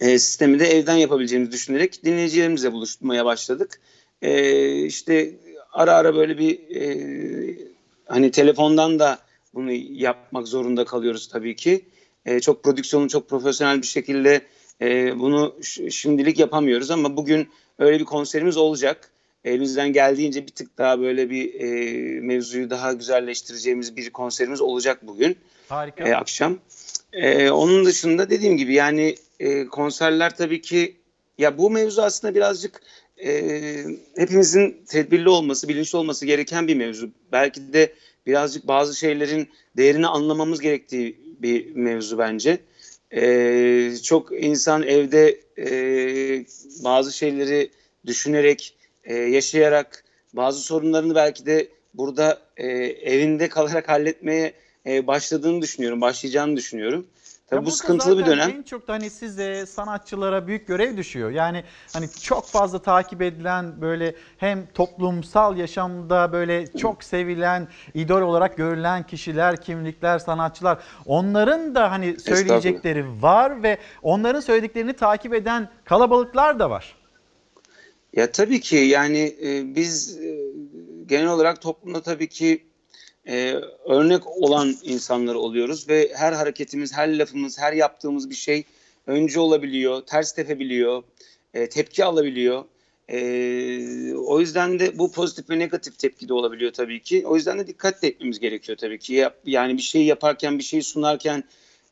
Speaker 48: e, sistemi de evden yapabileceğimizi düşünerek dinleyicilerimizle buluşmaya başladık. E, işte ara ara böyle bir e, hani telefondan da bunu yapmak zorunda kalıyoruz tabii ki. E, çok prodüksiyonu çok profesyonel bir şekilde e, bunu şimdilik yapamıyoruz ama bugün öyle bir konserimiz olacak. Elimizden geldiğince bir tık daha böyle bir e, mevzuyu daha güzelleştireceğimiz bir konserimiz olacak bugün
Speaker 1: Harika.
Speaker 48: e, akşam. E, onun dışında dediğim gibi yani e, konserler tabii ki ya bu mevzu aslında birazcık e, hepimizin tedbirli olması, bilinçli olması gereken bir mevzu. Belki de birazcık bazı şeylerin değerini anlamamız gerektiği bir mevzu bence. E, çok insan evde e, bazı şeyleri düşünerek, e, yaşayarak bazı sorunlarını belki de burada e, evinde kalarak halletmeye e, başladığını düşünüyorum, başlayacağını düşünüyorum. Tabii bu sıkıntılı bir dönem.
Speaker 1: En çok da hani size sanatçılara büyük görev düşüyor. Yani hani çok fazla takip edilen böyle hem toplumsal yaşamda böyle çok sevilen, idol olarak görülen kişiler, kimlikler, sanatçılar. Onların da hani söyleyecekleri var ve onların söylediklerini takip eden kalabalıklar da var.
Speaker 48: Ya tabii ki yani e, biz e, genel olarak toplumda tabii ki e, örnek olan insanlar oluyoruz ve her hareketimiz, her lafımız, her yaptığımız bir şey öncü olabiliyor, ters tepebiliyor, e, tepki alabiliyor. E, o yüzden de bu pozitif ve negatif tepki de olabiliyor tabii ki. O yüzden de dikkat etmemiz gerekiyor tabii ki. Yap- Yani bir şey yaparken, bir şey sunarken,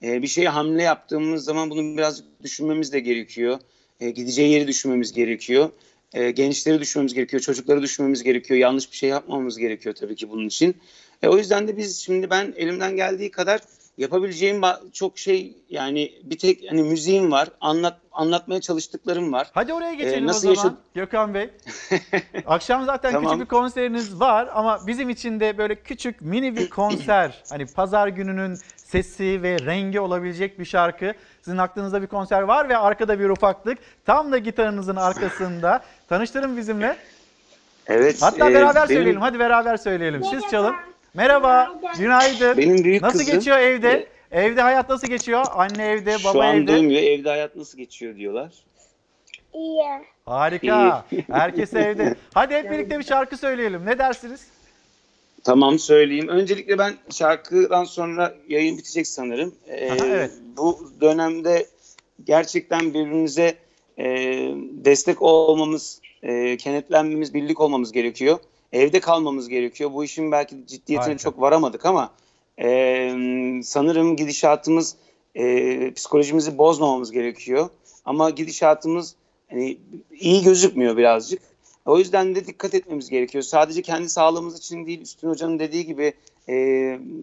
Speaker 48: e, bir şeye hamle yaptığımız zaman bunu birazcık düşünmemiz de gerekiyor. E, gideceği yeri düşünmemiz gerekiyor. E, gençleri düşünmemiz gerekiyor, çocukları düşünmemiz gerekiyor. Yanlış bir şey yapmamamız gerekiyor tabii ki bunun için. E, o yüzden de biz şimdi ben elimden geldiği kadar yapabileceğim çok şey yani bir tek hani müziğim var, anlat anlatmaya çalıştıklarım var.
Speaker 1: Hadi oraya geçelim
Speaker 48: E, nasıl
Speaker 1: o zaman
Speaker 48: yaşa-
Speaker 1: Gökhan Bey. [LAUGHS] Akşam zaten
Speaker 48: Tamam.
Speaker 1: küçük bir konseriniz var ama bizim için de böyle küçük mini bir konser. [CLEARS THROAT] hani pazar gününün sesi ve rengi olabilecek bir şarkı. Sizin aklınızda bir konser var ve arkada bir ufaklık. Tam da gitarınızın arkasında. Tanıştırın bizimle.
Speaker 48: Evet.
Speaker 1: Hatta
Speaker 48: e,
Speaker 1: beraber
Speaker 48: benim-
Speaker 1: söyleyelim. Hadi beraber söyleyelim. Siz çalın. Merhaba. Günaydın.
Speaker 48: Benim büyük
Speaker 1: Nasıl
Speaker 48: kızım-
Speaker 1: geçiyor evde? Evde hayat nasıl geçiyor? Anne evde, baba
Speaker 48: Şu an
Speaker 1: evde.
Speaker 48: duymuyor. Evde hayat nasıl geçiyor diyorlar.
Speaker 49: İyi.
Speaker 1: Harika. Herkes evde. Hadi hep birlikte bir şarkı söyleyelim. Ne dersiniz?
Speaker 48: Tamam söyleyeyim. Öncelikle ben şarkıdan sonra yayın bitecek sanırım. Ee,
Speaker 1: Aha, evet.
Speaker 48: Bu dönemde gerçekten birbirimize e, destek olmamız e, kenetlenmemiz, birlik olmamız gerekiyor. Evde kalmamız gerekiyor. Bu işin belki ciddiyetine
Speaker 1: Harika.
Speaker 48: çok varamadık ama e, sanırım gidişatımız e, psikolojimizi bozmamamız gerekiyor. Ama gidişatımız hani, iyi gözükmüyor birazcık. O yüzden de dikkat etmemiz gerekiyor. Sadece kendi sağlığımız için değil, Üstün Hoca'nın dediği gibi e,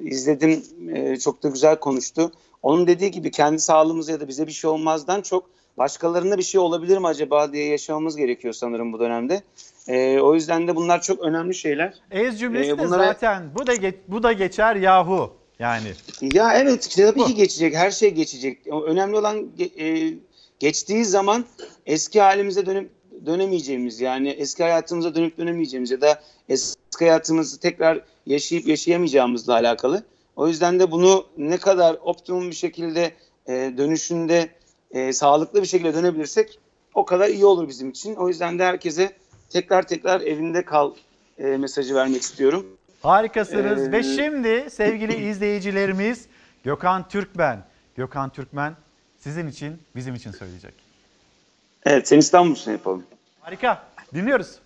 Speaker 48: izledim, e, çok da güzel konuştu. Onun dediği gibi kendi sağlığımıza ya da bize bir şey olmazdan çok başkalarına bir şey olabilir mi acaba diye yaşamamız gerekiyor sanırım bu dönemde. E, o yüzden de bunlar çok önemli şeyler.
Speaker 1: Ez cümlesi de
Speaker 48: bunlara-
Speaker 1: zaten bu da ge- bu da geçer yahu. Yani
Speaker 48: Ya evet tabii ki geçecek. Her şey geçecek. Önemli olan e, geçtiği zaman eski halimize dönüp dönemeyeceğimiz yani eski hayatımıza dönüp dönemeyeceğimiz ya da eski hayatımızı tekrar yaşayıp yaşayamayacağımızla alakalı. O yüzden de bunu ne kadar optimum bir şekilde e, dönüşünde e, sağlıklı bir şekilde dönebilirsek o kadar iyi olur bizim için. O yüzden de herkese tekrar tekrar evinde kal e, mesajı vermek istiyorum.
Speaker 1: Harikasınız
Speaker 48: Ee,
Speaker 1: ve şimdi sevgili [CLEARS THROAT] izleyicilerimiz Gökhan Türkmen. Gökhan Türkmen sizin için bizim için söyleyecek.
Speaker 48: Evet sen İstanbul'sun yapalım.
Speaker 1: Harika. Dinliyoruz.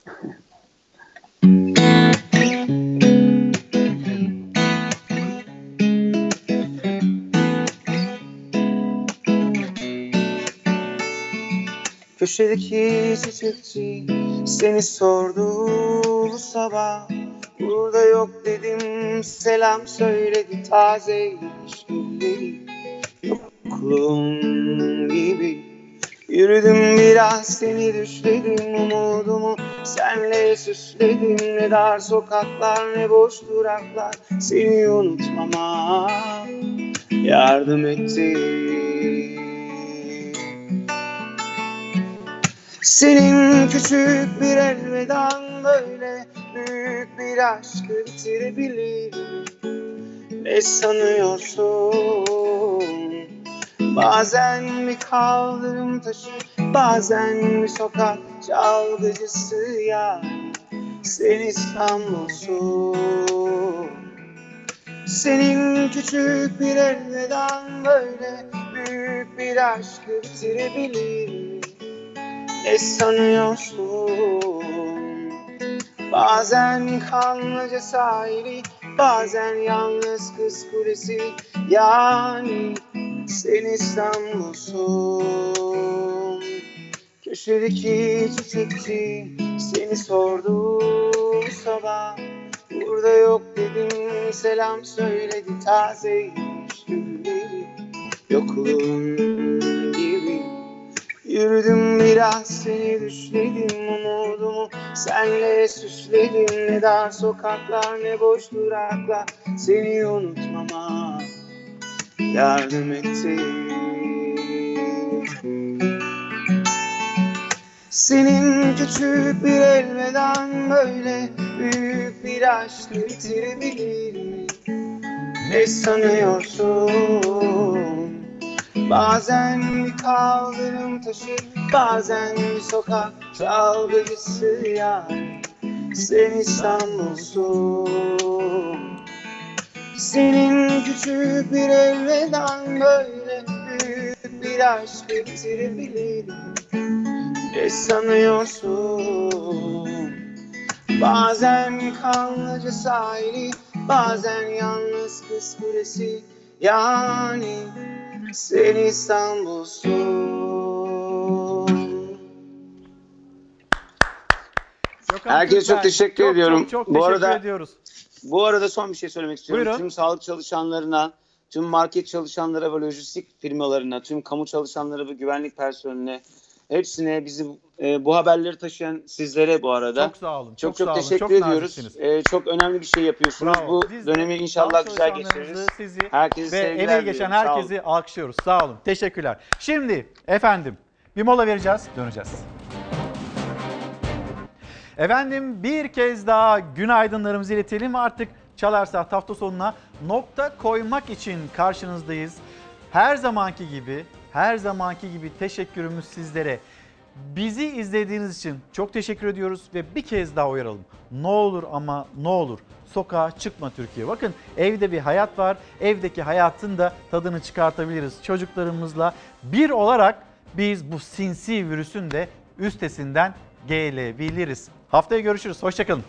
Speaker 48: Köşedeki çiçekçi seni sordu bu sabah. Burada yok dedim selam söyledi tazeymiş gülleri Yokluğum gibi Yürüdüm biraz seni düşledim umudumu Senle süsledim ne dar sokaklar ne boş duraklar. Seni unutmama yardım etti Senin küçük bir elveden böyle büyük bir aşkı bitirebilir. Ne sanıyorsun? Bazen bir kaldırım taşı, bazen bir sokak çalgıcısı ya. Sen İstanbul'sun. Senin küçük bir elveden böyle büyük bir aşkı bitirebilir ne sanıyorsun? Bazen kanlıca sahili, bazen yalnız kız kulesi. Yani sen İstanbul'sun. Köşedeki çiçekçi seni sordu sabah. Burada yok dedim selam söyledi tazeymiş. Yokluğun Yürüdüm biraz seni düşledim umudumu Senle süsledim ne dar sokaklar ne boş duraklar Seni unutmama yardım etti Senin küçük bir elveden böyle büyük bir aşk bitirebilir mi? Ne sanıyorsun? Bazen bir kaldırım taşı, bazen bir sokak çalgıcısı yani. Sen İstanbul'sun. Senin küçük bir elveden böyle büyük bir aşk bitirebilir Ne sanıyorsun? Bazen kanlıca sahili, bazen yalnız kız kulesi Yani sen İstanbul'sun.
Speaker 1: Gökhan
Speaker 48: Herkese
Speaker 1: Türkmen,
Speaker 48: çok teşekkür
Speaker 1: çok,
Speaker 48: ediyorum.
Speaker 1: Çok, çok
Speaker 48: Bu
Speaker 1: teşekkür
Speaker 48: arada-
Speaker 1: ediyoruz.
Speaker 48: Bu arada son bir şey söylemek istiyorum.
Speaker 1: Buyurun.
Speaker 48: Tüm sağlık çalışanlarına, tüm market çalışanlara ve lojistik firmalarına, tüm kamu çalışanları ve güvenlik personeline hepsine bizi e, bu haberleri taşıyan sizlere bu arada.
Speaker 1: Çok sağ olun.
Speaker 48: Çok
Speaker 1: Çok,
Speaker 48: çok,
Speaker 1: sağ olun.
Speaker 48: teşekkür
Speaker 1: çok
Speaker 48: ediyoruz. E, çok önemli bir şey yapıyorsunuz.
Speaker 1: Bravo.
Speaker 48: Bu
Speaker 1: Biz
Speaker 48: dönemi inşallah güzel geçiririz.
Speaker 1: Sizi
Speaker 48: Herkese
Speaker 1: ve emeği geçen herkesi alkışlıyoruz. Sağ olun. Teşekkürler. Şimdi efendim bir mola vereceğiz. Döneceğiz. Efendim bir kez daha günaydınlarımızı iletelim. Artık Çalar Saat hafta sonuna nokta koymak için karşınızdayız. Her zamanki gibi, her zamanki gibi teşekkürümüz sizlere. Bizi izlediğiniz için çok teşekkür ediyoruz ve bir kez daha uyaralım. Ne olur ama ne olur sokağa çıkma Türkiye. Bakın evde bir hayat var. Evdeki hayatın da tadını çıkartabiliriz çocuklarımızla. Bir olarak biz bu sinsi virüsün de üstesinden gelebiliriz. Haftaya görüşürüz. Hoşçakalın.